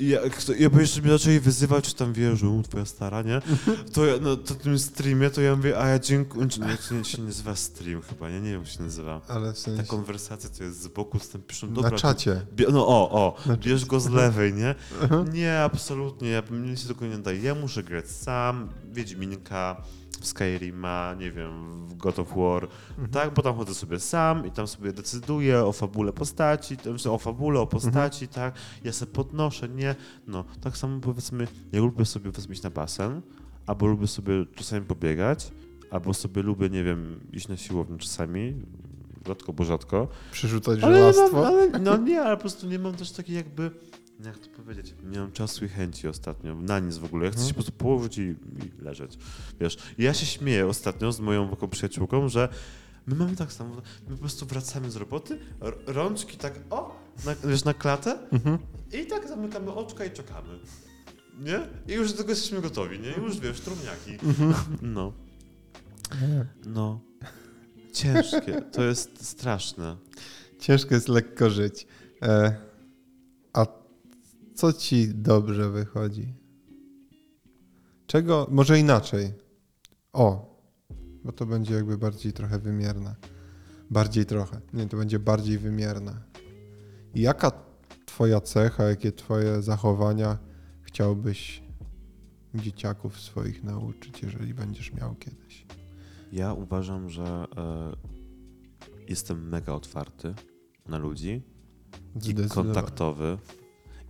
Ja, kto- ja bo jeszcze mnie zaczęli wyzywać, czy tam u, twoja stara, nie? (laughs) To ja na to tym streamie, to ja mówię, a ja dziękuję, nie, czy nie się nazywa stream chyba, nie, nie wiem jak się nazywa. Ale w Ta sensie... konwersacja to jest z boku, z tym piszą, dobra, Na czacie. No o, o, bierz go z lewej, nie? (laughs) Nie, absolutnie, ja bym nic tego nie daję. Ja muszę grać sam, Wiedźminka, w Skyrima, nie wiem, w God of War, Mhm. tak? Bo tam chodzę sobie sam i tam sobie decyduję o fabule postaci, że o fabule, o postaci, Mhm. tak? Ja sobie podnoszę, nie? No, tak samo powiedzmy, ja lubię sobie powiedzmy iść na basen, albo lubię sobie czasami pobiegać, albo sobie lubię, nie wiem, iść na siłownię czasami, rzadko, bo rzadko, Przerzucać ale, mam, żelastwo. ale no nie, ale po prostu nie mam też takiej jakby Jak to powiedzieć? Nie mam czasu i chęci ostatnio, na nic w ogóle. Ja chcę Mhm. się po prostu położyć i, i leżeć. Wiesz, I ja się śmieję ostatnio z moją taką przyjaciółką, że my mamy tak samo, my po prostu wracamy z roboty, rączki tak, o, na, wiesz, na klatę Mhm. i tak zamykamy oczka i czekamy. Nie? I już do tego jesteśmy gotowi, nie? Już wiesz, trumniaki. Mhm. No, no. Ciężkie, to jest straszne. Ciężko jest lekko żyć. E, a co ci dobrze wychodzi? Czego, może inaczej. O, bo to będzie jakby bardziej trochę wymierne. Bardziej trochę. Nie, to będzie bardziej wymierne. Jaka twoja cecha, jakie twoje zachowania chciałbyś dzieciaków swoich nauczyć, jeżeli będziesz miał kiedyś? Ja uważam, że e, jestem mega otwarty na ludzi i kontaktowy.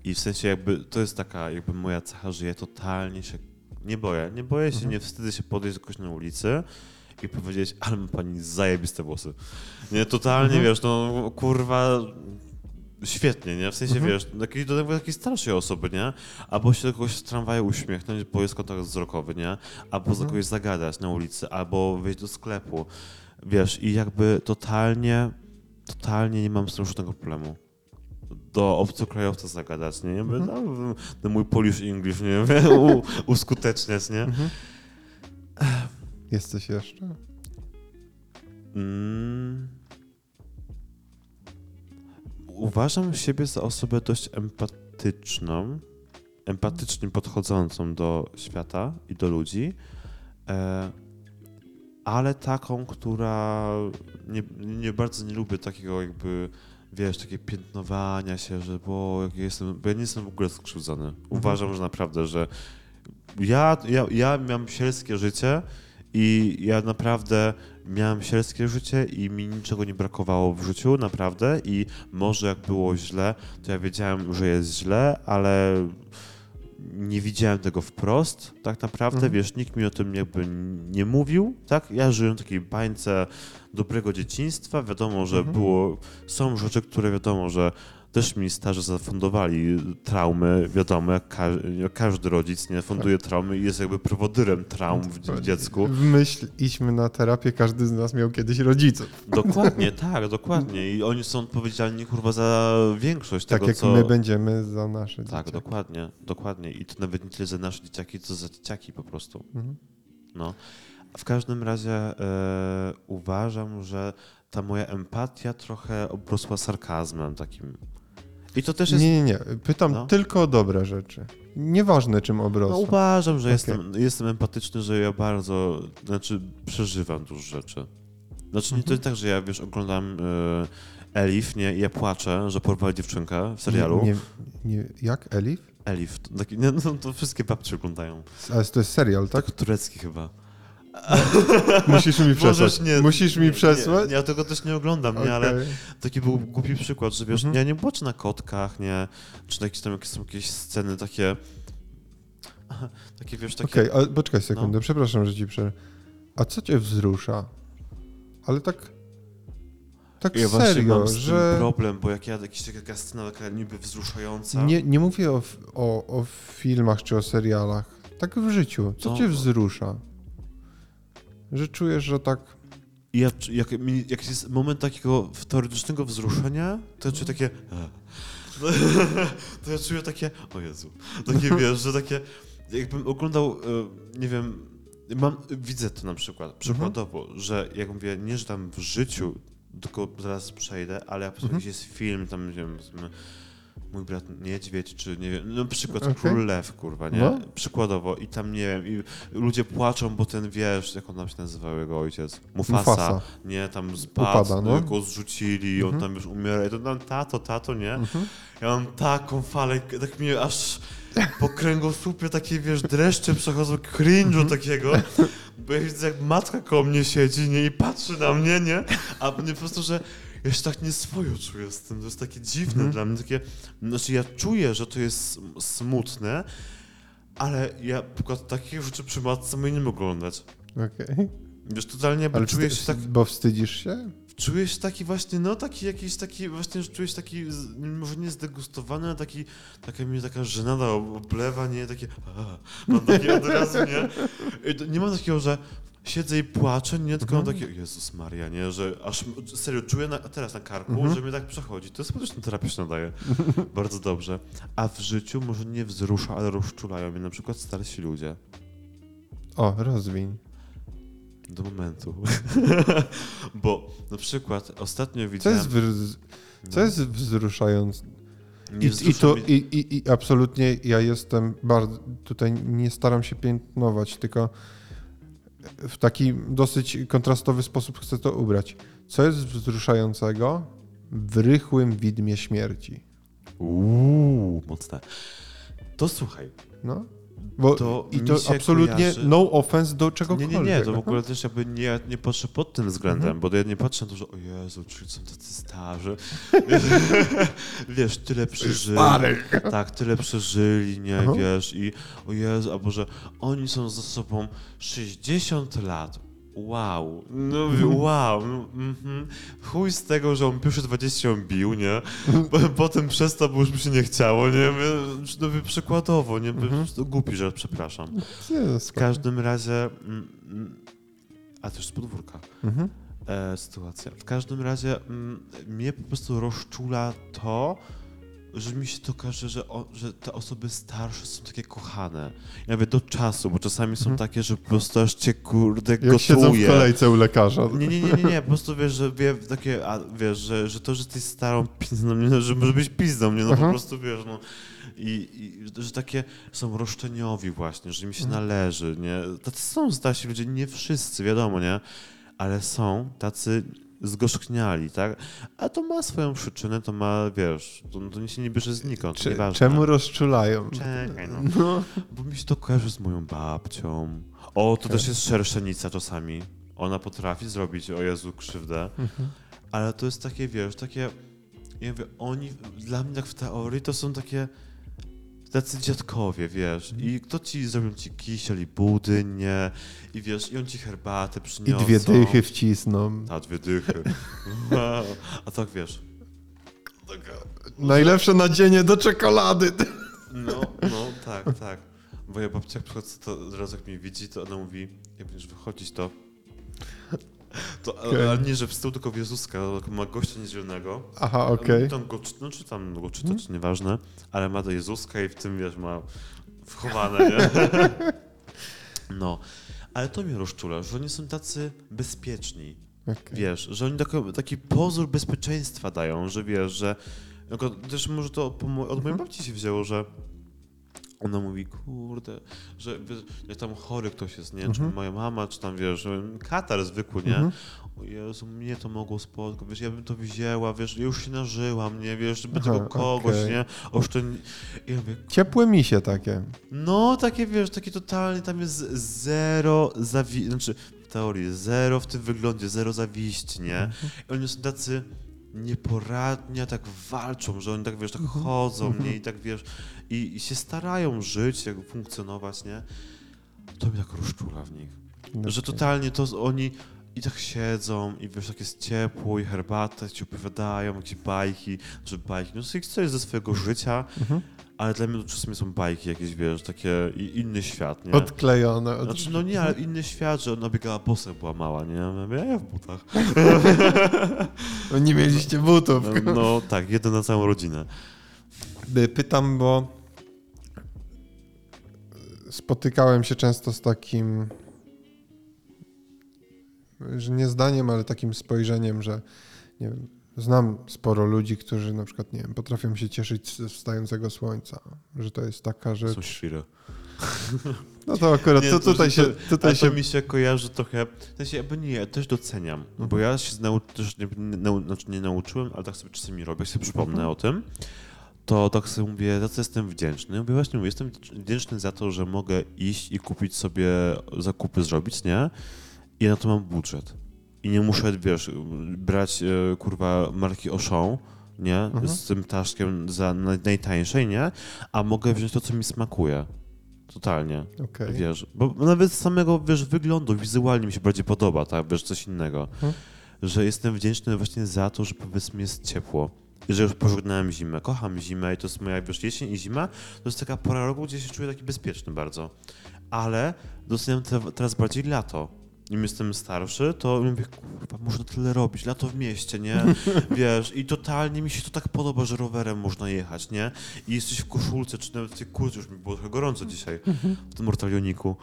I w sensie jakby to jest taka jakby moja cecha, że ja totalnie się nie boję. Nie boję się, Mhm. nie wstydzę się podejść do kogoś na ulicy i powiedzieć, ale ma pani zajebiste włosy. Nie, totalnie Mhm. wiesz, no kurwa świetnie, nie? W sensie Mhm. wiesz, takiej, do tego jakiejś starszej osoby, nie? Albo się do kogoś w tramwaju uśmiechnąć, bo jest kontakt wzrokowy, nie? Albo za Mhm. kogoś zagadać na ulicy, albo wejść do sklepu. Wiesz, i jakby totalnie, totalnie nie mam z tym żadnego problemu. Do obcokrajowca zagadać, nie? Jakby, Mhm. no, ten mój Polish English, nie? (laughs) U, uskuteczniać, nie? Mhm. Jest coś jeszcze? Mm. Uważam siebie za osobę dość empatyczną, empatycznie podchodzącą do świata i do ludzi, e, ale taką, która nie, nie bardzo nie lubię takiego jakby, wiesz, takie piętnowania się, że bo jak ja jestem, bo ja nie jestem w ogóle skrzywdzony. Uważam, że naprawdę, że ja, ja, ja miałem sielskie życie i ja naprawdę miałem sielskie życie i mi niczego nie brakowało w życiu, naprawdę. I może jak było źle, to ja wiedziałem, że jest źle, ale nie widziałem tego wprost, tak naprawdę. Mhm. Wiesz, nikt mi o tym jakby nie mówił, tak? Ja żyłem w takiej bańce dobrego dzieciństwa. Wiadomo, że Mhm. było, są rzeczy, które wiadomo, że też mi starzy zafundowali traumy, wiadomo, jak, ka każdy rodzic nie funduje traumy i jest jakby prowodyrem traum w dzie- dziecku. W myśl idźmy na terapię, każdy z nas miał kiedyś rodziców. Dokładnie, (laughs) tak, dokładnie. I oni są odpowiedzialni kurwa za większość Tak tego, jak co... my będziemy za nasze Tak, dzieciaki. dokładnie, dokładnie. I to nawet nie tyle za nasze dzieciaki, co za dzieciaki po prostu. Mhm. No. W każdym razie e, uważam, że ta moja empatia trochę obrosła sarkazmem takim. I to też jest... Nie, nie, nie. Pytam No. tylko o dobre rzeczy. Nieważne czym No, obrosło. uważam, że Okej. jestem, jestem empatyczny, że ja bardzo, znaczy przeżywam dużo rzeczy. Znaczy nie to jest tak, że ja wiesz, oglądam e, Elif, nie, i ja płaczę, że porwali dziewczynkę w serialu. Nie, nie, jak? Elif? Elif, to, taki, nie, no, to wszystkie babcie oglądają. Ale to jest serial, tak? Tak turecki chyba. Musisz mi przesłać. Nie, Musisz mi przesłać? Nie, ja tego też nie oglądam, nie, ale taki był głupi przykład, że wiesz, Mhm. ja nie płaczę na kotkach, nie, czy na jakieś tam jakieś, są jakieś sceny takie, (laughs) takie wiesz, takie... Okej, ale poczekaj sekundę, No. przepraszam, że ci przerwę. A co cię wzrusza? Ale tak. Tak Ja właśnie serio, mam z że. problem, bo jak ja jakaś taka scena taka niby wzruszająca. Nie, nie mówię o, o, o filmach czy o serialach. Tak w życiu. Co No. cię wzrusza? Że czujesz, że tak. Ja, jak, jak jest moment takiego teoretycznego wzruszenia, to ja czuję takie. (laughs) To ja czuję takie. O Jezu. Takie (laughs) wiesz, że takie. Jakbym oglądał, e, nie wiem. Mam, widzę to na przykład, przykładowo, że jak mówię, nie że tam w życiu, tylko zaraz przejdę, ale jak po prostu Mhm. jakiś jest film, tam nie wiem, mój brat niedźwiedź, czy nie wiem, no przykład Okej. Król Lew, kurwa, nie? No. Przykładowo i tam, nie wiem, i ludzie płaczą, bo ten, wiesz, jak on tam się nazywał, jego ojciec? Mufasa. Mufasa. Nie, tam spadł, Upada, no. go zrzucili, on Mhm. tam już umiera i to tam tato, tato, nie? Mhm. Ja mam taką falę, tak mnie aż po kręgosłupie takie, wiesz, dreszcze przechodzą, cringe'u Mhm. takiego, bo ja widzę, jak matka koło mnie siedzi, nie, i patrzy na mnie, nie? A mnie po prostu, że ja się tak nieswojo czuję z tym, to jest takie dziwne Mhm. dla mnie, takie, znaczy ja czuję, że to jest sm- smutne, ale ja na przykład takich rzeczy przy matce mojej nie mogę oglądać. Okej. Wiesz, totalnie Ale czuję się tak Bo wstydzisz się? czujesz taki właśnie, no taki jakiś taki, właśnie, że czujesz taki, może nie zdegustowany, ale taki, taka mnie taka żenada oblewa, nie, takie, a, mam takie od razu, nie, I to- nie mam takiego, że siedzę i płaczę, nie, tylko Mhm. takie, Jezus Maria, nie, że aż serio czuję na, teraz na karku, Mhm. że mnie tak przechodzi, to jest prostu terapia się nadaje, (laughs) bardzo dobrze, a w życiu może nie wzrusza, ale rozczulają mnie na przykład starsi ludzie. O, rozwiń. Do momentu. (laughs) Bo na przykład ostatnio Co widziałem... jest, co no, jest wzruszające? nie I, i, to, i, i, I absolutnie ja jestem bardzo. Tutaj nie staram się piętnować, tylko w taki dosyć kontrastowy sposób chcę to ubrać. Co jest wzruszającego w rychłym widmie śmierci? Uuu, mocne. To słuchaj. No? Bo To I to absolutnie kojarzy- no offense do Nie, czegokolwiek. nie, nie, to w aha. ogóle też jakby nie, nie patrzę pod tym względem, Mhm. bo ja nie patrzę na to, że o Jezu, czyli są tacy starzy. (laughs) wiesz, tyle przeżyli. Tak, tyle przeżyli, nie, Aha. wiesz, i o Jezu, albo że oni są ze sobą 60 lat. Wow, no Mhm. wow, no, mhm. chuj z tego, że on pierwsze 20 ją bił, nie, Po- potem przestał, bo już mi się nie chciało, nie, no, przykładowo, nie, Mhm. głupi, że przepraszam. W każdym razie, mm, mm, a też z podwórka Mhm. e, sytuacja. W każdym razie mm, mnie po prostu rozczula to, że mi się to każe, że, o, że te osoby starsze są takie kochane. Ja mówię do czasu, bo czasami są Mhm. takie, że po prostu aż cię kurde Jak siedzą w gotuje. kolejce u lekarza. Nie, nie, nie, nie, nie, po prostu wiesz, że wie, takie, a, wiesz, że, że to, że jesteś starą pizdą, nie, no, że może być pizdą, nie, no Aha. po prostu wiesz, no. I, I że takie są roszczeniowi właśnie, że im się Mhm. należy, nie. Tacy są starsi ludzie, nie wszyscy, wiadomo, nie, ale są tacy zgorzkniali, tak? A to ma swoją przyczynę, to ma, wiesz, to, to się nie bierze znikąd, Cze- nieważne. czemu rozczulają? Czekaj, no. No. Bo mi się to kojarzy z moją babcią. O, to Okej. też jest szerszenica czasami. Ona potrafi zrobić, o Jezu, krzywdę. Mhm. Ale to jest takie, wiesz, takie, ja mówię, oni, dla mnie tak w teorii to są takie tacy dziadkowie, wiesz, Mhm. i kto ci zrobił ci kisiel i budyń, nie, i wiesz, i on ci herbatę I przyniosą. dwie dychy wcisną. A, dwie dychy. Wow. (laughs) A tak, wiesz, Najlepsze nadzienie do czekolady. no, no, tak, tak. Moja babcia, jak przychodzi, to zaraz jak mnie widzi, to ona mówi, jak będziesz wychodzić, to (laughs) to, Okej. ale nie, że w stół, tylko w Jezuska, ma gościa niedzielnego. Aha, okej. Tam go, czy- no, czy tam go czyta, Mhm. czy nieważne, ale ma do Jezuska i w tym, wiesz, ma wchowane, (laughs) nie? No, ale to mnie rozczula, że oni są tacy bezpieczni, Okej. wiesz, że oni taki, taki pozór bezpieczeństwa dają, że wiesz, że też może to od mojej babci się wzięło, że ona mówi, kurde, że wiesz, jak tam chory ktoś jest, nie, czy Mhm. moja mama, czy tam, wiesz, katar zwykły, nie, Mhm. o Jezu, mnie to mogło spotkać, wiesz, ja bym to wzięła, wiesz, ja już się nażyłam, nie, wiesz, żeby Aha, tego kogoś, okej. nie, oszczędzi... I ja mówię, Ciepłe misie takie. no, takie, wiesz, takie totalnie, tam jest zero zawi... znaczy, w teorii zero w tym wyglądzie, zero zawiści, nie, Mhm. i oni są tacy nieporadni, a tak walczą, że oni tak, wiesz, tak Mhm. chodzą, Mhm. nie, i tak, wiesz, i, i się starają żyć, jak funkcjonować, nie, to mnie tak rozczula w nich. Że Okej. totalnie to oni i tak siedzą i wiesz, tak jest ciepło i herbata, ci opowiadają jakieś bajki, że bajki, no coś ze swojego życia, Mhm. Ale dla mnie to czasami są bajki jakieś, wiesz, takie i inny świat, nie? Odklejone. Od... Znaczy, no nie, ale inny świat, że ona biegała jak była mała, nie? Ja mówię, a ja w butach. (laughs) No nie mieliście butów. No, no tak, jeden na całą rodzinę. Pytam, bo spotykałem się często z takim, że nie zdaniem, ale takim spojrzeniem, że nie wiem, znam sporo ludzi, którzy na przykład, nie wiem, potrafią się cieszyć ze wstającego słońca, że to jest taka Są rzecz. świry. No to akurat Nie, to to- tutaj to- się, tutaj to się mi się kojarzy trochę, w sensie jakby nie, ja też doceniam, Mhm. bo ja się znau, też nie, nie, nau, znaczy nie nauczyłem, ale tak sobie czasami robię, jak sobie przypomnę Mhm. o tym, to tak sobie mówię, za co jestem wdzięczny. Mówię, właśnie mówię, jestem wdzięczny za to, że mogę iść i kupić sobie zakupy zrobić, nie? I na to mam budżet. I nie muszę, wiesz, brać e, kurwa marki Auchan, nie? Mhm. Z tym taszkiem za naj, najtańszej, nie? A mogę wziąć to, co mi smakuje. Totalnie. Okej. Wiesz, bo nawet z samego, wiesz, wyglądu, wizualnie mi się bardziej podoba, tak, wiesz, coś innego. Mhm. że jestem wdzięczny właśnie za to, że powiedzmy jest ciepło. I że już pożegnałem zimę. Kocham zimę i to jest moja, wiesz, jesień i zima to jest taka pora roku, gdzie się czuję taki bezpieczny bardzo. Ale doceniam te, teraz bardziej lato. Im jestem starszy, to mówię, kurwa, można tyle robić, lato w mieście, nie? (laughs) Wiesz, i totalnie mi się to tak podoba, że rowerem można jechać, nie? I jesteś w koszulce, czy nawet w tej kurce, już mi było trochę gorąco dzisiaj, w tym mortalioniku.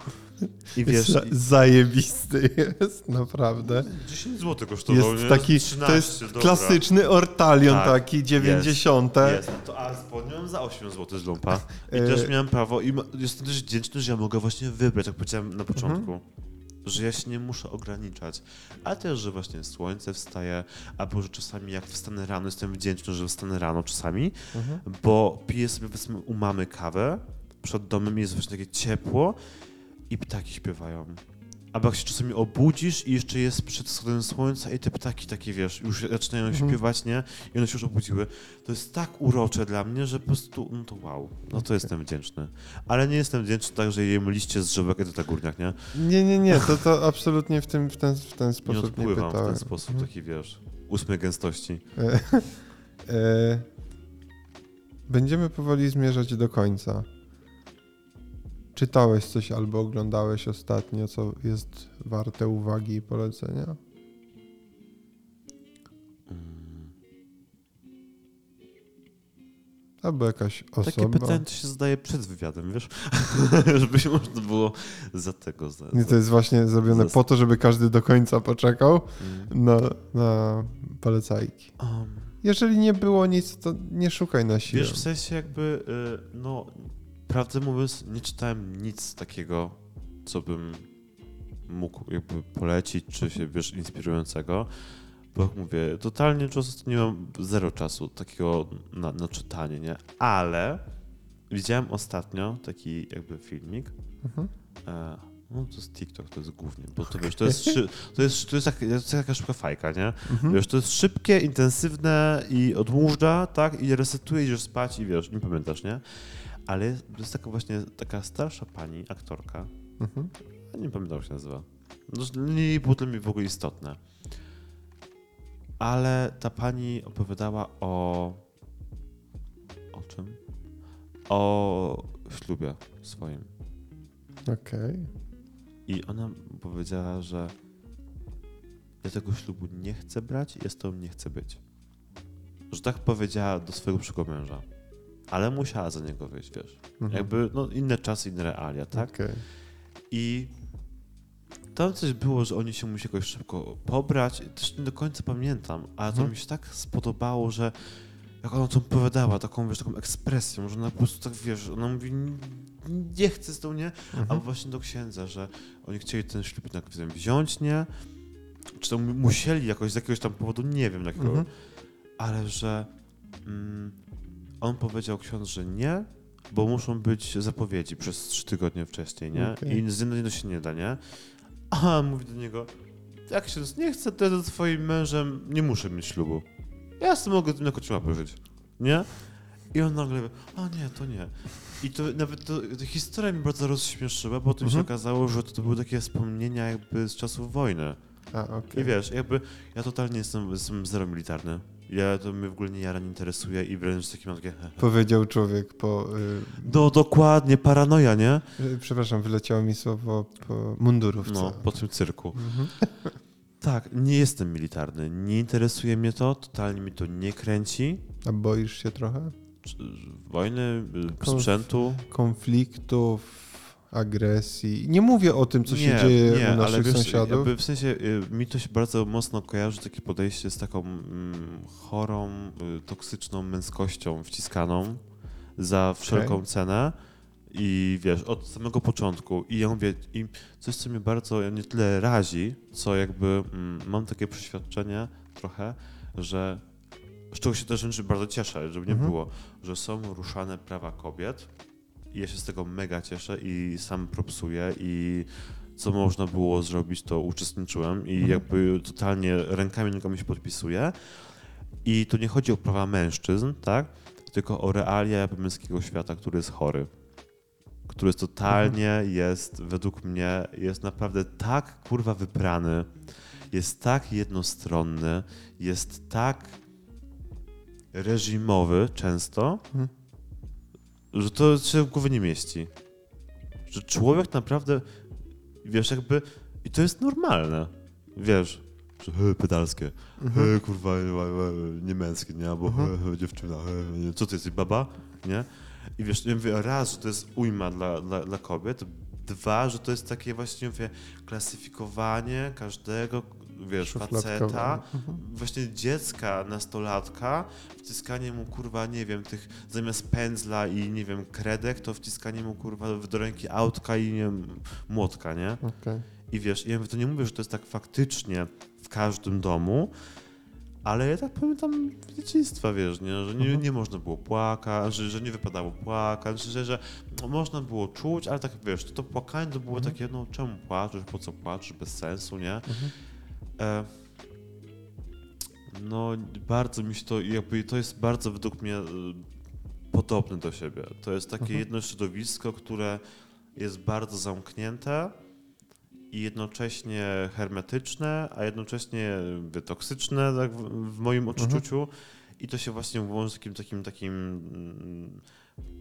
I wiesz, Za- zajebisty jest, naprawdę. i 10 zł kosztował, Jest nie? taki, 13, to jest dobra. klasyczny ortalion Tak, taki, 90. Jest, to a spodnią za 8 zł z lumpa. I E, też miałem prawo i jestem też wdzięczny, że ja mogę właśnie wybrać, jak powiedziałem na początku. Mhm. Że ja się nie muszę ograniczać, a też, że właśnie słońce wstaje, albo że czasami jak wstanę rano, jestem wdzięczny, że wstanę rano czasami, Mhm. bo piję sobie powiedzmy u mamy kawę, przed domem jest właśnie takie ciepło i ptaki śpiewają. Albo jak się czasami obudzisz i jeszcze jest przed wschodem słońca i te ptaki takie, wiesz, już zaczynają Mhm. śpiewać, nie? I one się już obudziły. To jest tak urocze dla mnie, że po prostu, no to wow. No to jestem wdzięczny. Ale nie jestem wdzięczny tak, że jem liście z drzewek Edyta Górniak, nie? Nie, nie, nie, to, to (laughs) absolutnie w, tym, w, ten, w ten Nie sposób nie, odpływam w pytałem. ten sposób, Mhm. taki, wiesz, ósmej gęstości. E, (laughs) e, będziemy powoli zmierzać do końca. Czytałeś coś albo oglądałeś ostatnio, co jest warte uwagi i polecenia? Albo jakaś osoba? Takie pytanie to się zadaje przed wywiadem, wiesz? (laughs) żeby się można było za tego... Za, Nie, to jest właśnie zrobione Zas- po to, żeby każdy do końca poczekał Mm. na, na polecajki. Um, Jeżeli nie było nic, to nie szukaj na siłę. Wiesz, w sensie jakby, y, no, prawdę mówiąc, nie czytałem nic takiego, co bym mógł jakby polecić, czy się, wiesz, inspirującego, bo jak mówię, totalnie często nie mam zero czasu takiego na, na czytanie, nie? Ale widziałem ostatnio taki jakby filmik, Mhm. e, no to jest TikTok, to jest głównie, bo to wiesz, to jest, szy- to jest, to jest, to jest jaka szybka fajka, nie? Mhm. Wiesz, to jest szybkie, intensywne i odmóżdża, tak? I resetuje, idziesz spać i wiesz, nie pamiętasz, nie? Ale jest, jest taka właśnie taka starsza pani, aktorka, Mhm. nie pamiętam jak się nazywa. No, nie było dla mnie w ogóle istotne. Ale ta pani opowiadała o... O czym? O ślubie swoim. Okej. I ona powiedziała, że ja tego ślubu nie chcę brać, ja z tobą nie chcę być. Że tak powiedziała do swojego przyszłego męża. Ale musiała za niego wyjść, wiesz. Mhm. Jakby, no inne czasy, inne realia, tak? Okej. I tam coś było, że oni się musi jakoś szybko pobrać. Też nie do końca pamiętam, ale to Mhm. mi się tak spodobało, że jak ona to opowiadała, taką, wiesz, taką ekspresją, że ona po prostu tak, wiesz, ona mówi, "N- nie chcę z tą, nie? Mhm. Albo właśnie do księdza, że oni chcieli ten ślub jednak wziąć, nie? Czy to mu- musieli jakoś z jakiegoś tam powodu, nie wiem jakiego, Mhm. ale że mm, on powiedział ksiądz, że nie, bo muszą być zapowiedzi przez trzy tygodnie wcześniej, nie? Okej. I z jednego się nie da, nie? A mówi do niego, jak ksiądz nie chce, to ja ze swoim mężem nie muszę mieć ślubu. Ja sobie mogę na kociołapę żyć, nie? I on nagle, a nie, to nie. I to nawet to, ta historia mnie bardzo rozśmieszyła, bo się Mhm. okazało, że to były takie wspomnienia jakby z czasów wojny. A, okej. I wiesz, jakby ja totalnie jestem, jestem zero militarny. Ja to mnie w ogóle nie jara nie interesuje i wręcz takie mam takie... Powiedział człowiek po... No dokładnie, paranoja, nie? Y, przepraszam, wyleciało mi słowo po mundurówce. No, po tym cyrku. Mhm. (laughs) Tak, nie jestem militarny, nie interesuje mnie to, totalnie mi to nie kręci. A boisz się trochę? Wojny, y, sprzętu. Konfliktów, agresji. Nie mówię o tym, co się nie, dzieje nie, u naszych ale wiesz, sąsiadów. Jakby w sensie y, mi to się bardzo mocno kojarzy takie podejście z taką mm, chorą, y, toksyczną męskością wciskaną za wszelką cenę. I wiesz, od samego początku. I ja mówię, i coś, co mnie bardzo nie tyle razi, co jakby mm, mam takie przeświadczenie trochę, że z czego się też bardzo cieszę, żeby nie Mhm. było, że są ruszane prawa kobiet. I ja się z tego mega cieszę i sam propsuję i co można było zrobić, to uczestniczyłem i Mhm. jakby totalnie rękami nogami się podpisuję. I tu nie chodzi o prawa mężczyzn, tak? Tylko o realia męskiego świata, który jest chory. Który jest totalnie jest, według mnie, jest naprawdę tak kurwa wybrany jest tak jednostronny, jest tak reżimowy często, Mhm. Że to się w głowie nie mieści. Że człowiek naprawdę, wiesz, jakby, i to jest normalne, wiesz, że he, pedalskie, Mhm. he, kurwa, e, e, niemieckie, nie, albo Mhm. he, he, dziewczyna, he, nie, co ty jesteś, baba, nie? I wiesz, ja mówię, raz, że to jest ujma dla, dla, dla kobiet, dwa, że to jest takie właśnie, mówię, klasyfikowanie każdego, wiesz, faceta, Mhm. właśnie dziecka, nastolatka, wciskanie mu kurwa, nie wiem, tych zamiast pędzla i nie wiem, kredek, to wciskanie mu kurwa do ręki autka i nie wiem, młotka, nie? Okej. I wiesz, ja to nie mówię, że to jest tak faktycznie w każdym domu, ale ja tak pamiętam z dzieciństwa, wiesz, nie? że nie, Mhm. nie można było płakać, że, że nie wypadało płakać, że, że no, można było czuć, ale tak wiesz, to, to płakanie to było Mhm. takie, no czemu płaczesz, po co płaczesz, bez sensu, nie? Mhm. E, no, bardzo mi się to, jakby to jest bardzo według mnie e, podobne do siebie. To jest takie Mhm. jedno środowisko, które jest bardzo zamknięte i jednocześnie hermetyczne, a jednocześnie toksyczne tak w, w moim odczuciu. I to się właśnie łączy z takim, takim, takim mm,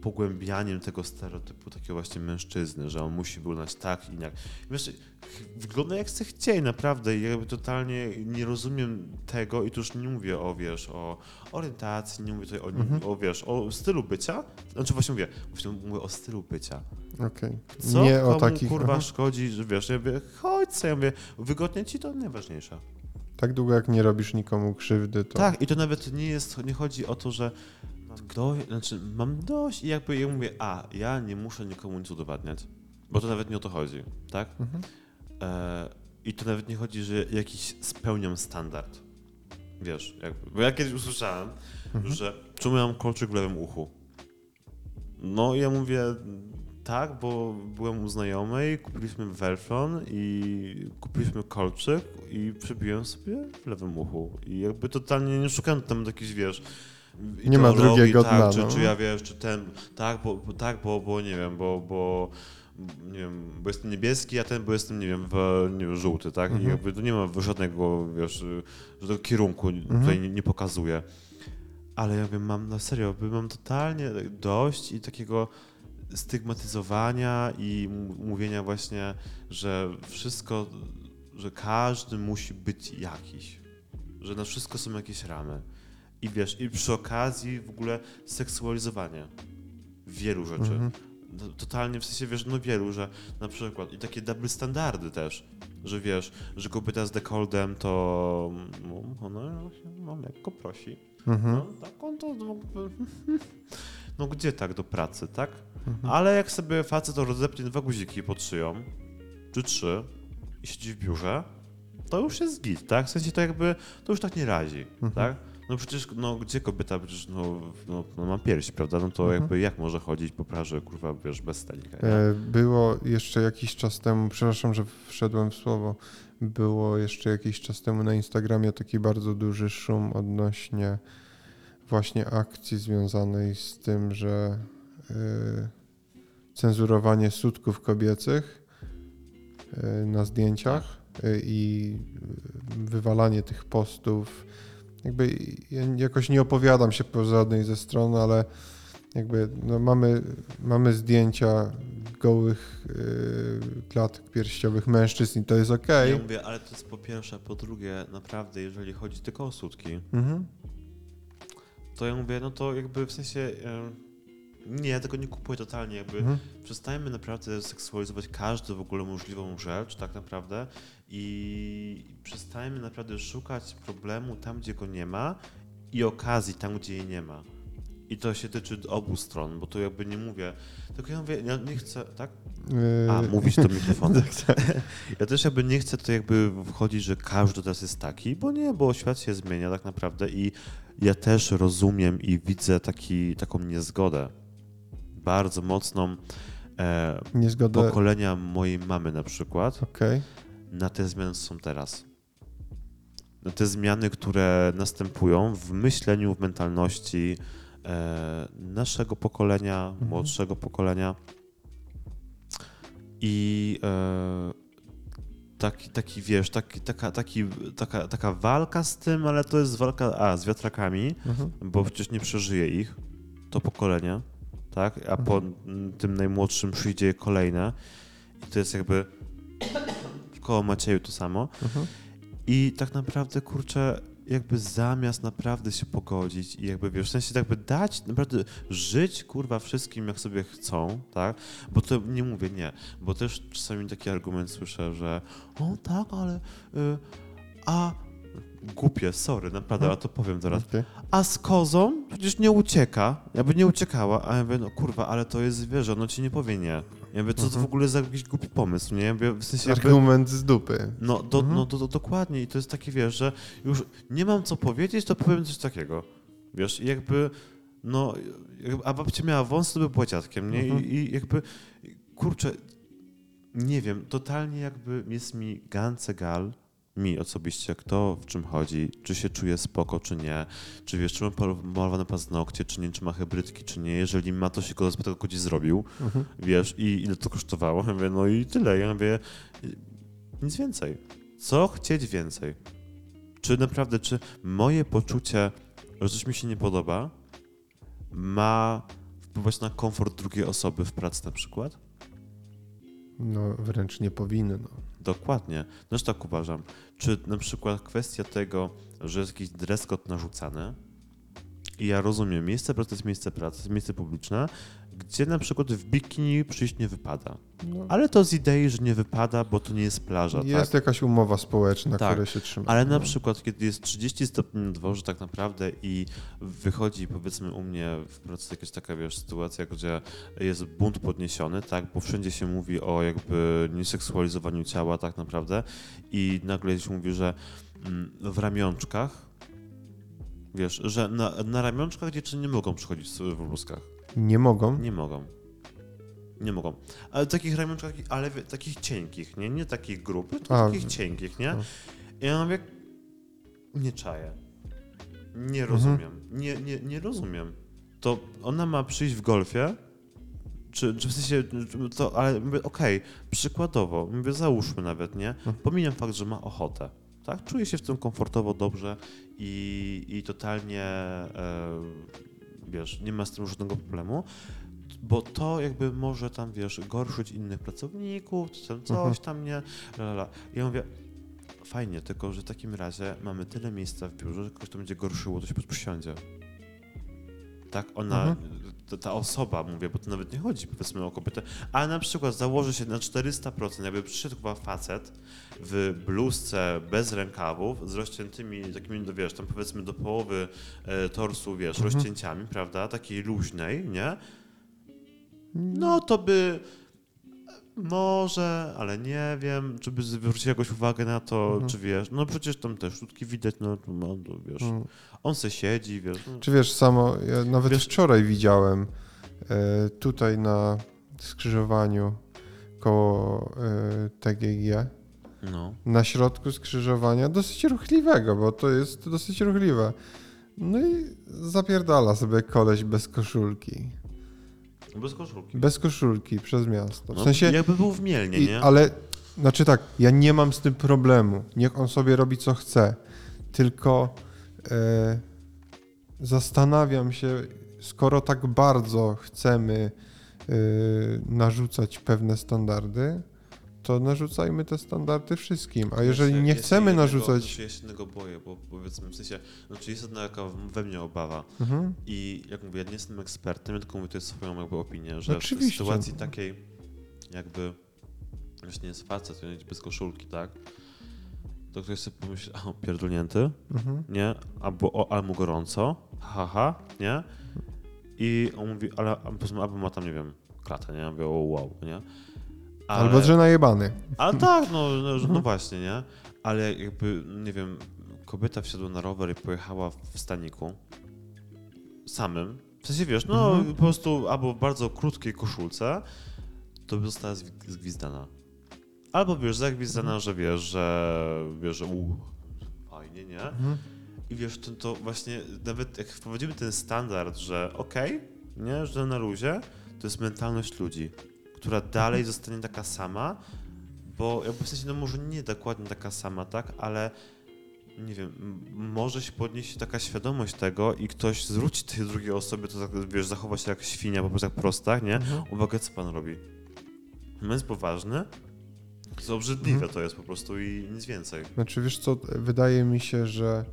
pogłębianiem tego stereotypu takiego właśnie mężczyzny, że on musi wyglądać tak i jak. Wiesz, wygląda jak chce chcieć, naprawdę. I jakby totalnie nie rozumiem tego i tu już nie mówię o, wiesz, o orientacji, nie mówię tutaj o, Mhm. o wiesz, o stylu bycia. Znaczy właśnie mówię, właśnie mówię o stylu bycia. Okej. Co Nie komu, o takich. kurwa aha. szkodzi, że wiesz, ja mówię, chodź sobie, ja mówię, wygodnie ci to najważniejsze. Tak długo jak nie robisz nikomu krzywdy, to. Tak, i to nawet nie jest, nie chodzi o to, że mam dość, znaczy mam dość i jakby ja mówię, a ja nie muszę nikomu nic udowadniać, bo to nawet nie o to chodzi, tak? Mhm. E, I to nawet nie chodzi, że jakiś spełniam standard. Wiesz, jakby, bo ja kiedyś usłyszałem, Mhm. że czemu ja mam kolczyk w lewym uchu? No ja mówię tak, bo byłem u znajomej, kupiliśmy welflon i kupiliśmy kolczyk i przybiłem sobie w lewym uchu. I jakby totalnie nie szukałem tam jakichś, wiesz, Nie ma drugiego tak, dna, Czy, no. czy ja wiesz, czy ten, tak, bo, bo tak, bo, bo nie wiem, bo, bo nie wiem, bo jestem niebieski, a ten, bo jestem, nie wiem, w, nie wiem żółty, tak? I Mhm. jakby to nie ma żadnego, wiesz, żadnego kierunku Mhm. tutaj nie, nie pokazuje. Ale ja wiem, mam na serio, mam totalnie dość i takiego stygmatyzowania i mówienia właśnie, że wszystko, że każdy musi być jakiś, że na wszystko są jakieś ramy. I wiesz, i przy okazji w ogóle seksualizowanie wielu rzeczy. Mhm. Totalnie w sensie wiesz, no wielu, że na przykład i takie double standardy też, że wiesz, że kobieta z dekoldem to no, ona się no, lekko prosi. Mhm. No, tak, on to, no, (laughs) no gdzie tak do pracy, tak? Mhm. Ale jak sobie facet rozepnie dwa guziki pod szyją, czy trzy, i siedzi w biurze, to już jest git, tak? W sensie to jakby, to już tak nie razi, Mhm. tak? No przecież, no gdzie kobieta, przecież no, no, no ma pierś, prawda? No to Mhm. jakby jak może chodzić po plaży, kurwa, wiesz, bez stanika? E, Było jeszcze jakiś czas temu, przepraszam, że wszedłem w słowo, było jeszcze jakiś czas temu na Instagramie taki bardzo duży szum odnośnie właśnie akcji związanej z tym, że e, cenzurowanie sutków kobiecych e, na zdjęciach e, i wywalanie tych postów. Jakby ja jakoś nie opowiadam się po żadnej ze stron, ale jakby no mamy, mamy zdjęcia gołych yy, klatek pierściowych mężczyzn i to jest okej. Ja mówię, ale to jest po pierwsze, po drugie, naprawdę, jeżeli chodzi tylko o sutki, Mhm. to ja mówię, no to jakby w sensie, e, nie, ja tego nie kupuję totalnie, jakby Mhm. przestajemy naprawdę seksualizować każdą w ogóle możliwą rzecz, tak naprawdę, i przestajemy naprawdę szukać problemu tam, gdzie go nie ma i okazji tam, gdzie jej nie ma. I to się tyczy obu stron, bo to jakby nie mówię, tylko ja mówię, ja nie chcę, tak? A, Yy, mówić do mikrofonu. (laughs) tak, Ja też jakby nie chcę to jakby wchodzić, że każdy teraz jest taki, bo nie, bo świat się zmienia tak naprawdę i ja też rozumiem i widzę taki, taką niezgodę bardzo mocną e, Niezgodę. pokolenia mojej mamy na przykład Okej. Na te zmiany, są teraz. Na te zmiany, które następują w myśleniu, w mentalności e, naszego pokolenia, Mhm. młodszego pokolenia. I e, taki, taki wiesz, taki, taka, taki, taka, taka walka z tym, ale to jest walka, a, z wiatrakami, Mhm. bo przecież nie przeżyje ich, to pokolenie, tak? A po mm, tym najmłodszym przyjdzie kolejne i to jest jakby koło Macieju to samo. Mhm. I tak naprawdę, kurczę, jakby zamiast naprawdę się pogodzić i jakby, wiesz, w sensie jakby dać, naprawdę żyć, kurwa, wszystkim jak sobie chcą, tak? Bo to nie mówię, nie, bo też czasami taki argument słyszę, że o tak, ale y, a głupie, sorry, naprawdę, a to powiem teraz. Okej. A z kozą przecież nie ucieka, jakby nie uciekała, a ja mówię, no kurwa, ale to jest zwierzę, ono ci nie powie nie. Ja mówię, co to w Mhm. ogóle za jakiś głupi pomysł, nie? Ja mówię, w sensie jakby... Argument z dupy. No, do, Mhm. no do, dokładnie i to jest takie, wiesz, że już nie mam co powiedzieć, to powiem coś takiego. Wiesz, i jakby, no, jakby, a babcia miała wąs, to by była dziadkiem, nie? Mhm. I, I jakby, kurczę, nie wiem, totalnie jakby jest mi gance gal, mi osobiście, kto w czym chodzi, czy się czuje spoko, czy nie, czy wiesz, czy ma malowane paznokcie, czy nie, czy ma hybrydki, czy nie, jeżeli ma, to się go zapyta, kto ci zrobił, Mhm. wiesz, i ile to kosztowało. Ja mówię, no i tyle. Ja mówię, nic więcej. Co chcieć więcej? Czy naprawdę, czy moje poczucie, że coś mi się nie podoba, ma wpływać na komfort drugiej osoby w pracy na przykład? No wręcz nie powinno. Dokładnie. Też tak uważam. Czy na przykład kwestia tego, że jest jakiś dress code narzucany i ja rozumiem, miejsce pracy to jest miejsce pracy, jest miejsce publiczne, gdzie na przykład w bikini przyjść nie wypada. No, Ale to z idei, że nie wypada, bo to nie jest plaża, jest tak? jakaś umowa społeczna, Tak, której się trzyma. Ale na No. przykład, kiedy jest 30 stopni na dworze tak naprawdę i wychodzi powiedzmy u mnie w pracy jakaś taka, wiesz, sytuacja, gdzie jest bunt podniesiony, tak, bo wszędzie się mówi o jakby nieseksualizowaniu ciała tak naprawdę i nagle się mówi, że mm, w ramionczkach, wiesz, że na, na ramionczkach dziewczyny nie mogą przychodzić w bluzkach. Nie mogą. Nie mogą. Nie mogą. Ale takich ramionczkach, ale takich cienkich, nie? Nie takich A, takich cienkich, nie? no. I ja mówię, nie czaję. Nie Mhm. rozumiem. Nie, nie, nie rozumiem. To ona ma przyjść w golfie, czy, czy w sensie, to, ale mówię, okej, przykładowo, mówię, załóżmy nawet, nie? Mhm. Pomijam fakt, że ma ochotę, tak? Czuje się w tym komfortowo, dobrze i, i totalnie, e, wiesz, nie ma z tym żadnego problemu, bo to jakby może tam, wiesz, gorszyć innych pracowników, czy tam coś Mhm. tam, nie? La, la, la. I ja mówię, fajnie, tylko że w takim razie mamy tyle miejsca w biurze, że kogoś to będzie gorszyło, to się po prostu. Tak, ona, Mhm. Ta, ta osoba, mówię, bo to nawet nie chodzi powiedzmy o kobietę, ale na przykład założy się na 400%, jakby przyszedł chyba facet w bluzce bez rękawów, z rozciętymi takimi, no wiesz, tam powiedzmy do połowy e, torsu, wiesz, Mhm. rozcięciami, prawda, takiej luźnej, nie? No to by może, ale nie wiem, czy by zwrócił jakąś uwagę na to, Mhm. czy wiesz, no przecież tam te sztuczki widać, no, to, no to wiesz, Mm. On se siedzi, wiesz, Czy wiesz, samo, ja nawet Wiesz- wczoraj widziałem e, tutaj na skrzyżowaniu koło e, TGG, no. na środku skrzyżowania, dosyć ruchliwego, bo to jest dosyć ruchliwe. No i zapierdala sobie koleś bez koszulki. bez koszulki. Bez koszulki przez miasto. W No, sensie, jakby był w Mielnie, i, nie? ale, znaczy tak, ja nie mam z tym problemu. Niech on sobie robi co chce. Tylko e, zastanawiam się, skoro tak bardzo chcemy e, narzucać pewne standardy, to narzucajmy te standardy wszystkim. A jeżeli nie ja się chcemy narzucać. Znaczy ja się jednego boję, bo powiedzmy, w sensie, znaczy jest jedna jaka we mnie obawa Mhm. i jak mówię, ja nie jestem ekspertem, ja tylko mówię tutaj swoją jakby opinię, że w Oczywiście. sytuacji takiej jakby właśnie jest facet, jest bez koszulki, tak? To ktoś sobie pomyśli, a pierdolnięty, Mhm. nie? Albo, o, ale mu gorąco, haha, nie? I on mówi, ale powiedzmy, albo ma tam, nie wiem, klatę, nie? Ja mówię, o wow, nie? Ale, Albo że najebany. ale tak, no, (laughs) no, no właśnie, nie? Ale jakby, nie wiem, kobieta wsiadła na rower i pojechała w staniku samym. W sensie, wiesz, no Mhm. po prostu albo w bardzo krótkiej koszulce, to by została zgwizdana. Albo wiesz, zagwizdana, Mhm. że wiesz, że wiesz, że u, fajnie, nie? Mhm. I wiesz, to, to właśnie, nawet jak wprowadzimy ten standard, że okej, nie, że na luzie, to jest mentalność ludzi, która dalej zostanie taka sama, Bo jakby w sensie, no może nie dokładnie taka sama, tak, ale nie wiem, może się podnieść taka świadomość tego i ktoś zwróci tej drugiej osobie, to tak, wiesz, zachować się jak świnia po prostu jak prostak, nie? Mhm. Uwaga, co pan robi? Jest poważny, to obrzydliwe Mhm. to jest po prostu i nic więcej. Znaczy, wiesz co, wydaje mi się, że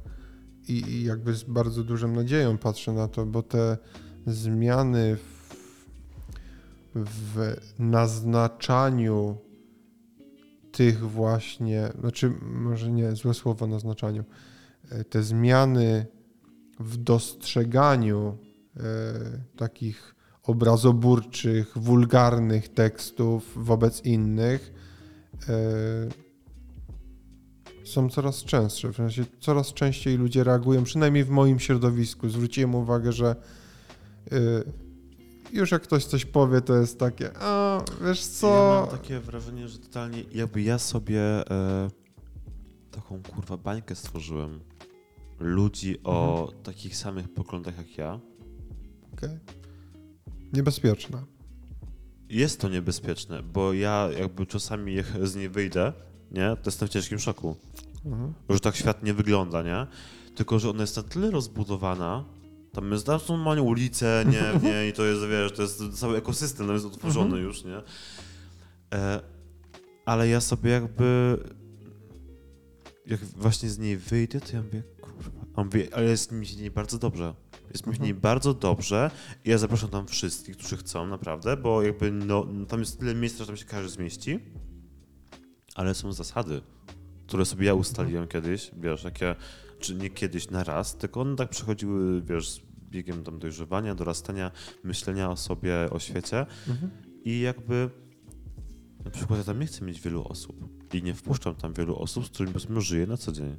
i, i jakby z bardzo dużą nadzieją patrzę na to, bo te zmiany w, w naznaczaniu tych właśnie, znaczy może nie, złe słowo naznaczaniu, e, te zmiany w dostrzeganiu e, takich obrazoburczych, wulgarnych tekstów wobec innych są coraz częstsze. W sensie coraz częściej ludzie reagują, przynajmniej w moim środowisku. Zwróciłem uwagę, że y, już jak ktoś coś powie, to jest takie, a wiesz co. Ja mam takie wrażenie, że totalnie jakby ja sobie e, taką kurwa bańkę stworzyłem ludzi o Mhm. takich samych poglądach jak ja. Okej. Niebezpieczna. Jest to niebezpieczne, bo ja jakby czasami z niej wyjdę, nie, to jestem w ciężkim szoku. Mhm. Że tak świat nie wygląda, nie? Tylko, że ona jest na tyle rozbudowana, tam jest tam są normalnie ulice, nie, (laughs) nie, i to jest, wiesz, to jest cały ekosystem, tam jest utworzony Mhm. już, nie? E, ale ja sobie jakby, jak właśnie z niej wyjdę, to ja mówię, kurwa, a mówię, ale jest mi w niej bardzo dobrze. Jest mi w Mhm. niej bardzo dobrze i ja zapraszam tam wszystkich, którzy chcą, naprawdę, bo jakby, no, tam jest tyle miejsca, że tam się każdy zmieści, ale są zasady, które sobie ja ustaliłem kiedyś, wiesz, takie, czy nie kiedyś na raz, tylko one tak przechodziły, wiesz, z biegiem tam dojrzewania, dorastania, myślenia o sobie, o świecie Mhm. i jakby na przykład ja tam nie chcę mieć wielu osób i nie wpuszczam tam wielu osób, z którymi powiedzmy żyję na co dzień.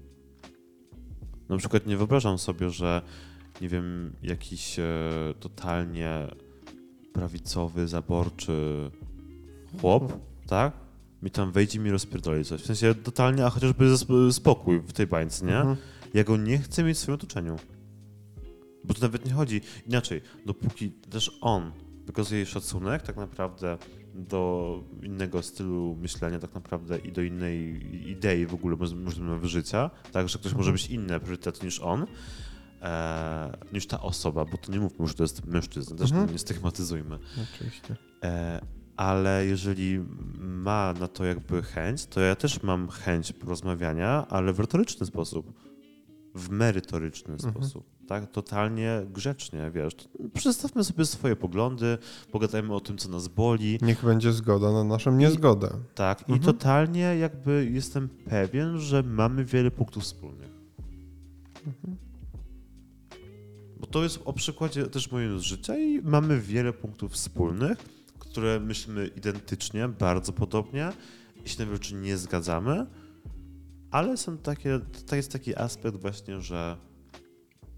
Na przykład nie wyobrażam sobie, że nie wiem, jakiś e, totalnie prawicowy, zaborczy chłop, tak? Mi tam wejdzie mi rozpierdoli coś. W sensie totalnie, a chociażby spokój w tej bańce, nie? Mhm. Ja go nie chcę mieć w swoim otoczeniu. Bo to nawet nie chodzi inaczej. Dopóki też on wykazuje szacunek tak naprawdę do innego stylu myślenia tak naprawdę i do innej idei w ogóle moż- możliwego życia, tak, że ktoś może być inny priorytet niż on, e, niż ta osoba, bo to nie mówmy, że to jest mężczyzna, też Mhm. nie stygmatyzujmy. Oczywiście. E, ale jeżeli ma na to jakby chęć, to ja też mam chęć porozmawiania, ale w retoryczny sposób. W merytoryczny Mhm. sposób. Tak? Totalnie grzecznie, wiesz. Przedstawmy sobie swoje poglądy, pogadajmy o tym, co nas boli. Niech będzie zgoda na naszą niezgodę. Tak, i Mhm. totalnie jakby jestem pewien, że mamy wiele punktów wspólnych. Mhm. To jest o przykładzie też mojego życia i mamy wiele punktów wspólnych, które myślimy identycznie, bardzo podobnie i się na rzeczy nie zgadzamy, ale są takie, to jest taki aspekt właśnie, że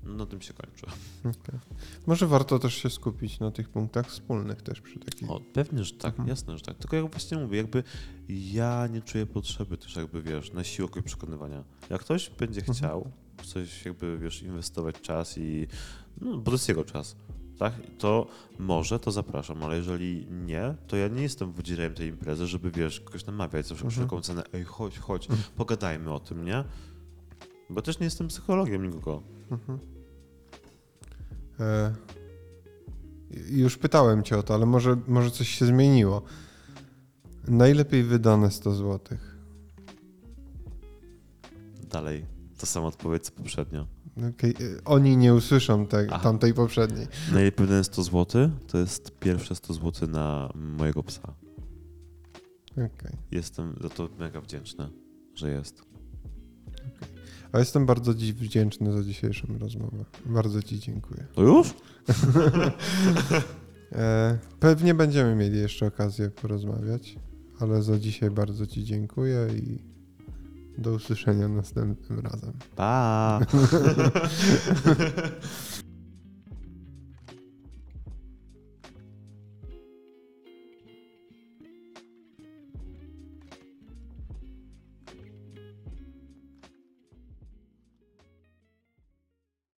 no, na tym się kończy. Okej. Może warto też się skupić na tych punktach wspólnych też przy takich. O, pewnie, że tak, Mhm. jasne, że tak. Tylko jak właśnie mówię, jakby ja nie czuję potrzeby też jakby, wiesz, na siłę kogoś przekonywania. Jak ktoś będzie Mhm. chciał coś jakby, wiesz, inwestować czas i, no, bo to jest jego czas, tak, to może, to zapraszam, ale jeżeli nie, to ja nie jestem wodzirejem tej imprezy, żeby, wiesz, kogoś namawiać za Mhm. wszelką cenę, ej, chodź, chodź, Mhm. pogadajmy o tym, nie? Bo też nie jestem psychologiem nikogo. Mhm. E, już pytałem cię o to, ale może, może coś się zmieniło. Najlepiej wydane 100 zł. Dalej, ta sama odpowiedź co poprzednio. E, Oni nie usłyszą Aha. tamtej poprzedniej. Najlepiej wydane 100 zł to jest pierwsze 100 zł na mojego psa. Okej. Jestem za to mega wdzięczny, że jest. A jestem bardzo Ci wdzięczny za dzisiejszą rozmowę. Bardzo Ci dziękuję. To już? (laughs) E, pewnie będziemy mieli jeszcze okazję porozmawiać, ale za dzisiaj bardzo Ci dziękuję i do usłyszenia następnym razem. Pa! (laughs)